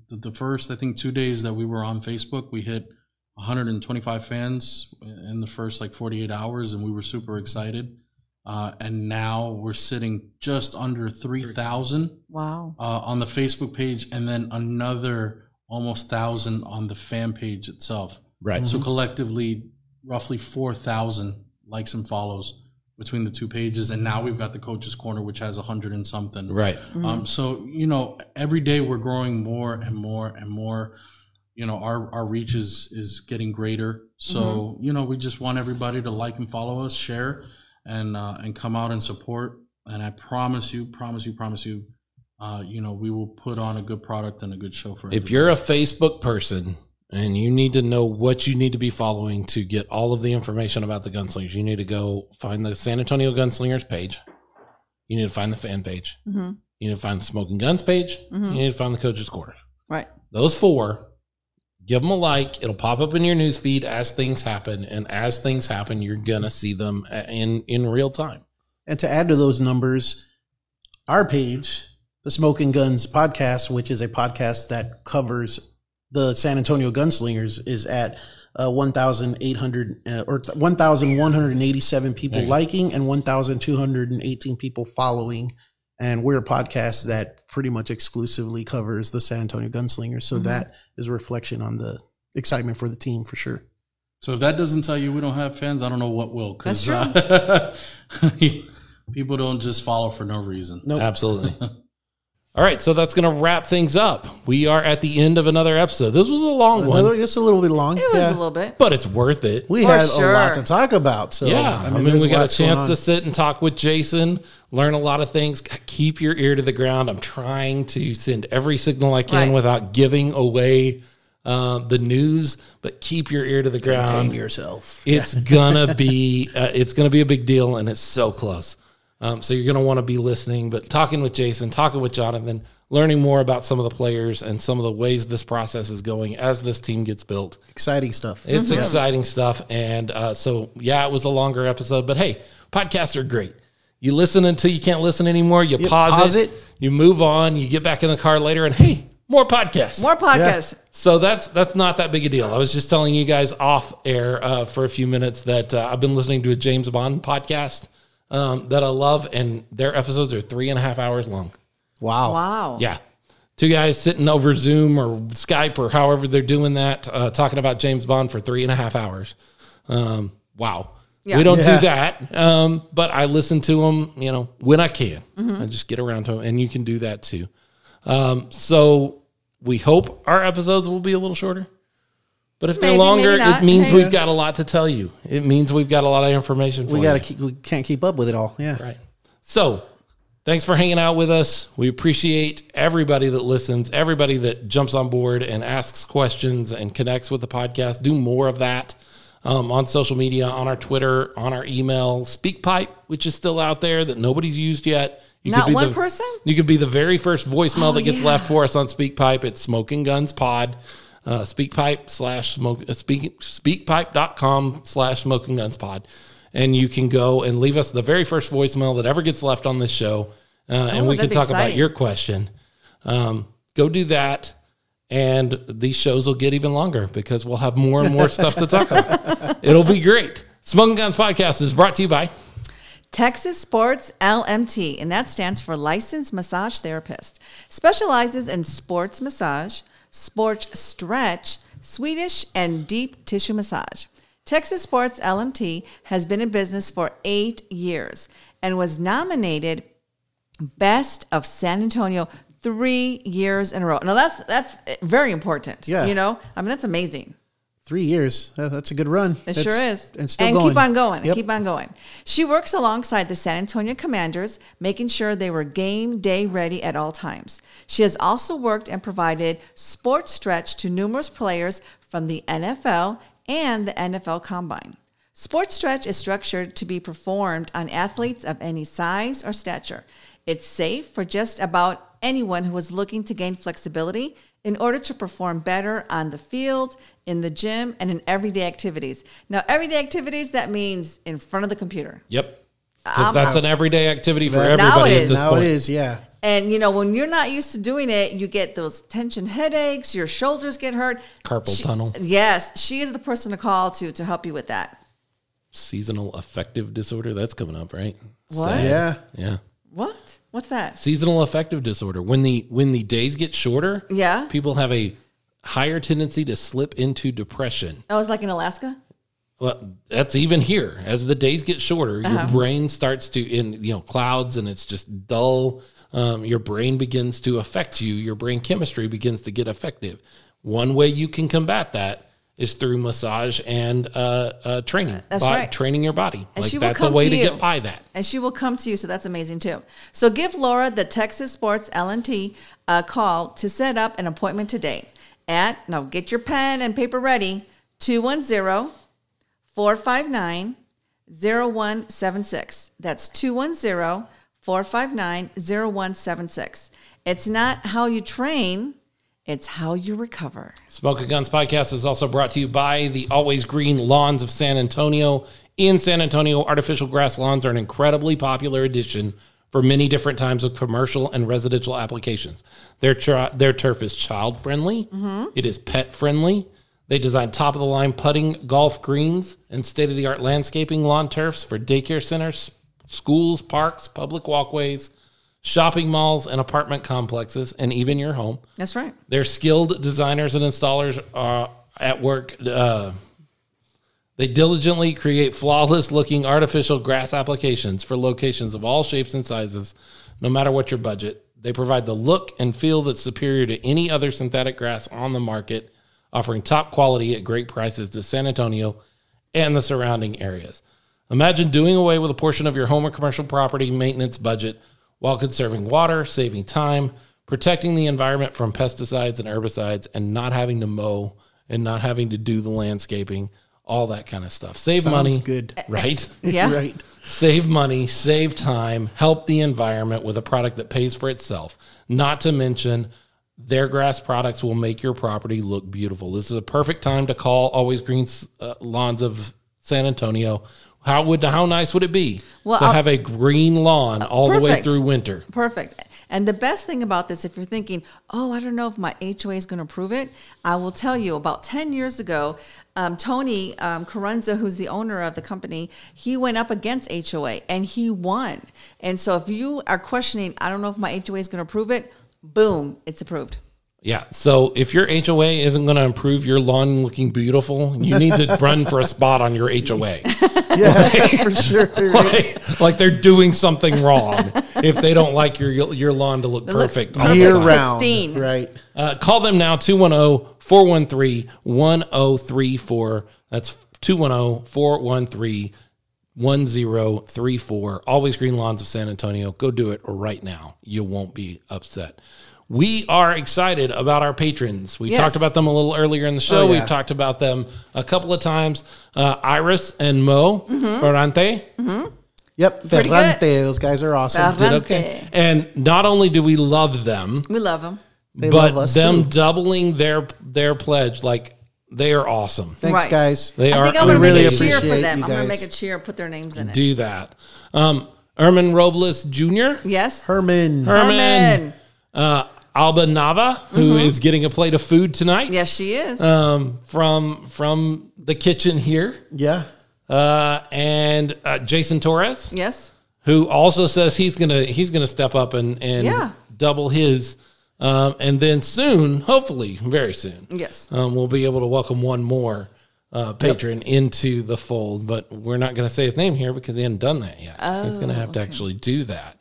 the, the first i think two days that we were on facebook we hit 125 fans in the first like 48 hours and we were super excited uh, and now we're sitting just under 3000 Wow. uh, on the facebook page and then another almost thousand on the fan page itself right? so collectively, roughly four thousand likes and follows between the two pages, and now we've got the coaches corner, which has a hundred and something. Right. Um, so you know, every day we're growing more and more and more. You know, our our reach is is getting greater. So you know, we just want everybody to like and follow us, share, and uh, and come out and support. And I promise you, promise you, promise you, uh, you know, we will put on a good product and a good show for. You. If everybody. you're a Facebook person and you need to know what you need to be following to get all of the information about the gunslingers, you need to go find the San Antonio Gunslingers page. You need to find the fan page. hmm You need to find the Smoking Guns page. Mhm. You need to find the coaches' corner. Right. Those four, give them a like. It'll pop up in your news feed as things happen, and as things happen, you're gonna see them in in real time. And to add to those numbers, our page, the Smoking Guns podcast, which is a podcast that covers the San Antonio Gunslingers, is at uh, 1,800 uh, or 1,187 people There you go. liking and 1,218 people following. And we're a podcast that pretty much exclusively covers the San Antonio Gunslingers. So Mhm. that is a reflection on the excitement for the team for sure. So if that doesn't tell you we don't have fans, I don't know what will. 'cause, That's uh, <laughs> people don't just follow for no reason. Nope. Absolutely. <laughs> All right, so that's going to wrap things up. We are at the end of another episode. This was a long Another, one, It's a little bit long. It was a little bit. but it's worth it. We For had a sure. lot to talk about. So yeah, I mean, there's we got a lots going chance on. to sit and talk with Jason, learn a lot of things. Keep your ear to the ground. I'm trying to send every signal I can Right. without giving away uh, the news, but keep your ear to the ground. Contain ground. yourself. It's gonna be uh, it's gonna be a big deal, and it's so close. Um, so you're gonna want to be listening, but talking with Jason, talking with Jonathan, learning more about some of the players and some of the ways this process is going as this team gets built. Exciting stuff. It's exciting stuff. And uh, so, yeah, it was a longer episode, but hey, podcasts are great. You listen until you can't listen anymore. You pause, pause it, it. You move on. You get back in the car later, and hey, more podcasts. More podcasts. So that's that's not that big a deal. I was just telling you guys off air uh, for a few minutes that uh, I've been listening to a James Bond podcast um, that I love, and their episodes are three and a half hours long. Wow. Wow. Yeah. Two guys sitting over Zoom or Skype or however they're doing that, uh, talking about James Bond for three and a half hours. Um, wow. Yeah. We don't Yeah. do that. Um, but I listen to them, you know, when I can. Mm-hmm. I just get around to them, and you can do that too. Um, so we hope our episodes will be a little shorter. But if they're longer, it means Hey. we've got a lot to tell you. It means we've got a lot of information for We gotta keep. We can't keep up with it all. Yeah. Right. So, thanks for hanging out with us. We appreciate everybody that listens, everybody that jumps on board and asks questions and connects with the podcast. Do more of that um, on social media, on our Twitter, on our email. SpeakPipe, which is still out there that nobody's used yet. You Not be one the- person? You could be the very first voicemail Oh, that gets yeah. left for us on SpeakPipe. It's Smoking Guns Pod. Uh, SpeakPipe slash smoke, uh, speak, speakpipe.com slash smoking guns pod. And you can go and leave us the very first voicemail that ever gets left on this show. Uh, and Oh, we can talk about your question. Um, go do that. And these shows will get even longer because we'll have more and more <laughs> stuff to talk about. It'll be great. Smoking Guns Podcast is brought to you by Texas Sports LMT, and that stands for Licensed Massage Therapist. Specializes in sports massage, sports stretch, Swedish, and deep tissue massage. Texas Sports LMT has been in business for eight years and was nominated Best of San Antonio three years in a row. Now that's that's very important. Yeah. you know, I mean that's amazing. Three years. That's a good run. It That's- sure is. And and keep on going. Yep. Keep on going. She works alongside the San Antonio Commanders, making sure they were game day ready at all times. She has also worked and provided sports stretch to numerous players from the NFL and the NFL Combine. Sports stretch is structured to be performed on athletes of any size or stature. It's safe for just about anyone who is looking to gain flexibility in order to perform better on the field, in the gym, and in everyday activities. Now, everyday activities, that means in front of the computer. Yep. 'Cause that's an everyday activity for everybody Now it at is. this Now point. it is. Yeah. And you know, when you're not used to doing it, you get those tension headaches, your shoulders get hurt. Carpal She- tunnel. Yes, she is the person to call to to help you with that. Seasonal affective disorder. That's coming up, right? What? Sad. Yeah. Yeah. What? What's that? Seasonal affective disorder. When the when the days get shorter, Yeah. people have a higher tendency to slip into depression. I was like in Alaska. Well, that's even here. As the days get shorter, your brain starts to in you know clouds, and it's just dull. Um, your brain begins to affect you. Your brain chemistry begins to get effective. One way you can combat that is through massage and uh, uh, training. That's By right. Training your body. And like she will that's a come way to to you. get by that. and she will come to you. So that's amazing too. So give Laura the Texas Sports LMT a call to set up an appointment today. At now, get your pen and paper ready 210 459 0176. That's 210 459 0176. It's not how you train, it's how you recover. Smoking Guns Podcast is also brought to you by the Always Green Lawns of San Antonio. In San Antonio, artificial grass lawns are an incredibly popular addition for many different types of commercial and residential applications. Their, their turf is child friendly, mm-hmm. It is pet friendly. They design top of the line putting, golf greens, and state of the art landscaping lawn turfs for daycare centers, schools, parks, public walkways, shopping malls, and apartment complexes, and even your home. That's right. Their skilled designers and installers are at work. Uh, they diligently create flawless looking artificial grass applications for locations of all shapes and sizes, no matter what your budget. They provide the look and feel that's superior to any other synthetic grass on the market, offering top quality at great prices to San Antonio and the surrounding areas. Imagine doing away with a portion of your home or commercial property maintenance budget while conserving water, saving time, protecting the environment from pesticides and herbicides, and not having to mow and not having to do the landscaping, all that kind of stuff. Save money. good. Right? <laughs> Yeah. <laughs> right. save money, save time, help the environment with a product that pays for itself. Not to mention, their grass products will make your property look beautiful. This is a perfect time to call Always Green uh, Lawns of San Antonio. How would how nice would it be Well, to I'll- have a green lawn all the way through winter? Perfect. And the best thing about this, if you're thinking, oh, I don't know if my HOA is going to approve it, I will tell you about 10 years ago, um, Tony um, Carranza, who's the owner of the company, he went up against HOA and he won. And so if you are questioning, I don't know if my HOA is going to approve it, boom, it's approved. Yeah. So if your HOA isn't going to improve your lawn looking beautiful, you need to <laughs> run for a spot on your HOA. Yeah, <laughs> for sure. like, like they're doing something wrong if they don't like your your lawn to look It looks perfect. Year round, Pristine. right? Uh, call them now 210 413 1034. That's 210 413 1034. Always Green Lawns of San Antonio. Go do it right now. You won't be upset. We are excited about our patrons. We Yes. talked about them a little earlier in the show. Oh, yeah. We've talked about them a couple of times. Uh, Iris and Mo Ferrante Yep, Pretty Ferrante. good. Those guys are awesome. Ferrante. did okay. And not only do we love them, We love them. They but love us them too. doubling their their pledge, like they are awesome. Thanks, Right. guys. They I are think I'm going to really make a cheer for appreciate them. you I'm going to make a cheer, put their names in it. do that. Um, Ermin Robles Jr., yes. Herman. Herman, Herman. uh, Alba Nava, who is getting a plate of food tonight. Yes, she is. Um, from from the kitchen here, Yeah. uh, and uh, Jason Torres, yes. who also says he's gonna he's gonna step up and and Yeah. double his, um, and then soon, hopefully, very soon, Yes. um, we'll be able to welcome one more uh, patron into the fold. But we're not going to say his name here because he hasn't done that yet. He's going to have to actually do that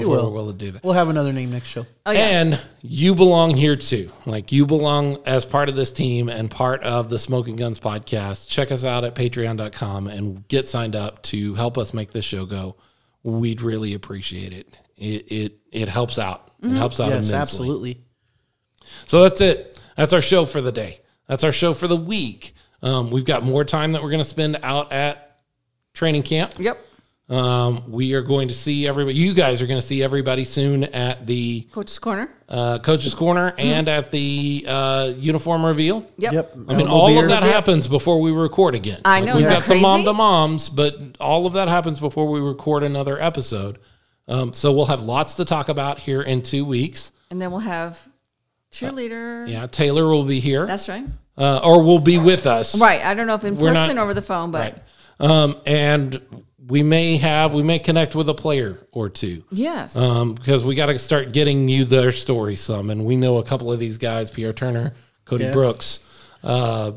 before will. we're willing to do that. We'll have another name next show. Oh, yeah. And you belong here too. Like you belong as part of this team and part of the Smoking Guns podcast. Check us out at patreon.com and get signed up to help us make this show go. We'd really appreciate it. It it, it helps out. It helps out Yes, immensely. absolutely. So that's it. That's our show for the day. That's our show for the week. Um, we've got more time that we're going to spend out at training camp. Yep. Um, we are going to see everybody. You guys are going to see everybody soon at the Coach's Corner. uh, coach's corner and at the uh, uniform reveal. Yep. Yep. I mean, Elbow all beer. of that happens before we record again. I know, We've got that some mom to moms, but all of that happens before we record another episode. Um, so we'll have lots to talk about here in two weeks. And then we'll have cheerleader. Yeah, Taylor will be here, That's right. uh, or will be with us. Right. I don't know if in We're person not- or over the phone, but Right. Um, and we may have we may connect with a player or two. yes. um, because we got to start getting you their story some, and we know a couple of these guys: Pierre Turner, Cody Yeah. Brooks, uh,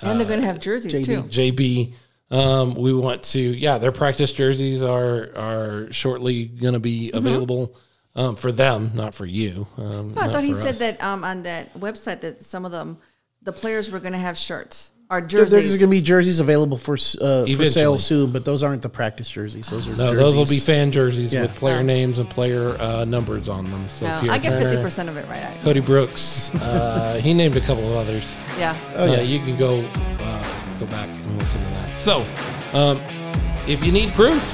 and they're going to have jerseys too. JB. Um, we want to, yeah, their practice jerseys are are shortly going to be available um, for them, not for you. Um, Oh, I thought he for said that um, on that website that some of them, the players were going to have shirts or There- There's going to be jerseys available for uh, for sale soon, but those aren't the practice jerseys. Those are No, jerseys. those will be fan jerseys Yeah. with player names and player uh, numbers on them. So no, Pierre I get fifty percent of it right. I- Cody Brooks. Uh, <laughs> he named a couple of others. Yeah. Oh, yeah. you can go uh, go back and listen to that. So, um, if you need proof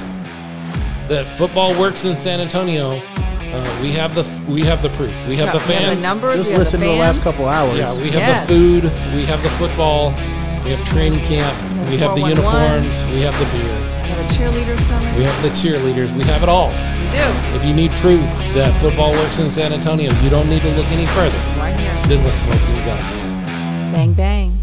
that football works in San Antonio, uh, we have the we have the proof. We have Yeah, the we have fans. the numbers. Just we have listen the to the last couple hours. Yeah, we have Yes. the food. We have the football. We have training camp. have We have the uniforms. We have the beer. We have the cheerleaders coming. We have the cheerleaders. We have it all. We do. If you need proof that football works in San Antonio, you don't need to look any further Right here. than the Smoking Guns. Bang bang.